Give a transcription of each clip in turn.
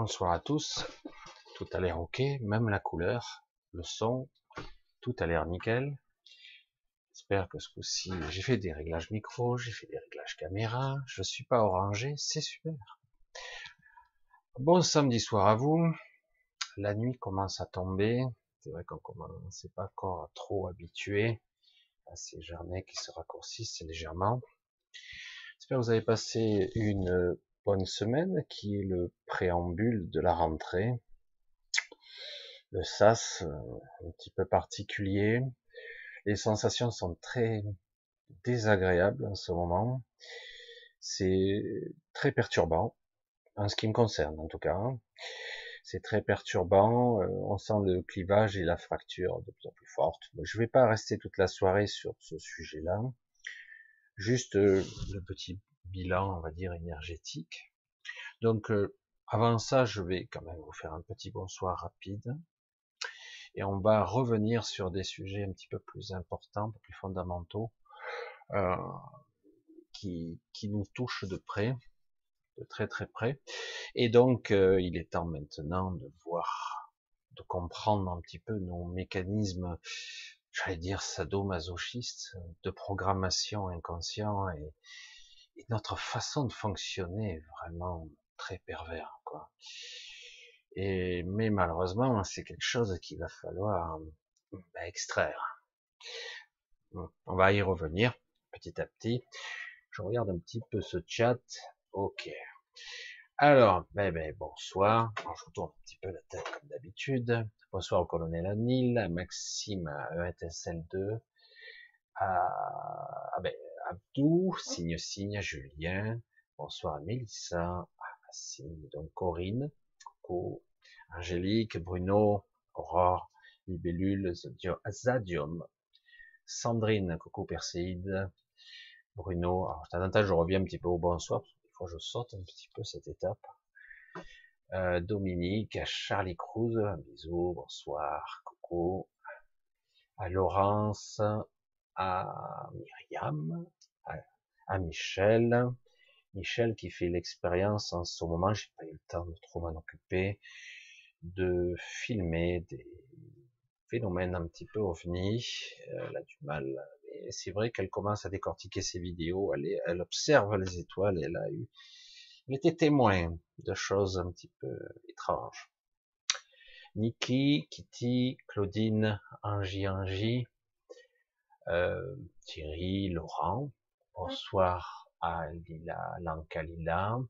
Bonsoir à tous. Tout a l'air ok, même la couleur, le son, tout a l'air nickel. J'espère que ce coup-ci, j'ai fait des réglages micro, j'ai fait des réglages caméra, je suis pas orangé, c'est super. Bon samedi soir à vous. La nuit commence à tomber. C'est vrai qu'on commence pas encore trop habitué à ces journées qui se raccourcissent légèrement. J'espère que vous avez passé une bonne semaine qui est le préambule de la rentrée. Le sas, euh, un petit peu particulier. Les sensations sont très désagréables en ce moment. C'est très perturbant, en ce qui me concerne en tout cas. C'est très perturbant. Euh, on sent le clivage et la fracture de plus en plus forte. Je ne vais pas rester toute la soirée sur ce sujet-là. Juste euh, le petit bilan, on va dire, énergétique. Donc, euh, avant ça, je vais quand même vous faire un petit bonsoir rapide. Et on va revenir sur des sujets un petit peu plus importants, plus fondamentaux, euh, qui, qui nous touchent de près, de très très près. Et donc, euh, il est temps maintenant de voir, de comprendre un petit peu nos mécanismes j'allais dire sadomasochiste, de programmation inconscient et, notre façon de fonctionner est vraiment très pervers, quoi. Et, mais malheureusement, c'est quelque chose qu'il va falloir ben, extraire. On va y revenir petit à petit. Je regarde un petit peu ce chat. Ok. Alors, ben, ben, bonsoir. je retourne un petit peu la tête comme d'habitude. Bonsoir au colonel Anil, à Maxime à ETSL2, à, ben, Abdou, signe signe, Julien, bonsoir à Mélissa, à signe, donc Corinne, coucou, Angélique, Bruno, Aurore, Libellule, Zadium, Sandrine, coucou Perséide, Bruno, alors je reviens un petit peu au bonsoir, parce que des fois je saute un petit peu cette étape. Euh, Dominique, à Charlie Cruz, un bisou, bonsoir, coucou, à Laurence, à Myriam, à, Michel, Michel qui fait l'expérience en ce moment, j'ai pas eu le temps de trop m'en occuper, de filmer des phénomènes un petit peu ovni, elle a du mal, mais c'est vrai qu'elle commence à décortiquer ses vidéos, elle, elle observe les étoiles, elle a eu il était témoin de choses un petit peu étranges. Niki, Kitty, Claudine, Angie, Angie, euh, Thierry, Laurent, bonsoir à Lila, Lanka Lila,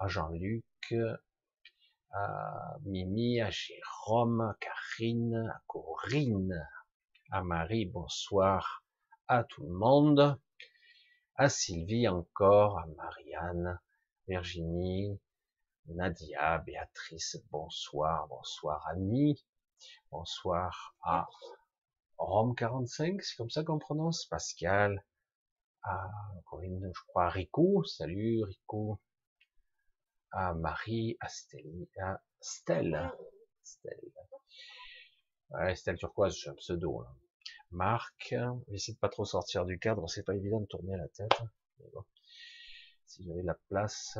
à Jean-Luc, à Mimi, à Jérôme, à Karine, à Corinne, à Marie, bonsoir à tout le monde, à Sylvie encore, à Marianne, Virginie, Nadia, Béatrice, bonsoir, bonsoir Annie, bonsoir à Rome 45, c'est comme ça qu'on prononce, Pascal, à Corinne, je crois, à Rico, salut Rico, à Marie, à Stella, à Stella, Stella, ouais, Stella Turquoise, j'ai un pseudo, là. Marc, j'essaie de pas trop sortir du cadre, c'est pas évident de tourner la tête, si j'avais la place,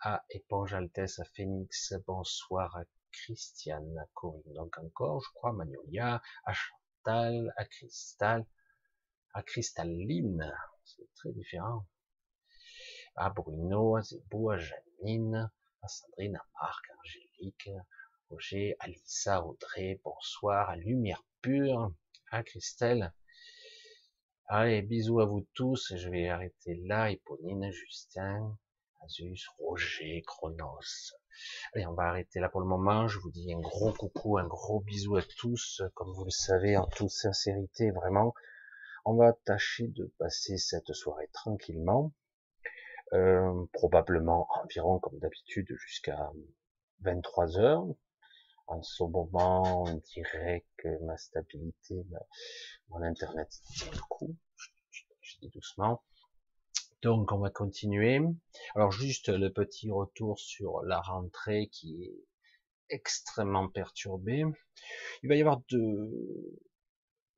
à Éponge Altesse, à Phoenix, bonsoir à Christiane, à Corinne, donc encore, je crois, Magnolia, à Chantal, à Cristal, à Cristalline, c'est très différent, à Bruno, à Zébou, à Janine, à Sandrine, à Marc, à Angélique, Roger, à Lisa, Audrey, bonsoir, à Lumière Pure, à Christelle, Allez, bisous à vous tous. Je vais arrêter là. Éponine, Justin, Azus, Roger, Chronos. Allez, on va arrêter là pour le moment. Je vous dis un gros coucou, un gros bisou à tous. Comme vous le savez, en toute sincérité, vraiment, on va tâcher de passer cette soirée tranquillement. Euh, probablement environ comme d'habitude jusqu'à 23 heures. En ce moment, on dirait que ma stabilité, mon internet tient le coup. Je dis doucement. Donc, on va continuer. Alors, juste le petit retour sur la rentrée qui est extrêmement perturbée. Il va y avoir de,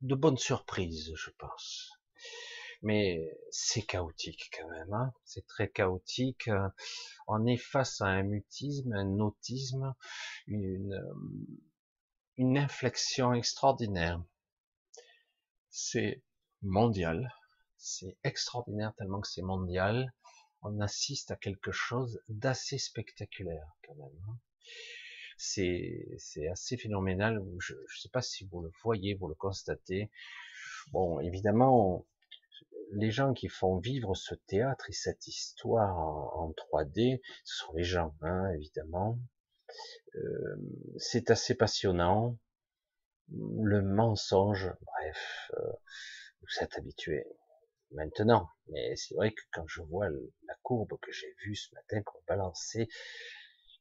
de bonnes surprises, je pense. mais c'est chaotique quand même. Hein c'est très chaotique. On est face à un mutisme, un autisme, une, une inflexion extraordinaire. C'est mondial. C'est extraordinaire tellement que c'est mondial. On assiste à quelque chose d'assez spectaculaire quand même. C'est, c'est assez phénoménal. Je ne sais pas si vous le voyez, vous le constatez. Bon, évidemment, les gens qui font vivre ce théâtre et cette histoire en, 3D, ce sont les gens, hein, évidemment. Euh, c'est assez passionnant. Le mensonge, bref, euh, vous êtes habitués maintenant. Mais c'est vrai que quand je vois la courbe que j'ai vue ce matin qu'on balançait,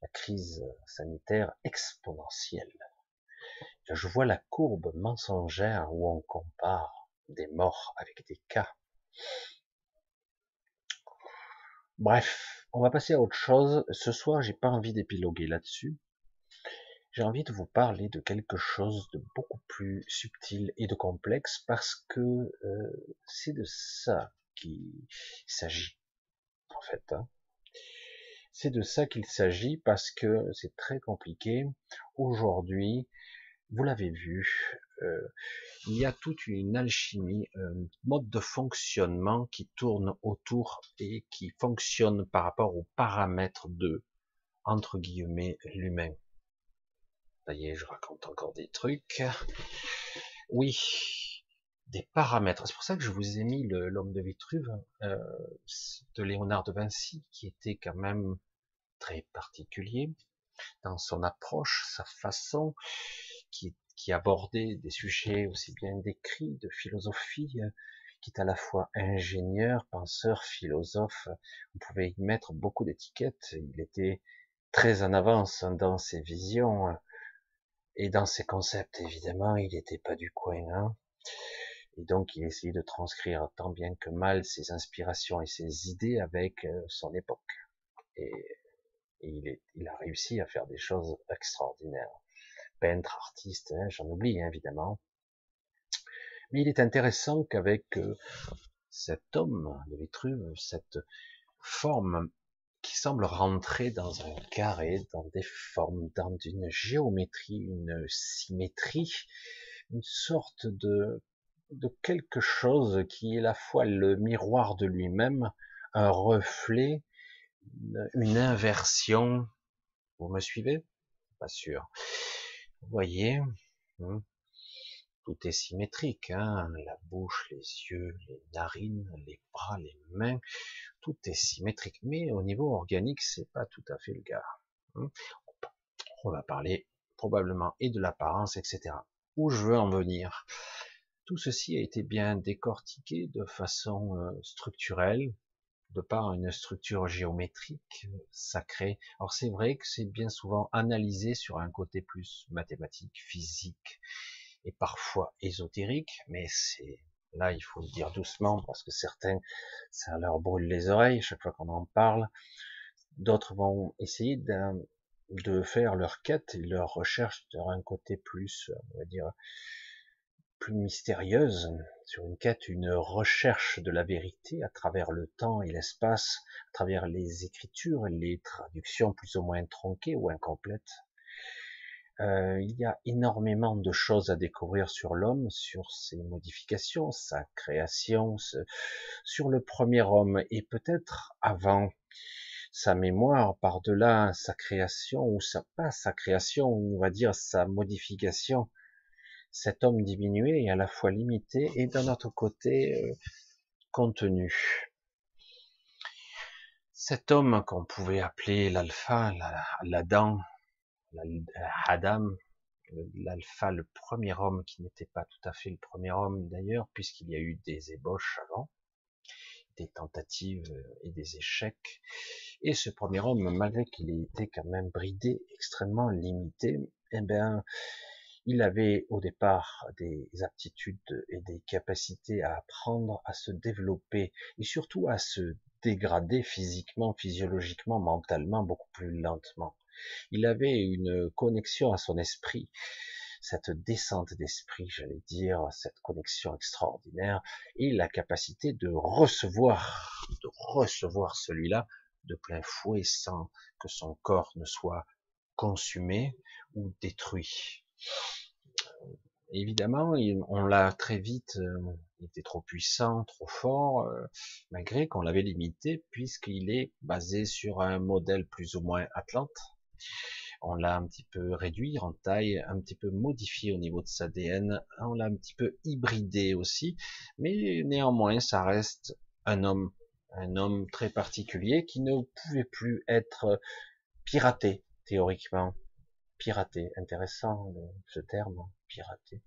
la crise sanitaire exponentielle, je vois la courbe mensongère où on compare des morts avec des cas. Bref, on va passer à autre chose. Ce soir, j'ai pas envie d'épiloguer là-dessus. J'ai envie de vous parler de quelque chose de beaucoup plus subtil et de complexe parce que euh, c'est de ça qu'il s'agit en fait. Hein. C'est de ça qu'il s'agit parce que c'est très compliqué. Aujourd'hui, vous l'avez vu, euh, il y a toute une alchimie, un mode de fonctionnement qui tourne autour et qui fonctionne par rapport aux paramètres de, entre guillemets, l'humain. Ça y est, je raconte encore des trucs. Oui, des paramètres. C'est pour ça que je vous ai mis l'homme de Vitruve euh, de Léonard de Vinci, qui était quand même très particulier dans son approche, sa façon, qui, qui abordait des sujets aussi bien décrits de philosophie, euh, qui est à la fois ingénieur, penseur, philosophe. On pouvait y mettre beaucoup d'étiquettes. Il était très en avance dans ses visions euh, et dans ses concepts. Évidemment, il n'était pas du coin. Hein. Et donc, il essayait de transcrire tant bien que mal ses inspirations et ses idées avec euh, son époque. Il, a réussi à faire des choses extraordinaires peintre, artiste, hein, j'en oublie hein, évidemment. Mais il est intéressant qu'avec euh, cet homme de Vitruve, cette forme qui semble rentrer dans un carré, dans des formes, dans une géométrie, une symétrie, une sorte de, de quelque chose qui est à la fois le miroir de lui-même, un reflet, une inversion. Vous me suivez? Pas sûr. Vous voyez, hein, tout est symétrique, hein, la bouche, les yeux, les narines, les bras, les mains, tout est symétrique. Mais au niveau organique, c'est pas tout à fait le cas. Hein. On va parler probablement et de l'apparence, etc. Où je veux en venir? Tout ceci a été bien décortiqué de façon euh, structurelle, de par une structure géométrique sacrée. Alors c'est vrai que c'est bien souvent analysé sur un côté plus mathématique, physique et parfois ésotérique, mais c'est là il faut le dire doucement parce que certains ça leur brûle les oreilles chaque fois qu'on en parle. D'autres vont essayer de faire leur quête et leur recherche sur un côté plus, on va dire, plus mystérieuse, sur une quête, une recherche de la vérité à travers le temps et l'espace, à travers les écritures, les traductions plus ou moins tronquées ou incomplètes. Euh, il y a énormément de choses à découvrir sur l'homme, sur ses modifications, sa création, sur le premier homme et peut-être avant sa mémoire, par-delà sa création ou sa pas sa création, on va dire sa modification, cet homme diminué et à la fois limité et d'un autre côté euh, contenu. Cet homme qu'on pouvait appeler l'alpha, l'Adam, Adam, l'alpha, le premier homme qui n'était pas tout à fait le premier homme d'ailleurs, puisqu'il y a eu des ébauches avant, des tentatives et des échecs. Et ce premier homme, malgré qu'il ait été quand même bridé, extrêmement limité, eh bien, il avait au départ des aptitudes et des capacités à apprendre, à se développer et surtout à se dégrader physiquement, physiologiquement, mentalement beaucoup plus lentement. Il avait une connexion à son esprit, cette descente d'esprit, j'allais dire, cette connexion extraordinaire et la capacité de recevoir, de recevoir celui-là de plein fouet sans que son corps ne soit consumé ou détruit. Évidemment, on l'a très vite, euh, il était trop puissant, trop fort, euh, malgré qu'on l'avait limité, puisqu'il est basé sur un modèle plus ou moins Atlante. On l'a un petit peu réduit en taille, un petit peu modifié au niveau de sa ADN, on l'a un petit peu hybridé aussi, mais néanmoins, ça reste un homme, un homme très particulier qui ne pouvait plus être piraté, théoriquement. Piraté, intéressant ce terme pirater.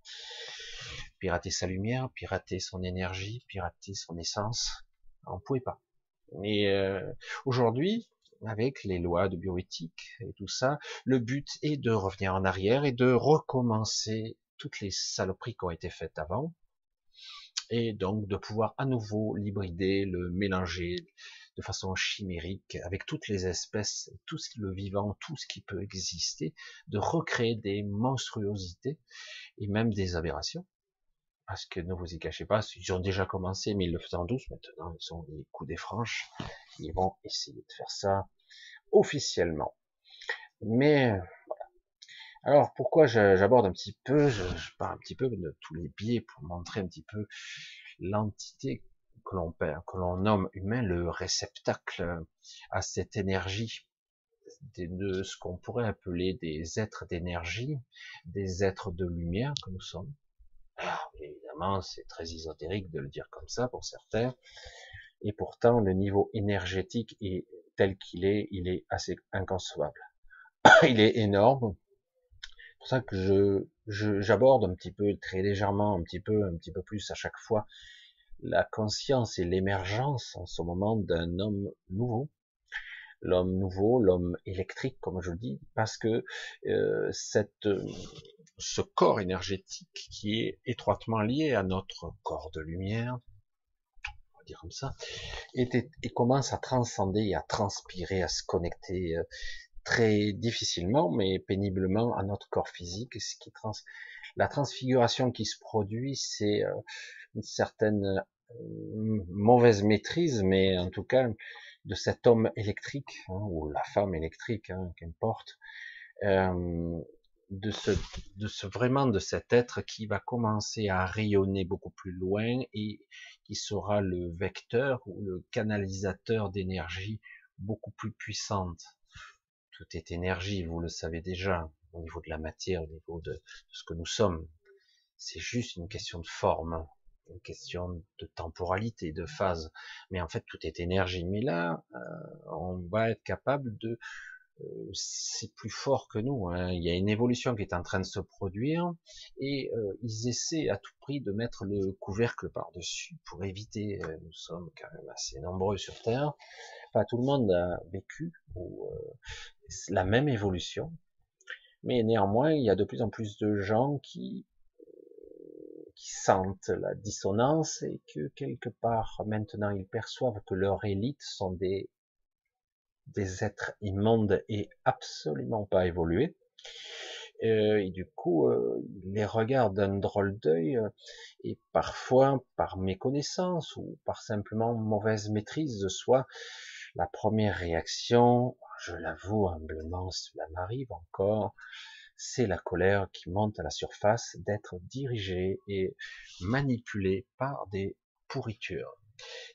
Pirater sa lumière, pirater son énergie, pirater son essence. On ne pouvait pas. Mais euh, aujourd'hui, avec les lois de bioéthique et tout ça, le but est de revenir en arrière et de recommencer toutes les saloperies qui ont été faites avant, et donc de pouvoir à nouveau l'hybrider, le mélanger de façon chimérique avec toutes les espèces, tout ce qui le vivant, tout ce qui peut exister, de recréer des monstruosités et même des aberrations. Parce que ne vous y cachez pas, ils ont déjà commencé, mais ils le faisaient en douce. Maintenant, ils ont les coups des franches. Ils vont essayer de faire ça officiellement. Mais voilà. Alors pourquoi j'aborde un petit peu, je, je parle un petit peu de tous les biais pour montrer un petit peu l'entité que l'on que l'on nomme humain, le réceptacle à cette énergie de ce qu'on pourrait appeler des êtres d'énergie, des êtres de lumière que nous sommes. Évidemment, c'est très ésotérique de le dire comme ça pour certains, et pourtant le niveau énergétique est tel qu'il est, il est assez inconcevable. il est énorme. C'est pour ça que je j'aborde un petit peu, très légèrement, un petit peu, un petit peu plus à chaque fois la conscience et l'émergence en ce moment d'un homme nouveau, l'homme nouveau, l'homme électrique, comme je le dis, parce que euh, cette, ce corps énergétique qui est étroitement lié à notre corps de lumière, on va dire comme ça, et, commence à transcender à transpirer, à se connecter euh, très difficilement, mais péniblement à notre corps physique. Ce qui trans... La transfiguration qui se produit, c'est euh, une certaine euh, mauvaise maîtrise, mais en tout cas de cet homme électrique hein, ou la femme électrique, hein, qu'importe, euh, de ce, de ce vraiment de cet être qui va commencer à rayonner beaucoup plus loin et qui sera le vecteur ou le canalisateur d'énergie beaucoup plus puissante. Tout est énergie, vous le savez déjà, au niveau de la matière, au niveau de ce que nous sommes. C'est juste une question de forme une question de temporalité, de phase. Mais en fait, tout est énergie. Mais là, euh, on va être capable de... Euh, c'est plus fort que nous. Hein. Il y a une évolution qui est en train de se produire et euh, ils essaient à tout prix de mettre le couvercle par-dessus pour éviter, nous sommes quand même assez nombreux sur Terre, pas tout le monde a vécu la même évolution, mais néanmoins, il y a de plus en plus de gens qui qui sentent la dissonance et que quelque part maintenant ils perçoivent que leur élite sont des des êtres immondes et absolument pas évolués. Euh, et du coup, euh, les regardent d'un drôle d'œil euh, et parfois par méconnaissance ou par simplement mauvaise maîtrise de soi, la première réaction, je l'avoue humblement, cela m'arrive encore, c'est la colère qui monte à la surface d'être dirigée et manipulée par des pourritures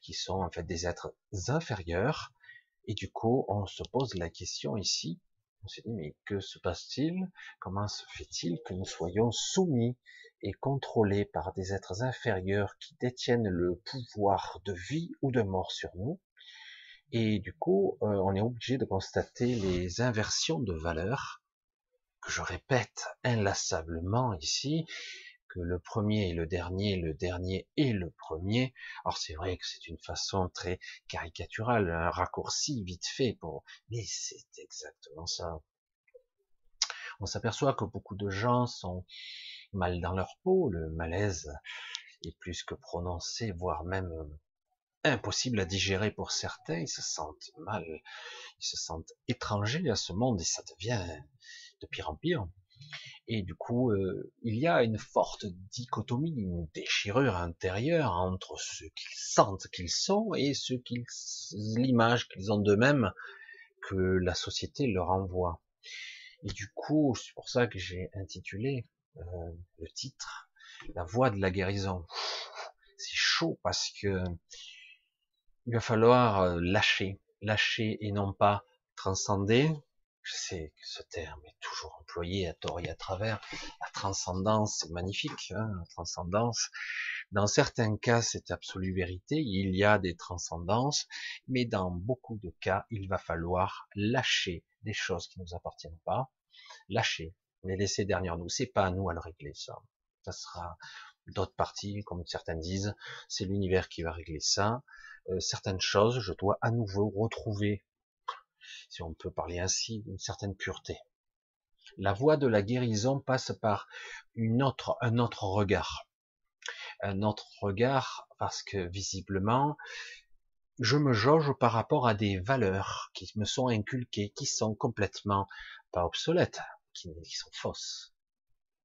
qui sont en fait des êtres inférieurs. Et du coup, on se pose la question ici, on se dit, mais que se passe-t-il? Comment se fait-il que nous soyons soumis et contrôlés par des êtres inférieurs qui détiennent le pouvoir de vie ou de mort sur nous? Et du coup, euh, on est obligé de constater les inversions de valeurs je répète inlassablement ici, que le premier est le dernier, le dernier est le premier. Or c'est vrai que c'est une façon très caricaturale, un raccourci vite fait pour, mais c'est exactement ça. On s'aperçoit que beaucoup de gens sont mal dans leur peau, le malaise est plus que prononcé, voire même impossible à digérer pour certains, ils se sentent mal, ils se sentent étrangers à ce monde et ça devient de pire en pire. Et du coup, euh, il y a une forte dichotomie, une déchirure intérieure entre ceux qu'ils sentent qu'ils sont et ceux qu'ils, l'image qu'ils ont d'eux-mêmes que la société leur envoie. Et du coup, c'est pour ça que j'ai intitulé euh, le titre La voie de la guérison. C'est chaud parce que il va falloir euh, lâcher, lâcher et non pas transcender, je sais que ce terme est toujours employé à tort et à travers. La transcendance, c'est magnifique, hein, la transcendance. Dans certains cas, c'est absolue vérité. Il y a des transcendances, mais dans beaucoup de cas, il va falloir lâcher des choses qui nous appartiennent pas. Lâcher, les laisser derrière nous. C'est pas à nous à le régler, ça. Ça sera d'autres parties, comme certains disent. C'est l'univers qui va régler ça. Euh, certaines choses, je dois à nouveau retrouver si on peut parler ainsi, d'une certaine pureté. La voie de la guérison passe par une un autre regard. Un autre regard parce que visiblement, je me jauge par rapport à des valeurs qui me sont inculquées, qui sont complètement pas obsolètes, qui, qui sont fausses.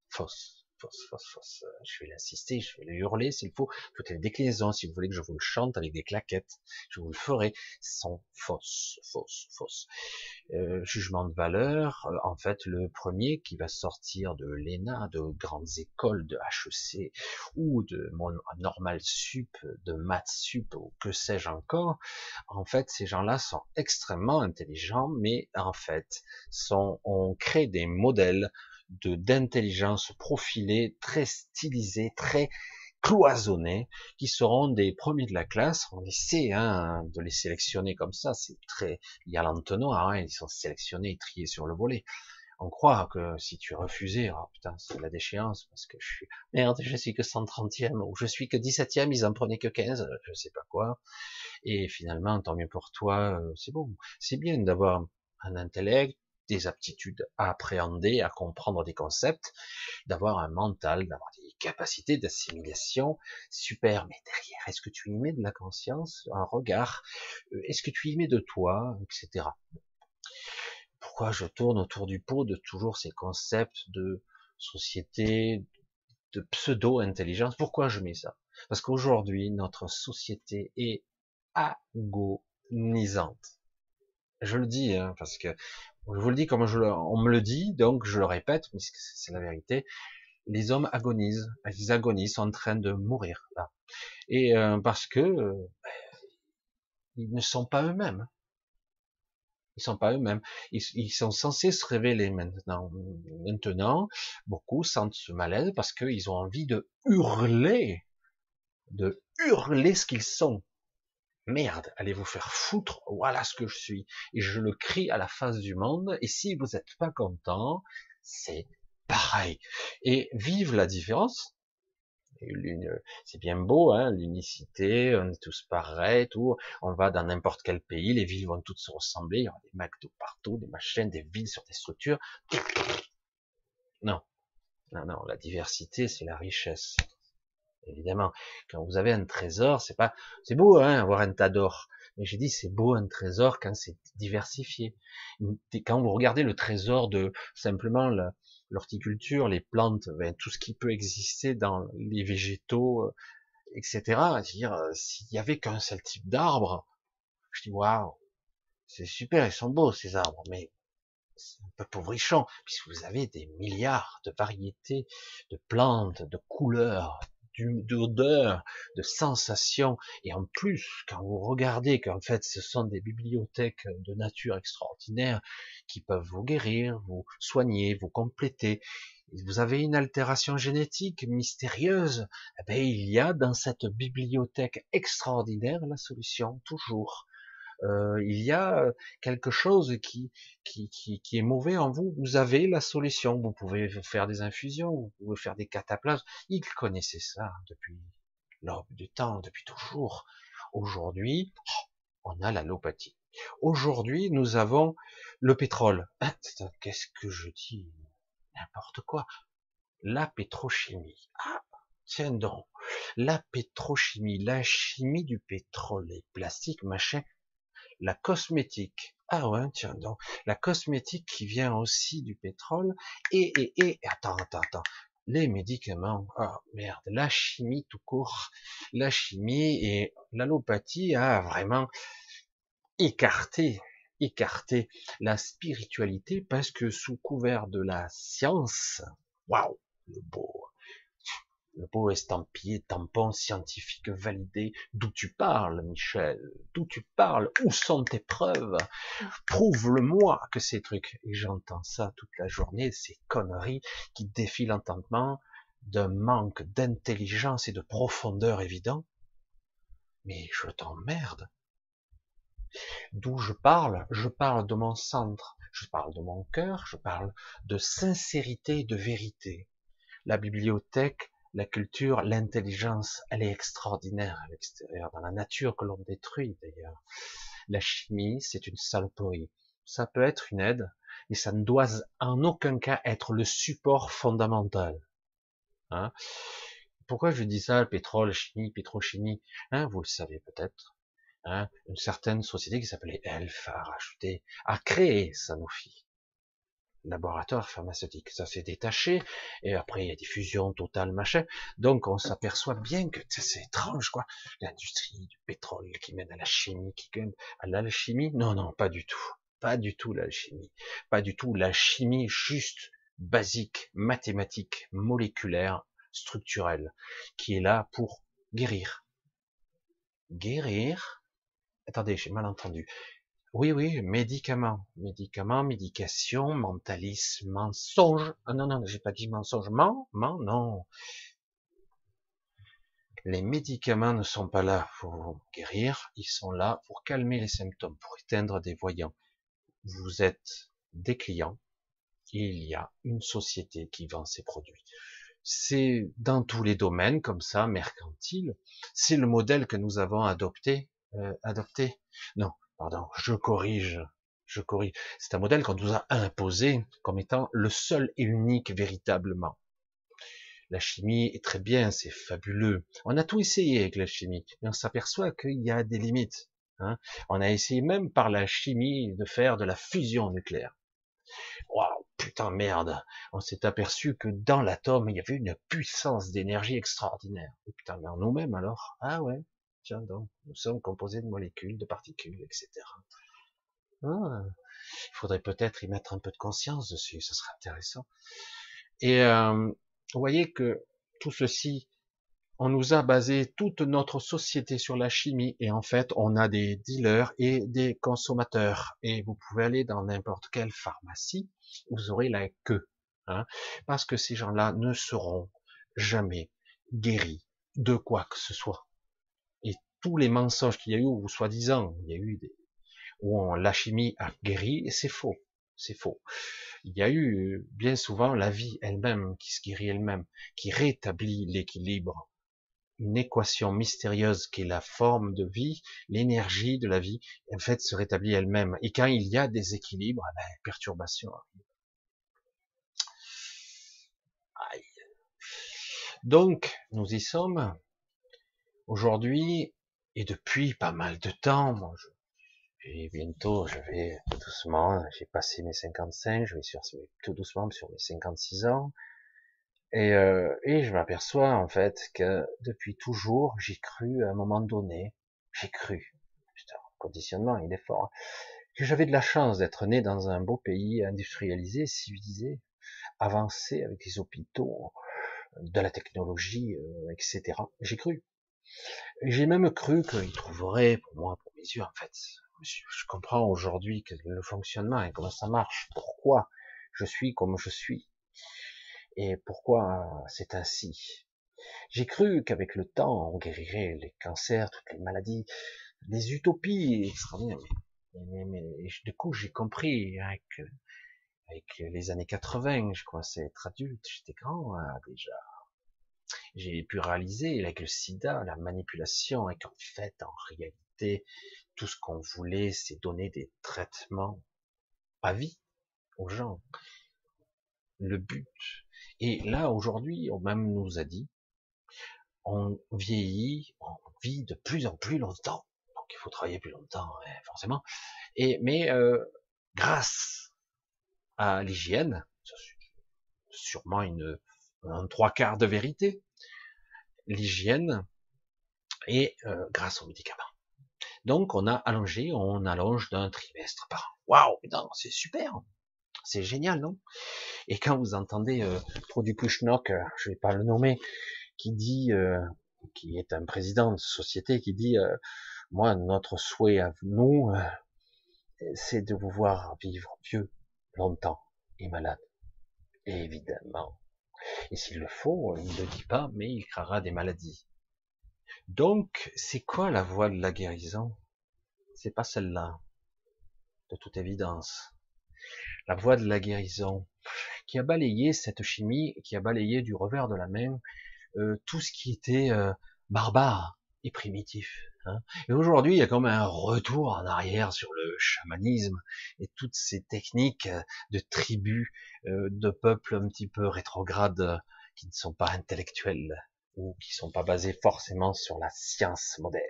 Fausses fausse, fausse, fausse. Je vais l'insister, je vais le hurler s'il faut. Toutes les déclinaisons, si vous voulez que je vous le chante avec des claquettes, je vous le ferai, sont fausses, fausses, fausses. Euh, jugement de valeur, euh, en fait, le premier qui va sortir de l'ENA, de grandes écoles, de HEC, ou de mon normal sup, de maths sup, ou que sais-je encore, en fait, ces gens-là sont extrêmement intelligents, mais en fait, sont, on crée des modèles de d'intelligence profilée, très stylisée, très cloisonnés, qui seront des premiers de la classe. On essaie hein, de les sélectionner comme ça. C'est très, il y a l'entonnoir, hein, ils sont sélectionnés et triés sur le volet. On croit que si tu refusé, oh putain, c'est la déchéance parce que je suis merde, je suis que 130e ou je suis que 17e, ils en prenaient que 15, je sais pas quoi. Et finalement, tant mieux pour toi, euh, c'est bon. C'est bien d'avoir un intellect, des aptitudes à appréhender, à comprendre des concepts, d'avoir un mental, d'avoir des capacités d'assimilation super. Mais derrière, est-ce que tu y mets de la conscience, un regard? Euh, Est-ce que tu y mets de toi, etc. Pourquoi je tourne autour du pot de toujours ces concepts de société, de pseudo-intelligence? Pourquoi je mets ça? Parce qu'aujourd'hui, notre société est agonisante. Je le dis, hein, parce que je vous le dis comme je on me le dit, donc je le répète, mais c'est la vérité. Les hommes agonisent, ils agonisent, sont en train de mourir là, et euh, parce que euh, ils ne sont pas eux-mêmes. Ils sont pas eux-mêmes. Ils, ils, sont censés se révéler maintenant. Maintenant, beaucoup sentent ce malaise parce qu'ils ont envie de hurler, de hurler ce qu'ils sont merde, allez vous faire foutre, voilà ce que je suis. Et je le crie à la face du monde, et si vous n'êtes pas content, c'est pareil. Et vive la différence. C'est bien beau, hein, l'unicité, on est tous pareils, tout. On va dans n'importe quel pays, les villes vont toutes se ressembler, il y aura des McDo partout, des machines, des villes sur des structures. Non, non, non, la diversité, c'est la richesse évidemment. Quand vous avez un trésor, c'est pas, c'est beau, hein, avoir un tas d'or. Mais j'ai dit, c'est beau un trésor quand c'est diversifié. Quand vous regardez le trésor de simplement l'horticulture, les plantes, ben, tout ce qui peut exister dans les végétaux, euh, etc. C'est-à-dire, euh, s'il y avait qu'un seul type d'arbre, je dis waouh, c'est super, ils sont beaux ces arbres, mais c'est un peu pauvrichon, puisque vous avez des milliards de variétés de plantes, de couleurs, d'odeur, de sensations. Et en plus, quand vous regardez qu'en fait, ce sont des bibliothèques de nature extraordinaire qui peuvent vous guérir, vous soigner, vous compléter. Vous avez une altération génétique mystérieuse. Eh bien, il y a dans cette bibliothèque extraordinaire la solution, toujours. Euh, il y a euh, quelque chose qui, qui, qui, qui, est mauvais en vous, vous avez la solution. Vous pouvez faire des infusions, vous pouvez faire des cataplasmes. Ils connaissaient ça depuis l'aube du temps, depuis toujours. Aujourd'hui, on a l'allopathie. Aujourd'hui, nous avons le pétrole. Qu'est-ce que je dis? N'importe quoi. La pétrochimie. Ah, tiens donc. La pétrochimie, la chimie du pétrole, les plastiques, machin, la cosmétique. Ah ouais, tiens, donc. La cosmétique qui vient aussi du pétrole et et et attends attends attends. Les médicaments, ah merde, la chimie tout court, la chimie et l'allopathie a vraiment écarté, écarté la spiritualité parce que sous couvert de la science, waouh, le beau, le beau estampillé tampon scientifique validé. D'où tu parles, Michel? D'où tu parles? Où sont tes preuves? Prouve-le-moi que ces trucs. Et j'entends ça toute la journée, ces conneries qui défient l'entendement d'un manque d'intelligence et de profondeur évident. Mais je t'emmerde. D'où je parle? Je parle de mon centre, je parle de mon cœur, je parle de sincérité et de vérité. La bibliothèque la culture, l'intelligence, elle est extraordinaire à l'extérieur, dans la nature que l'on détruit d'ailleurs. La chimie, c'est une saloperie. Ça peut être une aide, mais ça ne doit en aucun cas être le support fondamental. Hein Pourquoi je dis ça, le pétrole, chimie, pétrochimie hein Vous le savez peut-être. Hein une certaine société qui s'appelait Elf a racheté, a créé Sanofi laboratoire pharmaceutique. Ça s'est détaché, et après il y a des fusions totales, machin. Donc on s'aperçoit bien que c'est étrange, quoi. L'industrie du pétrole qui mène à la chimie, qui mène à l'alchimie. Non, non, pas du tout. Pas du tout l'alchimie. Pas du tout la chimie juste basique, mathématique, moléculaire, structurelle, qui est là pour guérir. Guérir. Attendez, j'ai mal entendu. Oui, oui, médicaments, médicaments, médication, mentalisme, mensonge. Ah non, non, j'ai pas dit mensonge, ment, ment, non. Les médicaments ne sont pas là pour guérir, ils sont là pour calmer les symptômes, pour éteindre des voyants. Vous êtes des clients, il y a une société qui vend ces produits. C'est dans tous les domaines comme ça, mercantile. C'est le modèle que nous avons adopté, euh, adopté. Non, pardon, je corrige, je corrige. C'est un modèle qu'on nous a imposé comme étant le seul et unique véritablement. La chimie est très bien, c'est fabuleux. On a tout essayé avec la chimie, mais on s'aperçoit qu'il y a des limites. Hein. On a essayé même par la chimie de faire de la fusion nucléaire. Waouh, putain merde. On s'est aperçu que dans l'atome, il y avait une puissance d'énergie extraordinaire. Putain, mais en nous-mêmes alors? Ah ouais, Tiens donc, nous sommes composés de molécules, de particules, etc. Ah, il faudrait peut-être y mettre un peu de conscience dessus, ce serait intéressant. Et euh, vous voyez que tout ceci, on nous a basé toute notre société sur la chimie, et en fait, on a des dealers et des consommateurs. Et vous pouvez aller dans n'importe quelle pharmacie, vous aurez la queue, hein, parce que ces gens-là ne seront jamais guéris de quoi que ce soit tous les mensonges qu'il y a eu, ou soi-disant, il y a eu des, où la chimie a guéri, et c'est faux, c'est faux. Il y a eu bien souvent la vie elle-même qui se guérit elle-même, qui rétablit l'équilibre. Une équation mystérieuse qui est la forme de vie, l'énergie de la vie, en fait, se rétablit elle-même. Et quand il y a des équilibres, eh ben, perturbation. Aïe. Donc, nous y sommes. Aujourd'hui, et depuis pas mal de temps, moi, je, bientôt, je vais tout doucement, j'ai passé mes 55, je vais sur, tout doucement sur mes 56 ans, et, euh, et je m'aperçois en fait que depuis toujours, j'ai cru à un moment donné, j'ai cru, putain, conditionnement, il est fort, hein, que j'avais de la chance d'être né dans un beau pays industrialisé, civilisé, avancé avec des hôpitaux, de la technologie, euh, etc. J'ai cru. J'ai même cru qu'il trouverait, pour moi, pour mes yeux, en fait, je comprends aujourd'hui le fonctionnement et comment ça marche, pourquoi je suis comme je suis, et pourquoi c'est ainsi. J'ai cru qu'avec le temps, on guérirait les cancers, toutes les maladies, les utopies extraordinaires. Mais, mais, du coup, j'ai compris avec, avec les années 80, je commençais à être adulte, j'étais grand hein, déjà j'ai pu réaliser avec le sida, la manipulation, et qu'en fait, en réalité, tout ce qu'on voulait, c'est donner des traitements à vie aux gens. Le but. Et là, aujourd'hui, on même nous a dit, on vieillit, on vit de plus en plus longtemps. Donc qu'il faut travailler plus longtemps, hein, forcément. Et mais euh, grâce à l'hygiène, sûrement une un trois quarts de vérité, l'hygiène et euh, grâce aux médicaments. Donc on a allongé, on allonge d'un trimestre par an. Waouh, c'est super, c'est génial, non? Et quand vous entendez euh, produit Pushnock, euh, je vais pas le nommer, qui dit, euh, qui est un président de société, qui dit, euh, moi notre souhait à nous, c'est de vous voir vivre vieux, longtemps et malade. évidemment. Et s'il le faut, il ne le dit pas, mais il créera des maladies. Donc, c'est quoi la voie de la guérison? C'est pas celle-là, de toute évidence. La voie de la guérison, qui a balayé cette chimie, qui a balayé du revers de la main euh, tout ce qui était euh, barbare et primitif. Hein. Et aujourd'hui, il y a comme un retour en arrière sur le chamanisme et toutes ces techniques de tribus, euh, de peuples un petit peu rétrogrades qui ne sont pas intellectuels ou qui sont pas basés forcément sur la science moderne.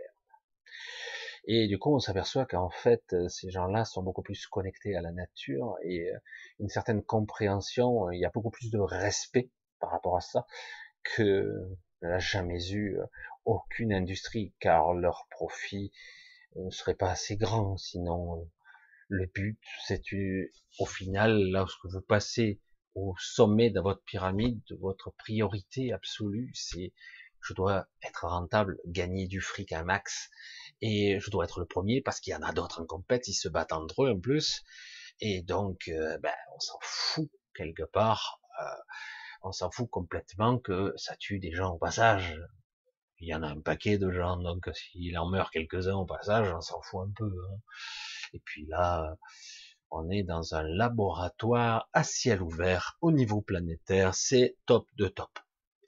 Et du coup, on s'aperçoit qu'en fait, euh, ces gens-là sont beaucoup plus connectés à la nature et euh, une certaine compréhension. Euh, il y a beaucoup plus de respect par rapport à ça que n'a jamais eu aucune industrie, car leur profit ne serait pas assez grand. Sinon, le but, c'est au final, lorsque vous passez au sommet de votre pyramide, de votre priorité absolue, c'est je dois être rentable, gagner du fric à max, et je dois être le premier parce qu'il y en a d'autres en compète, ils se battent entre eux en plus, et donc euh, ben, on s'en fout quelque part, euh, on s'en fout complètement que ça tue des gens au passage. Il y en a un paquet de gens, donc s'il en meurt quelques-uns au passage, on s'en fout un peu. Hein. Et puis là, on est dans un laboratoire à ciel ouvert au niveau planétaire. C'est top de top.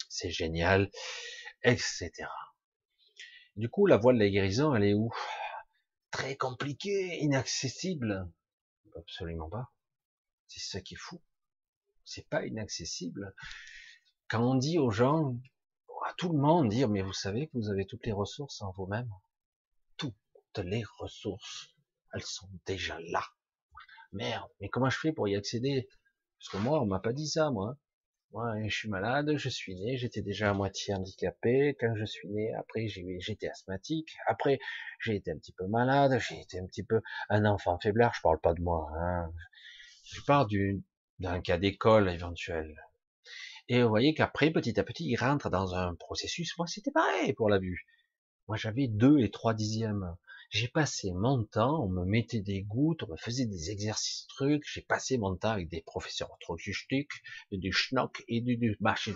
C'est génial, etc. Du coup, la voie de la guérison, elle est où? Très compliquée, inaccessible. Absolument pas. C'est ça qui est fou. C'est pas inaccessible. Quand on dit aux gens, à tout le monde, dire, mais vous savez que vous avez toutes les ressources en vous-même. Toutes les ressources. Elles sont déjà là. Merde, mais comment je fais pour y accéder? Parce que moi, on m'a pas dit ça, moi. Moi, je suis malade, je suis né, j'étais déjà à moitié handicapé. Quand je suis né, après, j'étais asthmatique. Après, j'ai été un petit peu malade, j'ai été un petit peu un enfant faiblard. Je parle pas de moi. Hein. Je parle d'un cas d'école éventuel. Et vous voyez qu'après, petit à petit, il rentre dans un processus. Moi, c'était pareil pour la vue. Moi, j'avais deux et trois dixièmes. J'ai passé mon temps, on me mettait des gouttes, on me faisait des exercices trucs, j'ai passé mon temps avec des professeurs trop du schnock et du, du machin.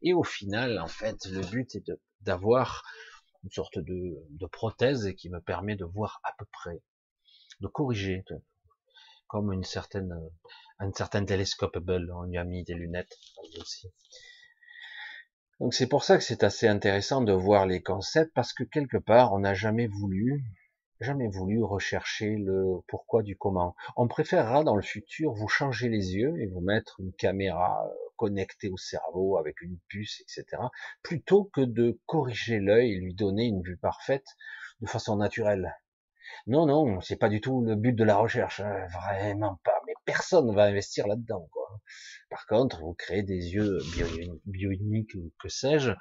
Et au final, en fait, le but est d'avoir une sorte de, de prothèse qui me permet de voir à peu près, de corriger, comme une certaine, un certain télescope Hubble, on lui a mis des lunettes aussi. Donc c'est pour ça que c'est assez intéressant de voir les concepts parce que quelque part on n'a jamais voulu jamais voulu rechercher le pourquoi du comment. On préférera dans le futur vous changer les yeux et vous mettre une caméra euh, connectée au cerveau avec une puce, etc., plutôt que de corriger l'œil et lui donner une vue parfaite de façon naturelle. Non, non, c'est pas du tout le but de la recherche, hein, vraiment pas. Mais personne ne va investir là-dedans. Par contre, vous créez des yeux bio-uniques, que sais-je,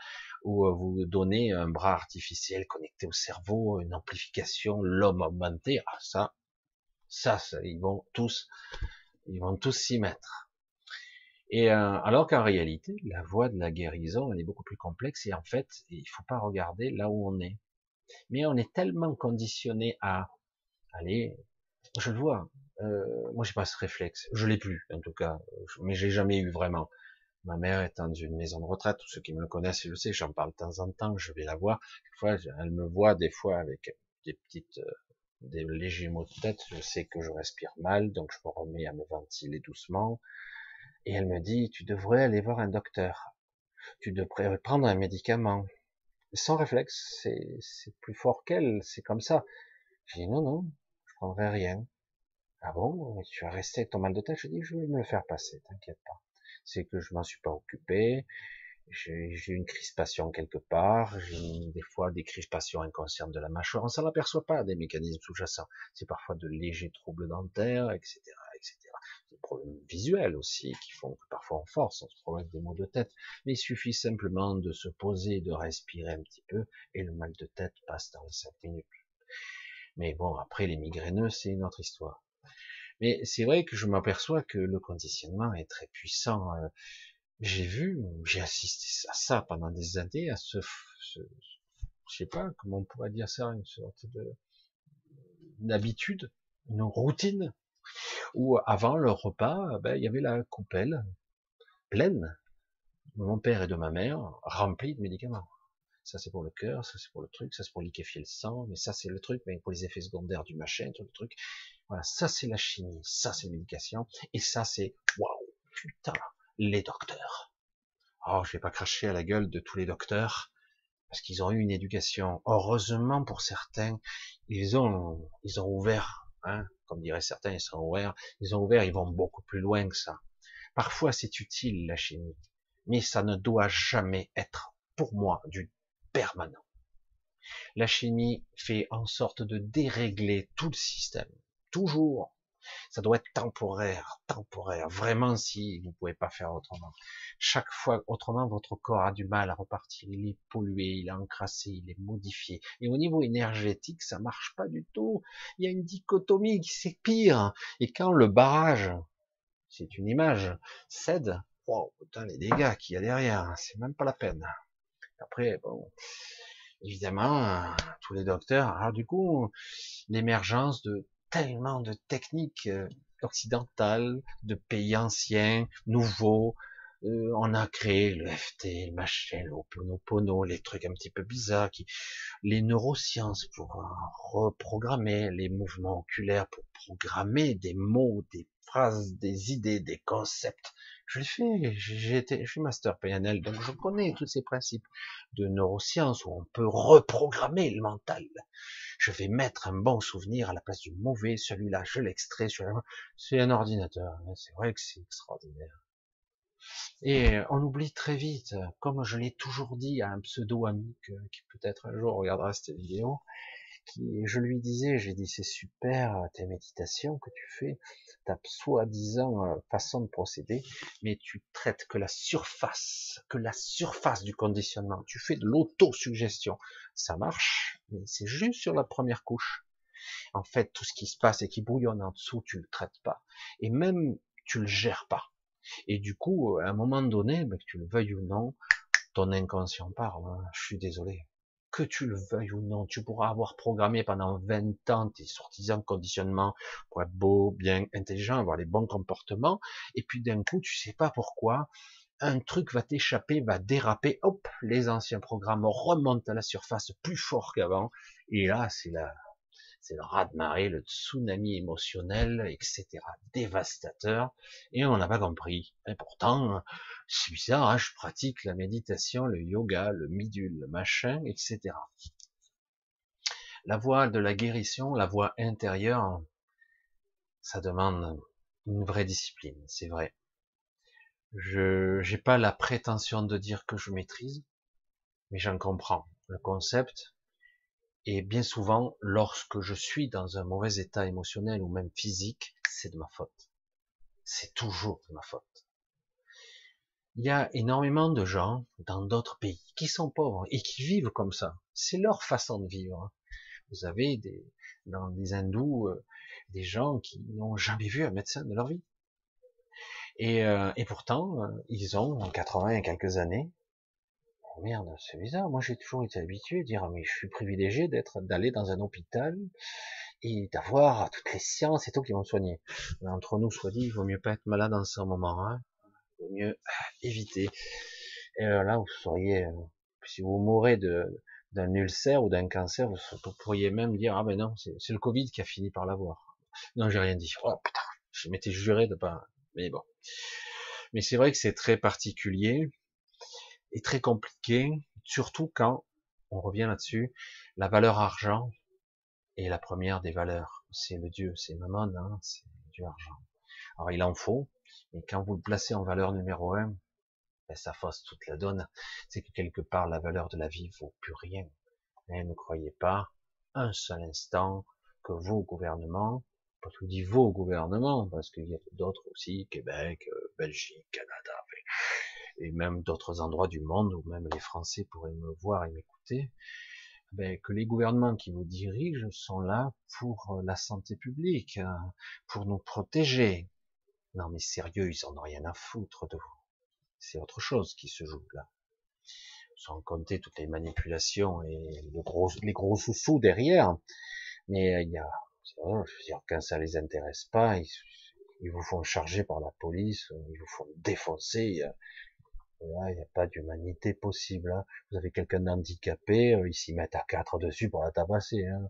ou euh, vous donnez un bras artificiel connecté au cerveau, une amplification, l'homme augmenté, ah ça, ça, ils vont tous, ils vont tous s'y mettre. Et euh, alors qu'en réalité, la voie de la guérison, elle est beaucoup plus complexe et en fait, il faut pas regarder là où on est. Mais on est tellement conditionné à aller, je le vois, euh, moi j'ai pas ce réflexe, je l'ai plus en tout cas, mais j'ai jamais eu vraiment. Ma mère est dans une maison de retraite, tous ceux qui me connaissent le savent, j'en parle de temps en temps, je vais la voir. Fois, elle me voit des fois avec des petites, euh, des légers maux de tête, je sais que je respire mal, donc je me remets à me ventiler doucement. Et elle me dit, tu devrais aller voir un docteur. Tu devrais prendre un médicament. Sans réflexe, c'est plus fort qu'elle, c'est comme ça. J'ai dit, non, non, je prendrai rien. Ah bon, tu vas rester avec ton mal de tête? Je dis, je vais me le faire passer, t'inquiète pas c'est que je m'en suis pas occupé, j'ai une crispation quelque part, j'ai des fois des crispations inconscientes de la mâchoire, on s'en aperçoit pas des mécanismes sous-jacents, c'est parfois de légers troubles dentaires, etc., etc. Des problèmes visuels aussi qui font que parfois on force, on se problème des maux de tête, mais il suffit simplement de se poser, de respirer un petit peu, et le mal de tête passe dans les 5 minutes. Mais bon, après les migraineux, c'est une autre histoire. Mais c'est vrai que je m'aperçois que le conditionnement est très puissant. Euh, j'ai vu, j'ai assisté à ça pendant des années, à ce, ce, je sais pas comment on pourrait dire ça, une sorte de d'habitude, une routine, où avant le repas, ben, il y avait la coupelle pleine de mon père et de ma mère, remplie de médicaments. Ça c'est pour le cœur, ça c'est pour le truc, ça c'est pour liquéfier le sang, mais ça c'est le truc, mais pour les effets secondaires du machin, tout le truc. Voilà, ça c'est la chimie, ça c'est l'éducation, et ça c'est waouh, putain, les docteurs. Oh, je vais pas cracher à la gueule de tous les docteurs parce qu'ils ont eu une éducation. Heureusement pour certains, ils ont ils ont ouvert, hein, comme diraient certains, ils sont ouverts. Ils ont ouvert, ils vont beaucoup plus loin que ça. Parfois, c'est utile la chimie, mais ça ne doit jamais être, pour moi, du permanent. La chimie fait en sorte de dérégler tout le système, toujours. Ça doit être temporaire, temporaire. Vraiment, si vous pouvez pas faire autrement. Chaque fois, autrement, votre corps a du mal à repartir. Il est pollué, il est encrassé, il est modifié. Et au niveau énergétique, ça marche pas du tout. Il y a une dichotomie qui c'est pire. Et quand le barrage, c'est une image, cède, wow, putain, les dégâts qu'il y a derrière, c'est même pas la peine. Après, bon, évidemment, tous les docteurs, alors du coup, l'émergence de tellement de techniques euh, occidentales, de pays anciens, nouveaux. Euh, on a créé le FT, le machin, le Oponopono, les trucs un petit peu bizarres, qui, les neurosciences pour euh, reprogrammer les mouvements oculaires, pour programmer des mots, des phrases, des idées, des concepts. Je l'ai fait, j'ai été, je suis master PNL, donc je connais tous ces principes de neurosciences où on peut reprogrammer le mental. Je vais mettre un bon souvenir à la place du mauvais, celui-là, je l'extrais, c'est un ordinateur. C'est vrai que c'est extraordinaire. Et on oublie très vite, comme je l'ai toujours dit à un pseudo-ami qui peut-être un jour regardera cette vidéo, je lui disais, j'ai dit, c'est super tes méditations que tu fais, ta soi-disant euh, façon de procéder, mais tu traites que la surface, que la surface du conditionnement. Tu fais de l'autosuggestion. Ça marche, mais c'est juste sur la première couche. En fait, tout ce qui se passe et qui bouillonne en dessous, tu le traites pas. Et même, tu le gères pas. Et du coup, à un moment donné, ben, que tu le veuilles ou non, ton inconscient parle. Hein. Je suis désolé que tu le veuilles ou non, tu pourras avoir programmé pendant 20 ans tes sortisans de conditionnement pour être beau, bien, intelligent, avoir les bons comportements, et puis d'un coup, tu sais pas pourquoi, un truc va t'échapper, va déraper, hop, les anciens programmes remontent à la surface plus fort qu'avant, et là, c'est la, c'est le raz-de-marée, le tsunami émotionnel, etc., dévastateur, et on n'a pas compris. Et pourtant, c'est bizarre, je pratique la méditation, le yoga, le midule, le machin, etc. La voie de la guérison, la voie intérieure, ça demande une vraie discipline, c'est vrai. Je n'ai pas la prétention de dire que je maîtrise, mais j'en comprends le concept, et bien souvent, lorsque je suis dans un mauvais état émotionnel ou même physique, c'est de ma faute. C'est toujours de ma faute. Il y a énormément de gens dans d'autres pays qui sont pauvres et qui vivent comme ça. C'est leur façon de vivre. Vous avez des, dans des hindous euh, des gens qui n'ont jamais vu un médecin de leur vie. Et, euh, et pourtant, euh, ils ont, en 80 et quelques années, merde, c'est bizarre. Moi, j'ai toujours été habitué à dire, mais je suis privilégié d'être, d'aller dans un hôpital et d'avoir toutes les sciences et tout qui vont me soigner. entre nous, soit dit, il vaut mieux pas être malade en ce moment, hein. Il vaut mieux ah, éviter. Et euh, là, vous seriez, euh, si vous mourrez de, d'un ulcère ou d'un cancer, vous, pourriez même dire, ah ben non, c'est, le Covid qui a fini par l'avoir. Non, j'ai rien dit. Oh putain, je m'étais juré de pas, mais bon. Mais c'est vrai que c'est très particulier est très compliqué, surtout quand, on revient là-dessus, la valeur argent est la première des valeurs. C'est le Dieu, c'est Mammon, hein, c'est Dieu argent. Alors il en faut, mais quand vous le placez en valeur numéro un, ben, ça fausse toute la donne. C'est que quelque part, la valeur de la vie vaut plus rien. Et ne croyez pas un seul instant que vos gouvernements, pas tout dit vos gouvernements, parce qu'il y a d'autres aussi, Québec, euh, Belgique, Canada, et même d'autres endroits du monde où même les Français pourraient me voir et m'écouter, ben, que les gouvernements qui vous dirigent sont là pour euh, la santé publique, hein, pour nous protéger. Non mais sérieux, ils en ont rien à foutre de vous. C'est autre chose qui se joue là. Sans compter toutes les manipulations et les gros sous-sous derrière. Mais euh, il y a, je veux dire, quand ça les intéresse pas, ils, ils vous font charger par la police, ils vous font défoncer. Il n'y a pas d'humanité possible. Hein. Vous avez quelqu'un d'handicapé, euh, ils s'y mettent à quatre dessus pour la tabasser. Hein.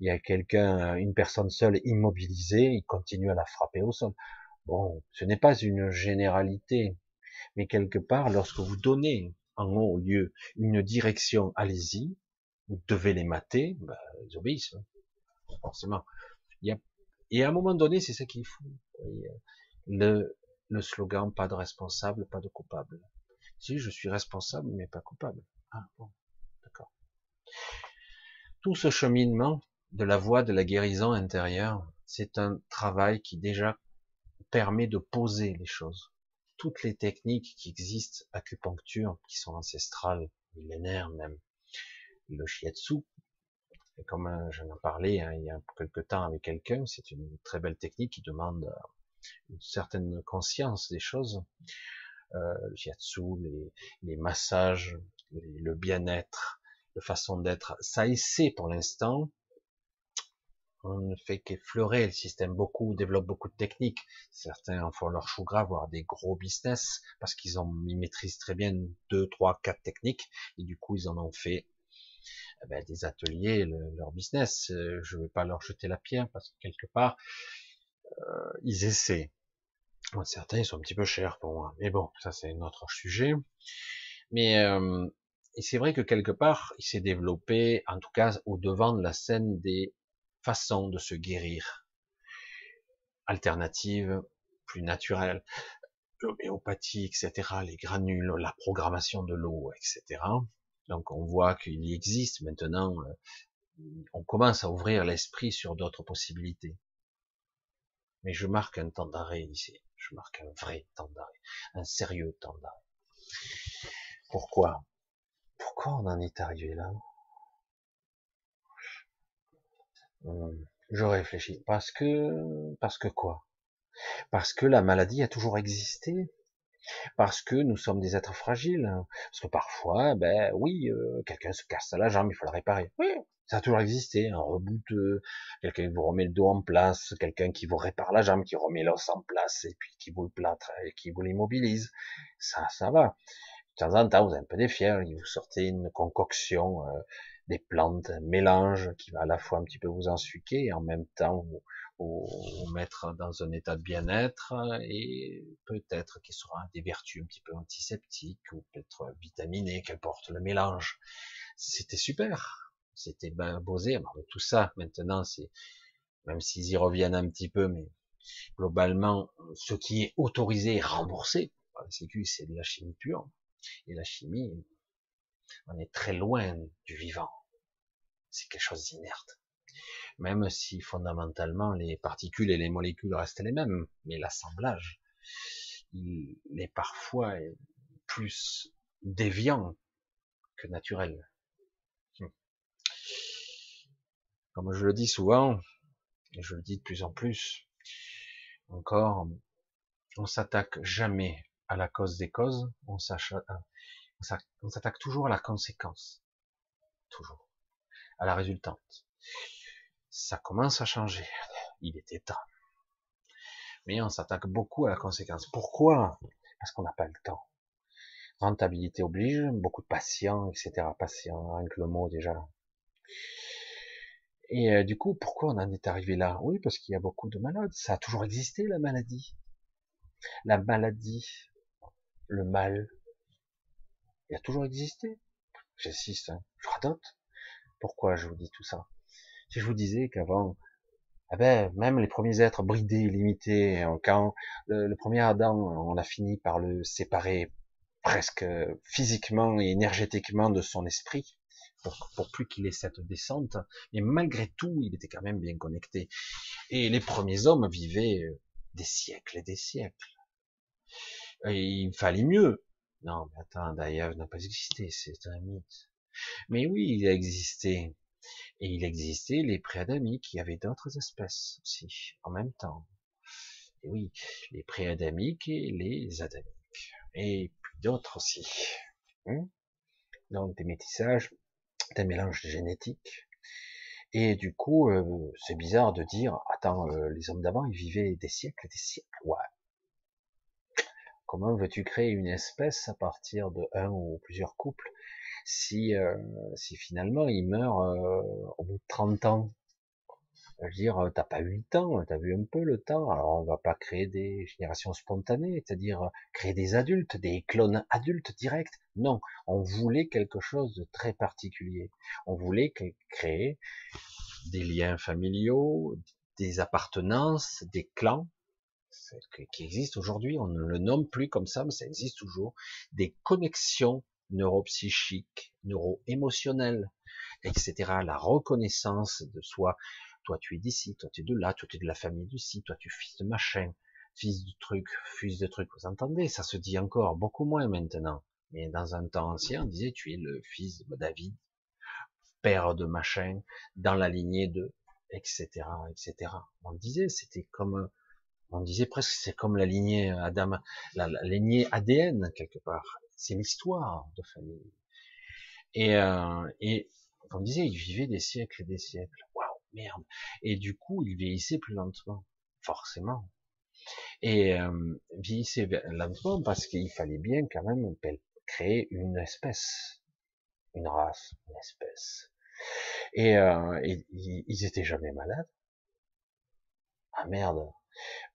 Il y a quelqu'un, une personne seule immobilisée, ils continuent à la frapper au sol. Bon, ce n'est pas une généralité, mais quelque part, lorsque vous donnez en haut lieu une direction, allez-y, vous devez les mater, ben, ils obéissent, hein. forcément. Et à un moment donné, c'est ça qu'il faut. Le, le slogan, pas de responsable, pas de coupable. Si je suis responsable, mais pas coupable. Ah bon, d'accord. Tout ce cheminement de la voie de la guérison intérieure, c'est un travail qui déjà permet de poser les choses. Toutes les techniques qui existent, acupuncture, qui sont ancestrales, millénaires même, le shiatsu, comme euh, j'en ai parlé hein, il y a quelque temps avec quelqu'un, c'est une très belle technique qui demande euh, une certaine conscience des choses le shiatsu, les, les massages, le bien-être, la façon d'être. Ça essaie pour l'instant. On ne fait qu'effleurer le système beaucoup, développe beaucoup de techniques. Certains en font leur chou gras, voire des gros business, parce qu'ils ils maîtrisent très bien deux, trois, quatre techniques, et du coup, ils en ont fait eh ben, des ateliers, leur business. Euh, je ne vais pas leur jeter la pierre, parce que quelque part, euh, ils essaient certains, sont un petit peu chers pour moi. Mais bon, ça c'est un autre sujet. Mais euh, c'est vrai que quelque part, il s'est développé, en tout cas au devant de la scène, des façons de se guérir. Alternatives, plus naturelles, l'homéopathie, etc., les granules, la programmation de l'eau, etc. Donc on voit qu'il existe maintenant, euh, on commence à ouvrir l'esprit sur d'autres possibilités. Mais je marque un temps d'arrêt ici je marque un vrai temps d'arrêt, un sérieux temps d'arrêt. Pourquoi? Pourquoi on en est arrivé là? Hum, Je réfléchis. Parce que, parce que quoi? Parce que la maladie a toujours existé. Parce que nous sommes des êtres fragiles. Parce que parfois, ben oui, euh, quelqu'un se casse la jambe, il faut la réparer. Ça a toujours existé, un reboot, quelqu'un qui vous remet le dos en place, quelqu'un qui vous répare la jambe, qui remet l'os en place, et puis qui vous le plâtre, et qui vous l'immobilise. Ça, ça va. De temps en temps, vous avez un peu des fiers, vous sortez une concoction, euh, des plantes, un mélange qui va à la fois un petit peu vous ensuquer, et en même temps vous, vous, mettre dans un état de bien-être, et peut-être qu'il sera des vertus un petit peu antiseptiques, ou peut-être vitaminées, qu'importe le mélange. C'était super c'était bien posé. tout ça, maintenant, c'est, même s'ils y reviennent un petit peu, mais globalement, ce qui est autorisé et remboursé par la Sécu, c'est de la chimie pure. Et la chimie, on est très loin du vivant. C'est quelque chose d'inerte. Même si fondamentalement les particules et les molécules restent les mêmes, mais l'assemblage, il est parfois plus déviant que naturel. Comme je le dis souvent, et je le dis de plus en plus, encore, on s'attaque jamais à la cause des causes, on s'attaque toujours à la conséquence. Toujours. À la résultante. Ça commence à changer. Il était temps. Mais on s'attaque beaucoup à la conséquence. Pourquoi? Parce qu'on n'a pas le temps. Rentabilité oblige, beaucoup de patients, etc. Patients, avec le mot déjà. Et euh, du coup, pourquoi on en est arrivé là? Oui, parce qu'il y a beaucoup de malades. Ça a toujours existé, la maladie. La maladie, le mal, il a toujours existé. J'insiste, hein. je radote. Pourquoi je vous dis tout ça? Si je vous disais qu'avant, eh ben, même les premiers êtres bridés, limités, quand le, le, premier Adam, on a fini par le séparer presque physiquement et énergétiquement de son esprit, pour, pour plus qu'il ait cette descente, mais malgré tout, il était quand même bien connecté. Et les premiers hommes vivaient des siècles et des siècles. Il fallait mieux. Non, mais attends, Daïev n'a pas existé, c'est un mythe. Mais oui, il a existé. Et il existait les préadamiques, il y avait d'autres espèces aussi, en même temps. Et oui, les préadamiques et les adamiques. Et puis d'autres aussi. Donc des métissages, des mélanges génétiques. Et du coup, euh, c'est bizarre de dire, attends, euh, les hommes d'avant, ils vivaient des siècles et des siècles. Ouais. Comment veux-tu créer une espèce à partir de un ou plusieurs couples si, euh, si finalement il meurt euh, au bout de 30 ans? Je veux dire, t'as pas eu le temps, t'as vu un peu le temps, alors on va pas créer des générations spontanées, c'est-à-dire créer des adultes, des clones adultes directs. Non, on voulait quelque chose de très particulier. On voulait créer des liens familiaux, des appartenances, des clans, qui existent aujourd'hui, on ne le nomme plus comme ça, mais ça existe toujours, des connexions neuropsychique, neuro-émotionnel, etc. La reconnaissance de soi. Toi, tu es d'ici, toi, tu es de là, toi, tu es de la famille d'ici, toi, tu es fils de machin, fils de truc, fils de truc. Vous entendez? Ça se dit encore beaucoup moins maintenant. Mais dans un temps ancien, on disait, tu es le fils de David, père de machin, dans la lignée de, etc., etc. On disait, c'était comme, on disait presque, c'est comme la lignée Adam, la lignée ADN quelque part c'est l'histoire de famille. Et, euh, et on disait, il vivait des siècles et des siècles. Merde. Et du coup, il vieillissait plus lentement, forcément. Et euh, lentement parce qu'il fallait bien quand même créer une espèce, une race, une espèce. Et, euh, ils étaient jamais malades. Ah merde.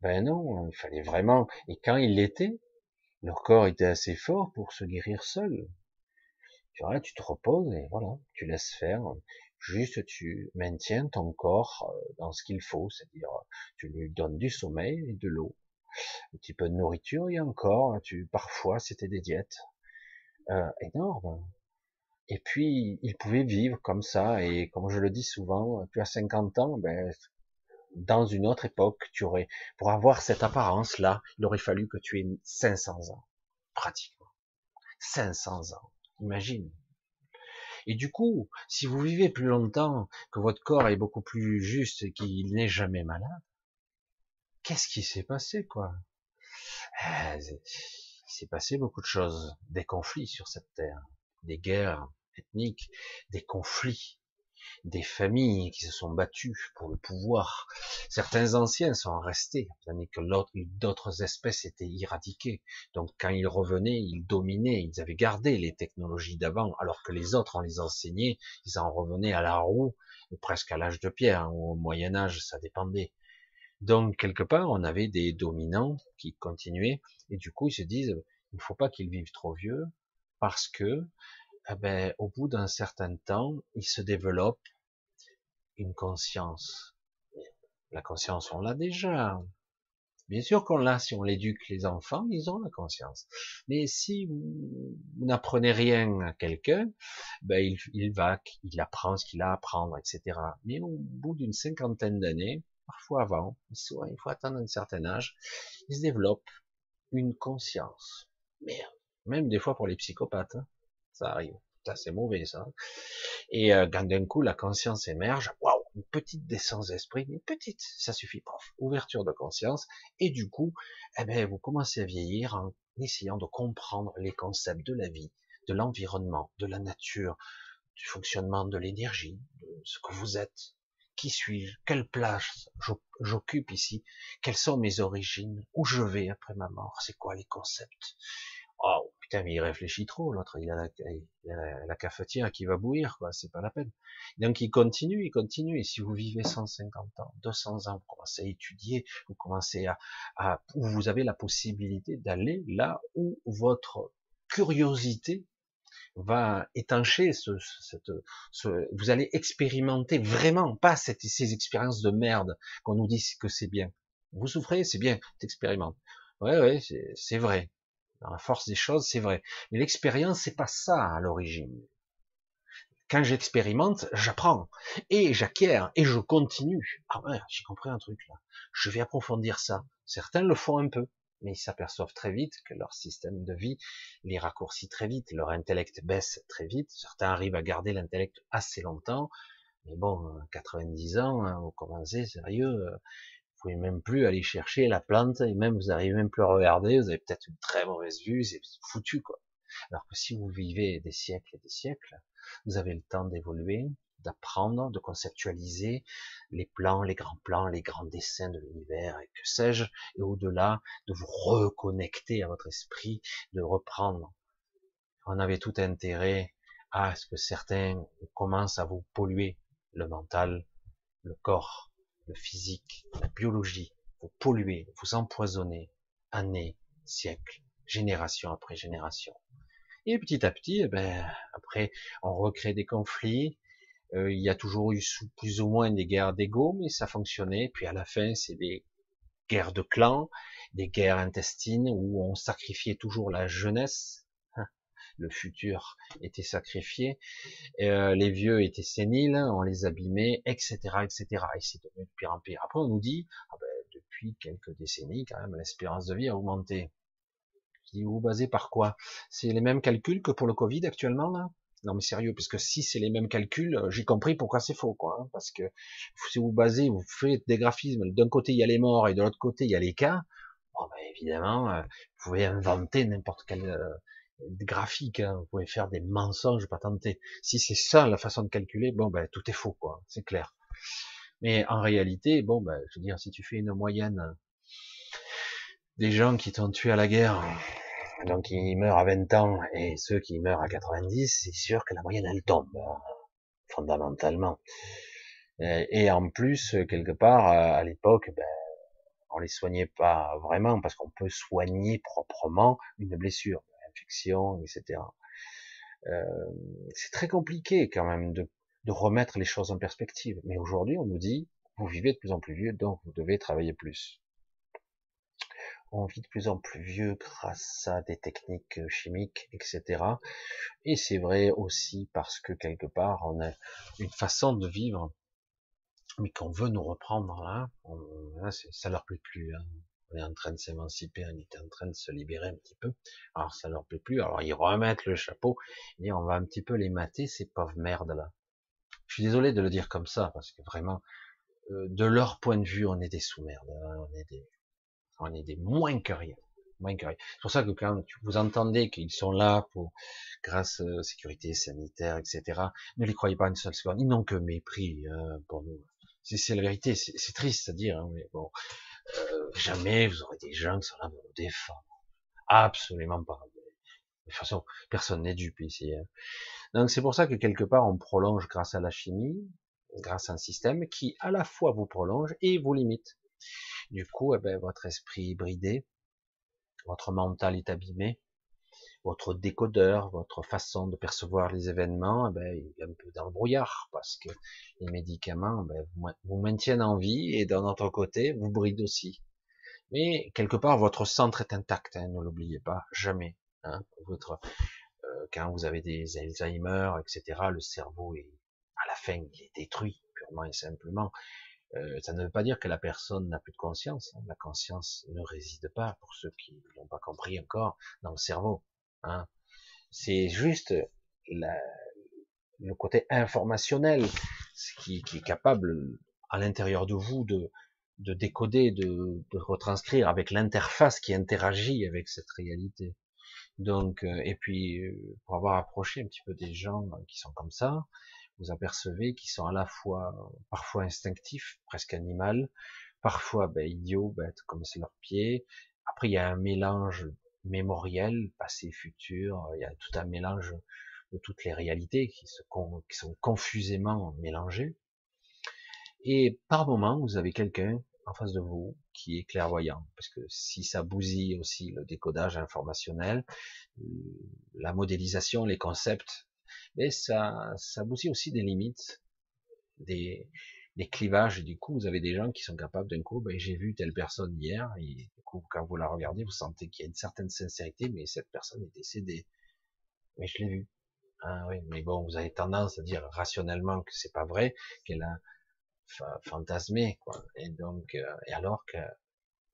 Ben non, il fallait vraiment. Et quand il l'était, leur corps était assez fort pour se guérir seul. Tu vois, tu te reposes et voilà, tu laisses faire. Juste, tu maintiens ton corps euh, dans ce qu'il faut, c'est-à-dire, tu lui donnes du sommeil et de l'eau, un petit peu de nourriture et encore, tu, parfois, c'était des diètes euh, énormes. Et puis, il pouvait vivre comme ça, et comme je le dis souvent, tu as 50 ans, ben, dans une autre époque, tu aurais, pour avoir cette apparence-là, il aurait fallu que tu aies 500 ans, pratiquement. 500 ans, imagine. Et du coup, si vous vivez plus longtemps, que votre corps est beaucoup plus juste et qu'il n'est jamais malade, qu'est-ce qui s'est passé, quoi? Eh, Il s'est passé beaucoup de choses, des conflits sur cette terre, des guerres ethniques, des conflits des familles qui se sont battues pour le pouvoir. Certains anciens sont restés, tandis que d'autres espèces étaient éradiquées. Donc quand ils revenaient, ils dominaient, ils avaient gardé les technologies d'avant, alors que les autres, on les enseignait, ils en revenaient à la roue, presque à l'âge de pierre, hein, ou au Moyen Âge, ça dépendait. Donc quelque part, on avait des dominants qui continuaient, et du coup ils se disent, il ne faut pas qu'ils vivent trop vieux, parce que eh ben, au bout d'un certain temps, il se développe une conscience. La conscience, on l'a déjà. Bien sûr qu'on l'a si on l'éduque les enfants, ils ont la conscience. Mais si vous, n'apprenez rien à quelqu'un, ben il, il, va, il apprend ce qu'il a à apprendre, etc. Mais au bout d'une cinquantaine d'années, parfois avant, soit il faut attendre un certain âge, il se développe une conscience. Merde. Même des fois pour les psychopathes. Hein ça arrive. C'est mauvais ça. Et euh, quand d'un coup la conscience émerge, waouh, une petite décence d'esprit, une petite, ça suffit, prof, ouverture de conscience, et du coup, eh ben, vous commencez à vieillir en essayant de comprendre les concepts de la vie, de l'environnement, de la nature, du fonctionnement de l'énergie, de ce que vous êtes, qui suis-je, quelle place j'occupe ici, quelles sont mes origines, où je vais après ma mort, c'est quoi les concepts. Oh, putain, mais il réfléchit trop, l'autre, il, a la, cafetière qui va bouillir, quoi, c'est pas la peine. Donc il continue, il continue, et si vous vivez 150 ans, 200 ans, vous commencez à étudier, vous commencez à, à vous avez la possibilité d'aller là où votre curiosité va étancher ce, cette, ce, vous allez expérimenter vraiment, pas ces expériences de merde qu'on nous dit que c'est bien. Vous souffrez, c'est bien, t'expérimentes. Ouais, ouais, c'est vrai. Dans la force des choses, c'est vrai. Mais l'expérience, c'est pas ça à l'origine. Quand j'expérimente, j'apprends et j'acquiers et je continue. Ah ouais, j'ai compris un truc là. Je vais approfondir ça. Certains le font un peu, mais ils s'aperçoivent très vite que leur système de vie les raccourcit très vite, leur intellect baisse très vite. Certains arrivent à garder l'intellect assez longtemps, mais bon, 90 ans, hein, vous commencez sérieux, euh, pouvez même plus aller chercher la plante et même vous n'arrivez même plus à regarder, vous avez peut-être une très mauvaise vue, c'est foutu quoi. Alors que si vous vivez des siècles et des siècles, vous avez le temps d'évoluer, d'apprendre, de conceptualiser les plans, les grands plans, les grands dessins de l'univers et que sais-je, et au-delà, de vous reconnecter à votre esprit, de reprendre. On avait tout intérêt à ce que certains commencent à vous polluer le mental, le corps, le physique, la biologie, vous polluer, vous empoisonner, années, siècles, génération après génération. Et petit à petit, eh ben, après, on recrée des conflits. Euh, il y a toujours eu plus ou moins des guerres d'ego, mais ça fonctionnait. Puis à la fin, c'est des guerres de clans, des guerres intestines où on sacrifiait toujours la jeunesse. Le futur était sacrifié. Euh, les vieux étaient séniles, on les abîmait, etc., etc. Et c'est devenu de pire en pire. Après, on nous dit, ah ben, depuis quelques décennies, quand même, l'espérance de vie a augmenté vous basez par quoi? C'est les mêmes calculs que pour le Covid actuellement là? Non mais sérieux, parce que si c'est les mêmes calculs, euh, j'ai compris pourquoi c'est faux quoi. Hein, parce que si vous basez, vous faites des graphismes, d'un côté il y a les morts et de l'autre côté il y a les cas, bon ben évidemment, euh, vous pouvez inventer n'importe quel graphique, hein, vous pouvez faire des mensonges, pas tenter. Si c'est ça la façon de calculer, bon ben tout est faux quoi, c'est clair. Mais en réalité, bon ben je veux dire, si tu fais une moyenne des gens qui t'ont tué à la guerre, donc ils meurent à 20 ans, et ceux qui meurent à 90, c'est sûr que la moyenne elle tombe, hein, fondamentalement. Et en plus, quelque part, à l'époque, ben, on les soignait pas vraiment, parce qu'on peut soigner proprement une blessure, une infection, etc. Euh, c'est très compliqué quand même de, remettre les choses en perspective. Mais aujourd'hui, on nous dit, vous vivez de plus en plus vieux, donc vous devez travailler plus on vit de plus en plus vieux grâce à des techniques euh, chimiques, etc. Et c'est vrai aussi parce que quelque part, on a une façon de vivre, mais qu'on veut nous reprendre là, là ça leur plaît plus. Hein. On est en train de s'émanciper, on est en train de se libérer un petit peu. Alors ça leur plaît plus. Alors ils remettent le chapeau et on va un petit peu les mater ces pauvres merdes là. Je suis désolé de le dire comme ça parce que vraiment, euh, de leur point de vue, on est des sous-merdes, hein. on est des, on est des moins que rien. Moins que rien. C'est pour ça que quand vous entendez qu'ils sont là pour, grâce à sécurité sanitaire, etc., ne les croyez pas une seule seconde. Ils n'ont que mépris hein, pour nous. C'est la vérité. C'est triste à dire, hein, mais bon, euh, jamais vous aurez des gens qui sont là pour nous défendre. Absolument pas. De toute façon, personne n'est dupe ici. Hein. Donc c'est pour ça que quelque part on prolonge grâce à la chimie, grâce à un système qui à la fois vous prolonge et vous limite. Du coup, eh ben, votre esprit est bridé, votre mental est abîmé, votre décodeur, votre façon de percevoir les événements, eh ben, est un peu dans le brouillard parce que les médicaments ben, vous maintiennent en vie et d'un autre côté vous brident aussi. Mais quelque part, votre centre est intact, hein, ne l'oubliez pas, jamais. Hein, votre, euh, quand vous avez des Alzheimer, etc., le cerveau est à la fin, il est détruit purement et simplement. Euh, ça ne veut pas dire que la personne n'a plus de conscience. Hein. La conscience ne réside pas, pour ceux qui l'ont pas compris encore, dans le cerveau. Hein. C'est juste le côté informationnel qui, qui, est capable à l'intérieur de vous de, de décoder, de, retranscrire avec l'interface qui interagit avec cette réalité. Donc, euh, et puis euh, pour avoir approché un petit peu des gens qui sont comme ça, vous apercevez qu'ils sont à la fois parfois instinctifs, presque animal, parfois ben, idiots, bêtes comme c'est leur pied. Après, il y a un mélange mémoriel, passé, futur. Il y a tout un mélange de toutes les réalités qui, se, qui sont confusément mélangées. Et par moment, vous avez quelqu'un en face de vous qui est clairvoyant, parce que si ça bousille aussi le décodage informationnel, la modélisation, les concepts, mais ça, ça bousille aussi des limites, des, des clivages, et du coup, vous avez des gens qui sont capables d'un coup, ben, j'ai vu telle personne hier, et du coup, quand vous la regardez, vous sentez qu'il y a une certaine sincérité, mais cette personne est décédée. Mais je l'ai vu. Ah oui, mais bon, vous avez tendance à dire rationnellement que c'est pas vrai, qu'elle a fantasmé, quoi. Et donc, euh, et alors que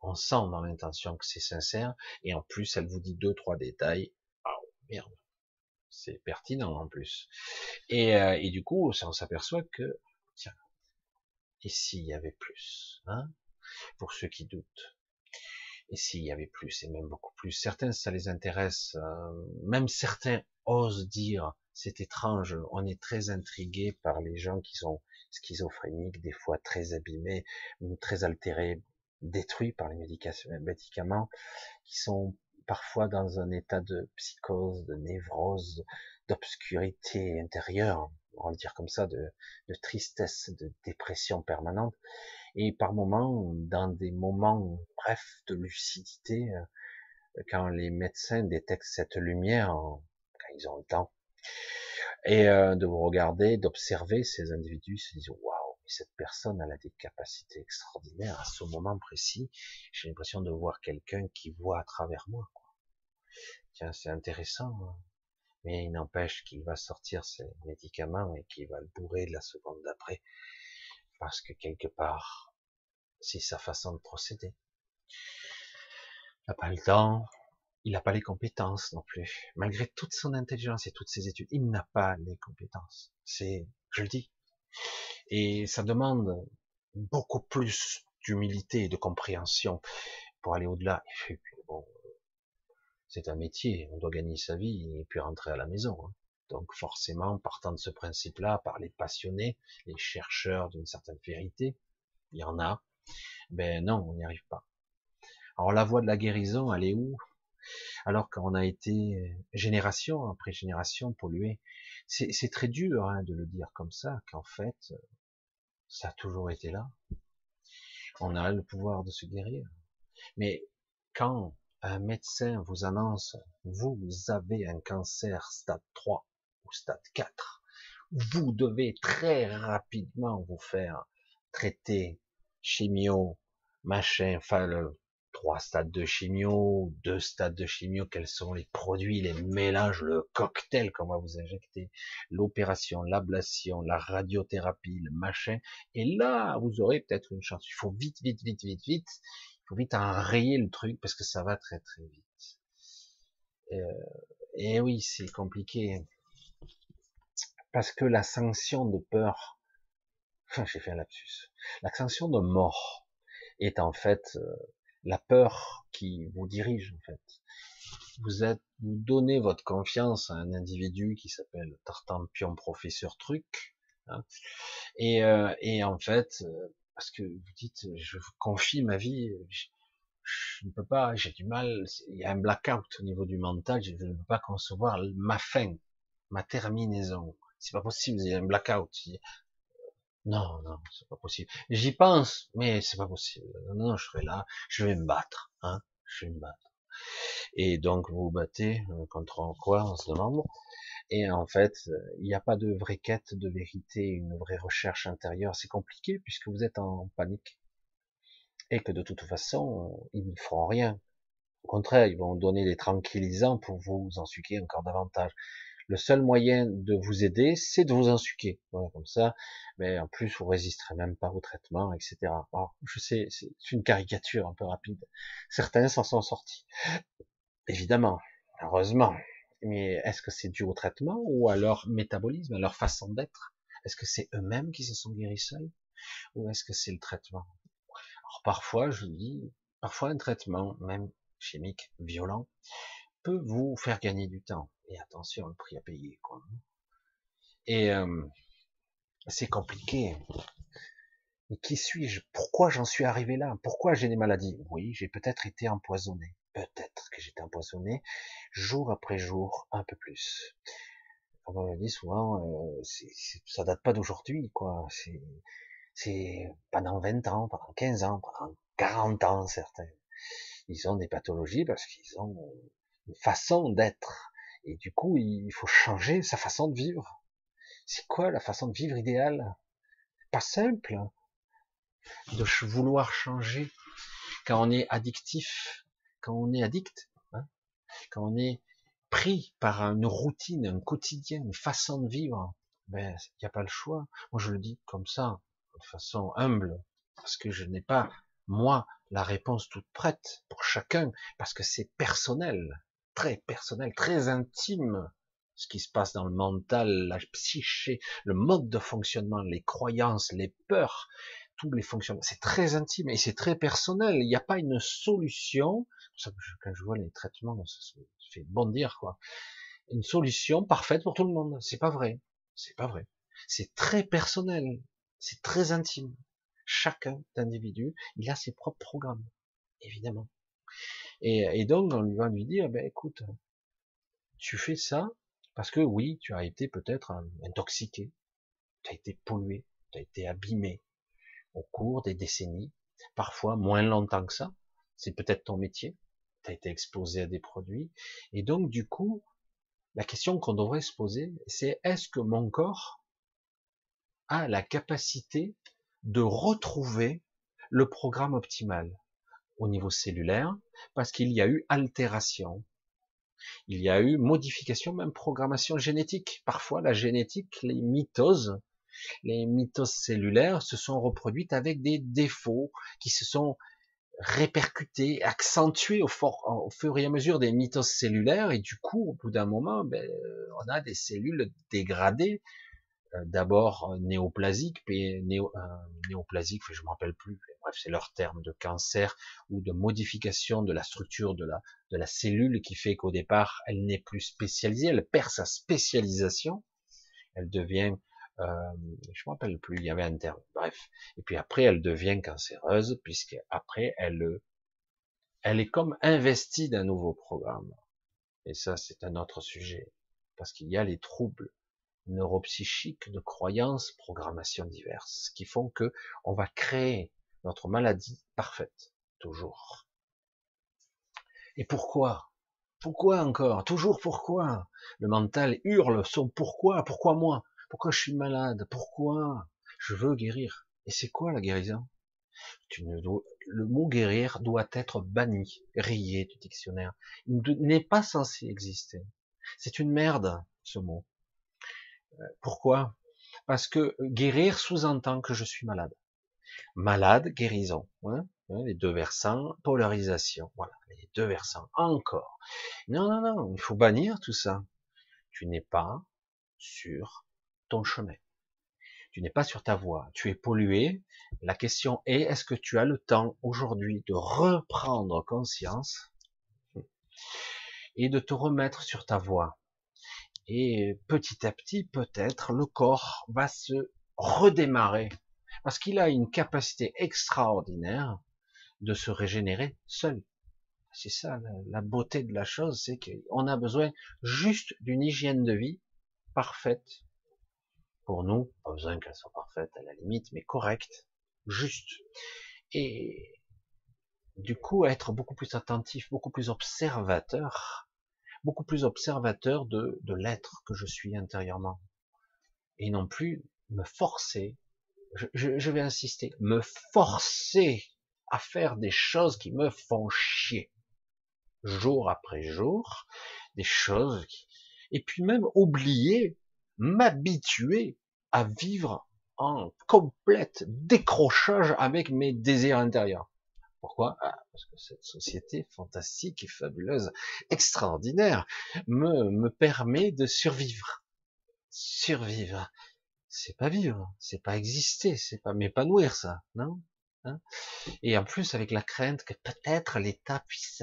on sent dans l'intention que c'est sincère, et en plus, elle vous dit deux, trois détails. Oh, merde. C'est pertinent en plus. Et, euh, et du coup, on s'aperçoit que, tiens, et s'il y avait plus, hein, pour ceux qui doutent. Et s'il y avait plus, et même beaucoup plus. Certains, ça les intéresse. Euh, même certains osent dire, c'est étrange, on est très intrigué par les gens qui sont schizophréniques, des fois très abîmés, très altérés, détruits par les médicaments, qui sont parfois dans un état de psychose, de névrose, d'obscurité intérieure, on va le dire comme ça, de, de, tristesse, de dépression permanente, et par moments, dans des moments, bref, de lucidité, euh, quand les médecins détectent cette lumière, quand ils ont le temps, et euh, de vous regarder, d'observer ces individus, se disent waouh, cette personne elle a des capacités extraordinaires à ce moment précis. J'ai l'impression de voir quelqu'un qui voit à travers moi. Quoi. Tiens, c'est intéressant. Hein. Mais il n'empêche qu'il va sortir ses médicaments et qu'il va le bourrer de la seconde d'après. Parce que quelque part, c'est sa façon de procéder. Il n'a pas le temps, il n'a pas les compétences non plus. Malgré toute son intelligence et toutes ses études, il n'a pas les compétences. C'est, je le dis. Et ça demande beaucoup plus d'humilité et de compréhension pour aller au-delà. C'est un métier, on doit gagner sa vie et puis rentrer à la maison. Hein. Donc forcément, partant de ce principe-là, par les passionnés, les chercheurs d'une certaine vérité, il y en a, ben non, on n'y arrive pas. Alors la voie de la guérison, elle est où? Alors qu'on a été génération après génération pollué. C'est très dur hein, de le dire comme ça, qu'en fait, ça a toujours été là. On a le pouvoir de se guérir. Mais quand un médecin vous annonce, vous avez un cancer stade 3 ou stade 4, vous devez très rapidement vous faire traiter chimio, machin, enfin le, trois stades de chimio, deux stades de chimio, quels sont les produits, les mélanges, le cocktail qu'on va vous injecter, l'opération, l'ablation, la radiothérapie, le machin, et là, vous aurez peut-être une chance. Il faut vite, vite, vite, vite, vite, faut vite enrayer le truc parce que ça va très, très vite. Euh, et oui, c'est compliqué. Parce que la sanction de peur, enfin, j'ai fait un lapsus, la sanction de mort est en fait euh, la peur qui vous dirige en fait. Vous êtes, vous donnez votre confiance à un individu qui s'appelle Tartampion Professeur Truc, hein, et, euh, et en fait, euh, parce que vous dites, je vous confie ma vie, je, ne peux pas, j'ai du mal, il y a un blackout au niveau du mental, je ne peux pas concevoir ma fin, ma terminaison. C'est pas possible, il y a un blackout. Non, non, c'est pas possible. J'y pense, mais c'est pas possible. Non, je serai là, je vais me battre, hein, je vais me battre. Et donc vous vous battez euh, contre quoi, on se demande. Et en fait, il n'y a pas de vraie quête de vérité, une vraie recherche intérieure. C'est compliqué puisque vous êtes en panique et que de toute façon, ils ne feront rien. Au contraire, ils vont donner des tranquillisants pour vous en suquer encore davantage le seul moyen de vous aider, c'est de vous insuquer. Voilà, comme ça, mais en plus, vous résisterez même pas au traitement, etc. Alors, je sais, c'est une caricature un peu rapide. Certains s'en sont sortis. Évidemment, heureusement. Mais est-ce que c'est dû au traitement ou à leur métabolisme, à leur façon d'être? Est-ce que c'est eux-mêmes qui se sont guéris seuls? Ou est-ce que c'est le traitement? Alors parfois, je dis, parfois un traitement, même chimique, violent, peut vous faire gagner du temps. Et attention, le prix à payer, quoi. Et euh, c'est compliqué. Mais qui suis-je? Pourquoi j'en suis arrivé là? Pourquoi j'ai des maladies? Oui, j'ai peut-être été empoisonné. Peut-être que j'étais empoisonné jour après jour, un peu plus. Comme on le dit souvent, euh, ça date pas d'aujourd'hui, quoi. C'est pendant 20 ans, pendant 15 ans, pendant 40 ans, certains. Ils ont des pathologies parce qu'ils ont une façon d'être. Et du coup, il faut changer sa façon de vivre. C'est quoi la façon de vivre idéale? Pas simple hein, de vouloir changer quand on est addictif, quand on est addict, hein, quand on est pris par une routine, un quotidien, une façon de vivre, ben il n'y a pas le choix. Moi je le dis comme ça, de façon humble, parce que je n'ai pas moi la réponse toute prête pour chacun, parce que c'est personnel, très personnel, très intime ce qui se passe dans le mental, la psyché, le mode de fonctionnement, les croyances, les peurs, tous les fonctionnements. C'est très intime et c'est très personnel. Il n'y a pas une solution. Quand je vois les traitements, ça me fait bondir quoi. Une solution parfaite pour tout le monde. C'est pas vrai. C'est pas vrai. C'est très personnel. C'est très intime. Chacun d'individu, il a ses propres programmes, évidemment. Et, et donc, on lui va lui dire, ben écoute, tu fais ça, parce que oui, tu as été peut-être intoxiqué, tu as été pollué, tu as été abîmé au cours des décennies, parfois moins longtemps que ça, c'est peut-être ton métier, tu as été exposé à des produits, et donc du coup, la question qu'on devrait se poser, c'est est-ce que mon corps a la capacité de retrouver le programme optimal au niveau cellulaire, parce qu'il y a eu altération, il y a eu modification, même programmation génétique. Parfois, la génétique, les mitoses, les mitoses cellulaires se sont reproduites avec des défauts qui se sont répercutés, accentués au, fur et à mesure des mitoses cellulaires, et du coup, au bout d'un moment, ben, on a des cellules dégradées, euh, d'abord euh, néoplasiques, puis néo, euh, néoplasiques, je me rappelle plus, bref, c'est leur terme de cancer ou de modification de la structure de la cellule qui fait qu'au départ, elle n'est plus spécialisée, elle perd sa spécialisation, elle devient, euh, je me rappelle plus, il y avait un terme, bref, et puis après, elle devient cancéreuse, puisque après, elle, elle est comme investie d'un nouveau programme. Et ça, c'est un autre sujet, parce qu'il y a les troubles neuropsychiques, de croyances, programmations diverses, qui font que on va créer notre maladie parfaite, toujours. Et pourquoi? Pourquoi encore? Toujours pourquoi? Le mental hurle son pourquoi Pourquoi moi? Pourquoi je suis malade? Pourquoi? Je veux guérir. Et c'est quoi la guérison? Tu ne Le mot guérir doit être banni, rayé du dictionnaire. Il n'est pas censé exister. C'est une merde, ce mot. Pourquoi? Parce que guérir sous-entend que je suis malade. Malade, guérison. Hein, hein les deux versants, polarisation. Voilà, les deux versants. Encore. Non, non, non, il faut bannir tout ça. Tu n'es pas sur ton chemin. Tu n'es pas sur ta voie. Tu es pollué. La question est, est-ce que tu as le temps aujourd'hui de reprendre conscience et de te remettre sur ta voie? Et petit à petit, peut-être, le corps va se redémarrer. Parce qu'il a une capacité extraordinaire de se régénérer seul. C'est ça, la beauté de la chose, c'est qu'on a besoin juste d'une hygiène de vie parfaite. Pour nous, pas besoin qu'elle soit parfaite à la limite, mais correcte, juste. Et du coup, être beaucoup plus attentif, beaucoup plus observateur beaucoup plus observateur de, de l'être que je suis intérieurement. Et non plus me forcer, je, je, vais insister, me forcer à faire des choses qui me font chier. Jour après jour, des choses qui... Et puis même oublier, m'habituer à vivre en complète décrochage avec mes désirs intérieurs. Pourquoi? Ah, Parce que cette société fantastique et fabuleuse, extraordinaire, me, me permet de survivre. Survivre, c'est pas vivre, c'est pas exister, c'est pas m'épanouir ça, non? Hein? Et en plus avec la crainte que peut-être l'État puisse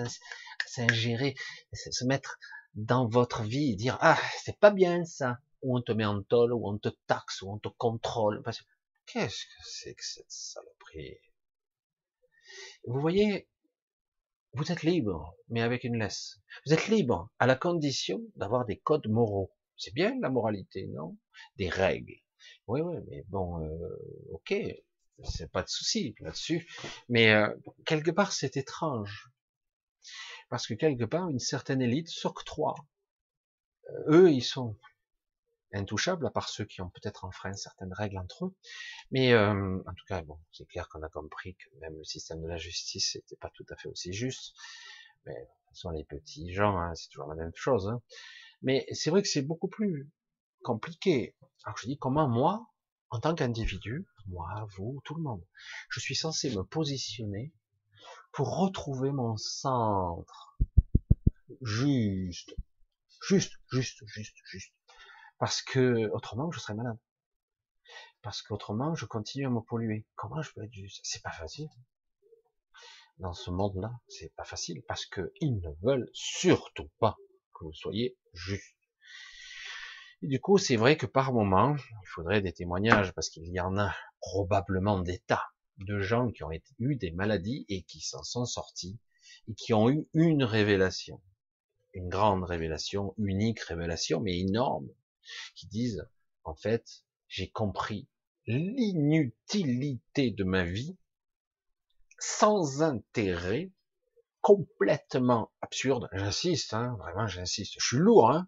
s'ingérer, se mettre dans votre vie et dire ah c'est pas bien ça, ou on te met en tôle, ou on te taxe, ou on te contrôle. Qu'est-ce que c'est que cette saloperie? Vous voyez, vous êtes libre, mais avec une laisse. Vous êtes libre à la condition d'avoir des codes moraux. C'est bien la moralité, non? Des règles. Oui, oui, mais bon, euh, ok, c'est pas de souci là-dessus. Mais euh, quelque part, c'est étrange. Parce que quelque part, une certaine élite s'octroie. Euh, eux, ils sont intouchables, à part ceux qui ont peut-être enfreint certaines règles entre eux. Mais euh, en tout cas, bon, c'est clair qu'on a compris que même le système de la justice n'était pas tout à fait aussi juste. Mais ce sont les petits gens, hein, c'est toujours la même chose. Hein. Mais c'est vrai que c'est beaucoup plus compliqué. Alors je dis comment moi, en tant qu'individu, moi, vous, tout le monde, je suis censé me positionner pour retrouver mon centre. Juste. Juste, juste, juste, juste. Parce que autrement, je serais malade. Parce qu'autrement, je continue à me polluer. Comment je peux être juste? C'est pas facile. Dans ce monde-là, c'est pas facile parce que ils ne veulent surtout pas que vous soyez juste. Et du coup, c'est vrai que par moment, il faudrait des témoignages parce qu'il y en a probablement des tas de gens qui ont eu des maladies et qui s'en sont sortis et qui ont eu une révélation, une grande révélation, unique révélation, mais énorme, qui disent, en fait, j'ai compris l'inutilité de ma vie, sans intérêt, complètement absurde, j'insiste, hein, vraiment j'insiste, je suis lourd, hein,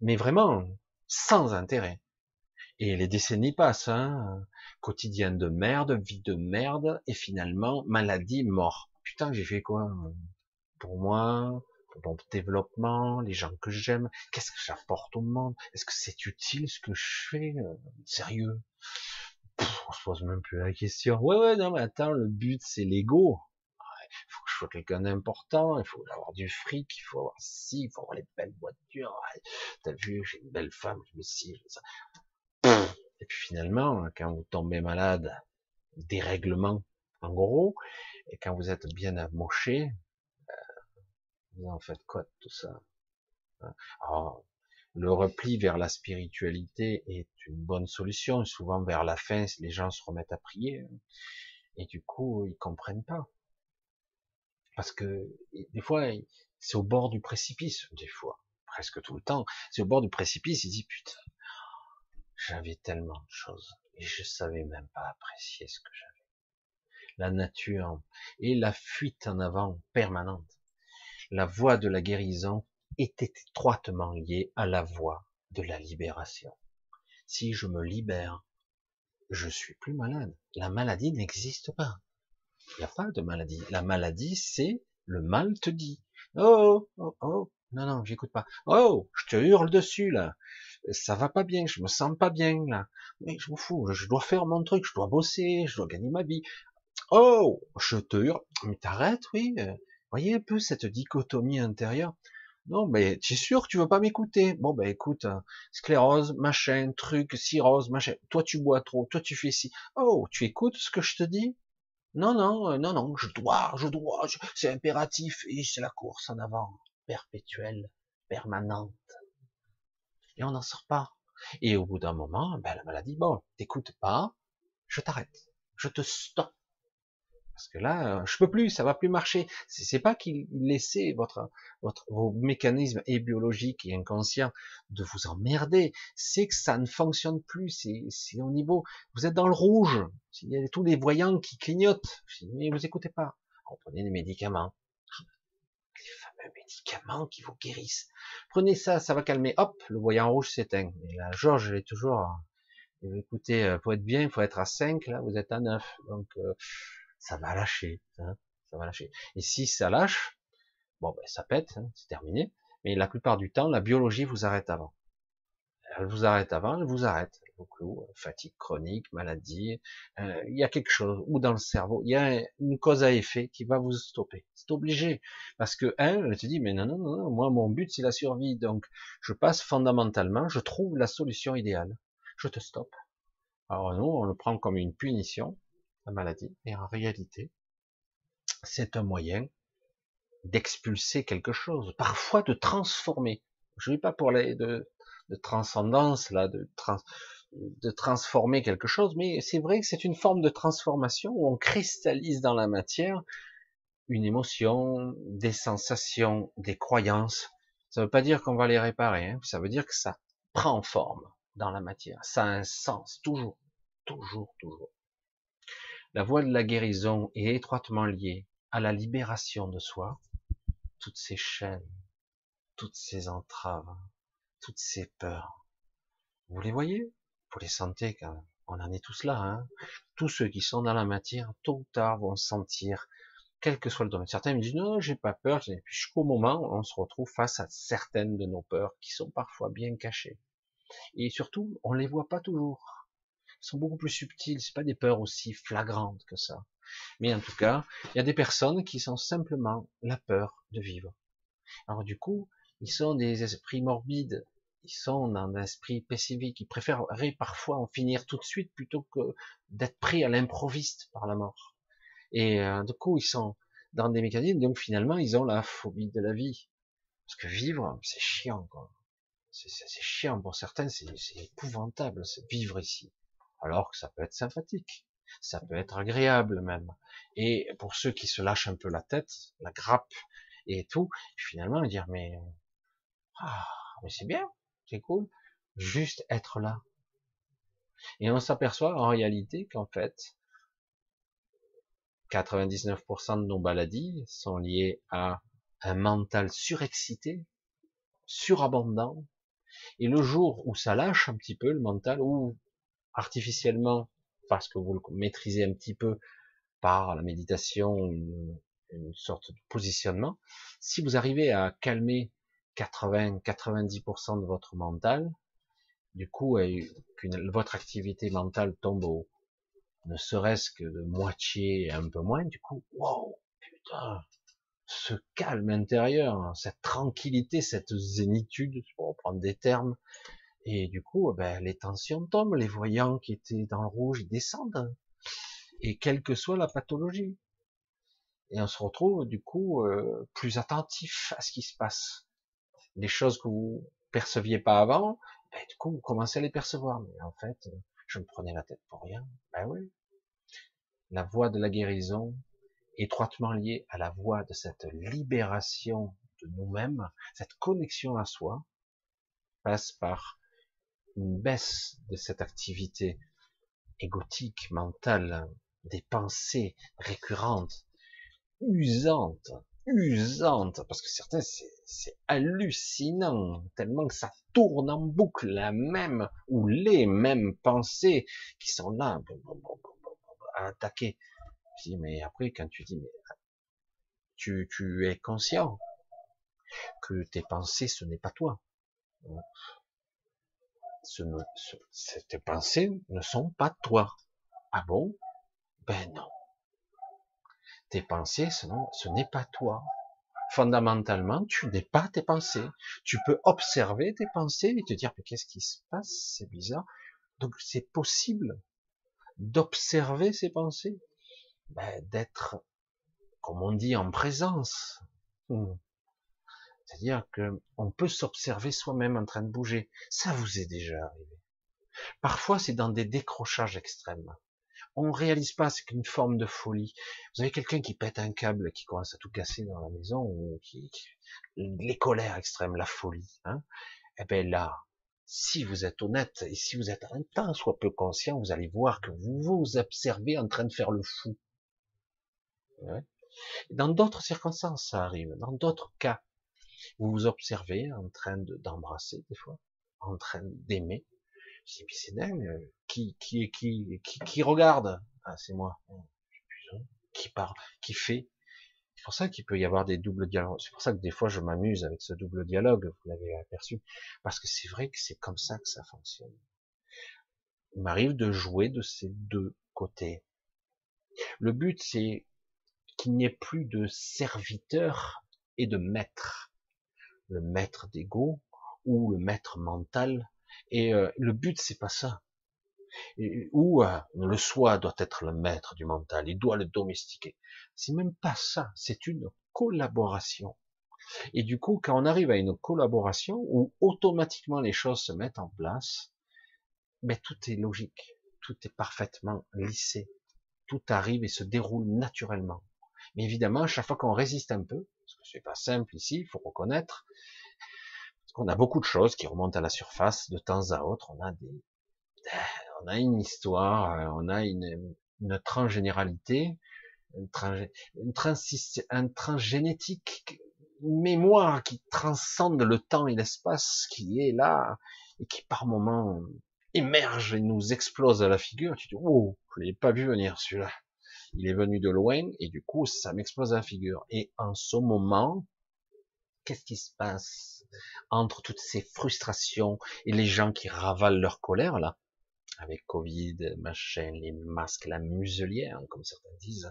mais vraiment sans intérêt. Et les décennies passent, hein, quotidien de merde, vie de merde, et finalement, maladie, mort. Putain, j'ai fait quoi Pour moi, mon développement, les gens que j'aime, qu'est-ce que j'apporte au monde Est-ce que c'est utile ce que je fais euh, Sérieux? On se pose même plus la question. Ouais, ouais, non, mais attends, le but, c'est l'ego. Il faut que je sois quelqu'un d'important, il faut avoir du fric, il faut avoir ci, il faut avoir les belles voitures. T'as vu, j'ai une belle femme, je me suis ça. Et puis finalement, quand vous tombez malade, dérèglement, en gros, et quand vous êtes bien amoché, vous en faites quoi de tout ça hein? Alors, le repli vers la spiritualité est une bonne solution. Souvent, vers la fin, les gens se remettent à prier. Hein. Et du coup, ils comprennent pas. Parce que, des fois, c'est au bord du précipice. Des fois, presque tout le temps. C'est au bord du précipice, ils disent, putain, j'avais tellement de choses et je savais même pas apprécier ce que j'avais. La nature et la fuite en avant permanente. La voie de la guérison était étroitement liée à la voie de la libération. Si je me libère, je suis plus malade. La maladie n'existe pas. Il n'y a pas de maladie. La maladie, c'est le mal te dit. Oh, oh, oh, non, non, j'écoute pas. Oh, je te hurle dessus, là. Ça va pas bien, je me sens pas bien, là. Mais je m'en fous, je dois faire mon truc, je dois bosser, je dois gagner ma vie. Oh, je te hurle. Mais t'arrêtes, oui. Voyez un peu cette dichotomie intérieure? Non, mais tu sûr que tu veux pas m'écouter? Bon, ben écoute, hein, sclérose, machin, truc, cirrhose, machin. Toi, tu bois trop, toi, tu fais ci. Oh, tu écoutes ce que je te dis? Non, non, euh, non, non, je dois, je dois, c'est impératif, et c'est la course en avant perpétuelle, permanente. Et on n'en sort pas. Et au bout d'un moment, ben, la maladie, bon, t'écoutes pas, je t'arrête, je te stoppe. Parce que là, euh, je peux plus, ça va plus marcher. C'est pas qu'il laissait votre, votre, vos mécanismes et biologiques et inconscients de vous emmerder. C'est que ça ne fonctionne plus. C'est au niveau, vous êtes dans le rouge. Il y a tous les voyants qui clignotent. Mais vous écoutez pas. Prenez des médicaments les fameux médicaments qui vous guérissent. Prenez ça, ça va calmer. Hop, le voyant rouge s'éteint. Et la Georges, elle est toujours. Euh, écoutez, euh, pour être bien, il faut être à 5, là, vous êtes à 9. Donc, euh, ça va lâcher. Hein, ça va lâcher. Et si ça lâche, bon, ben, ça pète, hein, c'est terminé. Mais la plupart du temps, la biologie vous arrête avant. Elle vous arrête avant, elle vous arrête. Beaucoup, fatigue chronique, maladie, euh, il y a quelque chose, ou dans le cerveau, il y a une cause à effet qui va vous stopper. C'est obligé. Parce que, un, elle te dit, mais non, non, non, moi, mon but, c'est la survie. Donc, je passe fondamentalement, je trouve la solution idéale. Je te stoppe. Alors, nous, on le prend comme une punition, la maladie. Et en réalité, c'est un moyen d'expulser quelque chose, parfois de transformer. Je ne dis pas pour les, de, de transcendance, là, de, de transformer quelque chose, mais c'est vrai que c'est une forme de transformation où on cristallise dans la matière une émotion, des sensations, des croyances. Ça ne veut pas dire qu'on va les réparer, hein. ça veut dire que ça prend forme dans la matière. Ça a un sens, toujours, toujours, toujours. La voie de la guérison est étroitement liée à la libération de soi, toutes ces chaînes, toutes ces entraves, toutes ces peurs, Vous les voyez? Vous les sentez quand on en est tous là. Hein tous ceux qui sont dans la matière, tôt ou tard, vont sentir, quel que soit le domaine. Certains me disent non, j'ai pas peur. Jusqu'au moment où on se retrouve face à certaines de nos peurs qui sont parfois bien cachées. Et surtout, on les voit pas toujours. Sont beaucoup plus subtiles. C'est pas des peurs aussi flagrantes que ça. Mais en tout cas, il y a des personnes qui sont simplement la peur de vivre. Alors du coup, ils sont des esprits morbides, ils sont dans un esprit pessimistique, ils préféreraient parfois en finir tout de suite plutôt que d'être pris à l'improviste par la mort. Et euh, du coup, ils sont dans des mécanismes, donc finalement, ils ont la phobie de la vie. Parce que vivre, c'est chiant, quoi. C'est chiant pour certains, c'est épouvantable, vivre ici. Alors que ça peut être sympathique, ça peut être agréable même. Et pour ceux qui se lâchent un peu la tête, la grappe et tout, finalement, dire mais ah, mais c'est bien, c'est cool, juste être là. Et on s'aperçoit en réalité qu'en fait, 99% de nos maladies sont liées à un mental surexcité, surabondant. Et le jour où ça lâche un petit peu le mental, ou artificiellement, parce que vous le maîtrisez un petit peu par la méditation, une, une sorte de positionnement, si vous arrivez à calmer 80-90% de votre mental, du coup, que votre activité mentale tombe au, ne serait-ce que de moitié, un peu moins, du coup, wow, putain, ce calme intérieur, cette tranquillité, cette zénitude, pour prendre des termes, et du coup, ben, les tensions tombent, les voyants qui étaient dans le rouge, descendent, et quelle que soit la pathologie. Et on se retrouve, du coup, euh, plus attentif à ce qui se passe les choses que vous perceviez pas avant, ben, du coup, vous commencez à les percevoir. Mais en fait, je me prenais la tête pour rien. Ben oui. La voie de la guérison, étroitement liée à la voie de cette libération de nous-mêmes, cette connexion à soi, passe par une baisse de cette activité égotique, mentale, des pensées récurrentes, usantes, usante, parce que certains, c'est hallucinant, tellement que ça tourne en boucle, la même, ou les mêmes pensées qui sont là, à attaquer. mais après, quand tu dis, mais tu, tu es conscient que tes pensées, ce n'est pas toi. Ce tes pensées ne sont pas toi. Ah bon? Ben non tes pensées, ce n'est pas toi. Fondamentalement, tu n'es pas tes pensées. Tu peux observer tes pensées et te dire, mais qu'est-ce qui se passe? C'est bizarre. Donc, c'est possible d'observer ces pensées, ben, d'être, comme on dit, en présence. C'est-à-dire que on peut s'observer soi-même en train de bouger. Ça vous est déjà arrivé. Parfois, c'est dans des décrochages extrêmes on réalise pas, c'est qu'une forme de folie. Vous avez quelqu'un qui pète un câble, qui commence à tout casser dans la maison, les colères extrêmes, la folie. Hein eh ben là, si vous êtes honnête et si vous êtes un temps soit peu conscient, vous allez voir que vous vous observez en train de faire le fou. Dans d'autres circonstances, ça arrive. Dans d'autres cas, vous vous observez en train d'embrasser des fois, en train d'aimer, c'est c'est dingue. Qui, qui, qui, qui, qui regarde? Ah, c'est moi. Qui parle, qui fait. C'est pour ça qu'il peut y avoir des doubles dialogues. C'est pour ça que des fois je m'amuse avec ce double dialogue. Vous l'avez aperçu, parce que c'est vrai que c'est comme ça que ça fonctionne. Il m'arrive de jouer de ces deux côtés. Le but, c'est qu'il n'y ait plus de serviteur et de maître. Le maître d'ego ou le maître mental et euh, le but, c'est pas ça. ou euh, le soi doit être le maître du mental, il doit le domestiquer. C'est même pas ça, c'est une collaboration. Et du coup, quand on arrive à une collaboration où automatiquement les choses se mettent en place, mais tout est logique, tout est parfaitement lissé, tout arrive et se déroule naturellement. Mais évidemment, à chaque fois qu'on résiste un peu, parce que c'est pas simple ici, il faut reconnaître, on a beaucoup de choses qui remontent à la surface de temps à autre. On a des, on a une histoire, on a une, une transgénéralité, une, une, un transgénétique, une mémoire qui transcende le temps et l'espace, qui est là, et qui par moment émerge et nous explose à la figure, tu dis, oh, je l'ai pas vu venir celui-là. Il est venu de loin et du coup, ça m'explose la figure. Et en ce moment, qu'est-ce qui se passe entre toutes ces frustrations et les gens qui ravalent leur colère là, avec Covid, machin, les masques, la muselière, comme certains disent.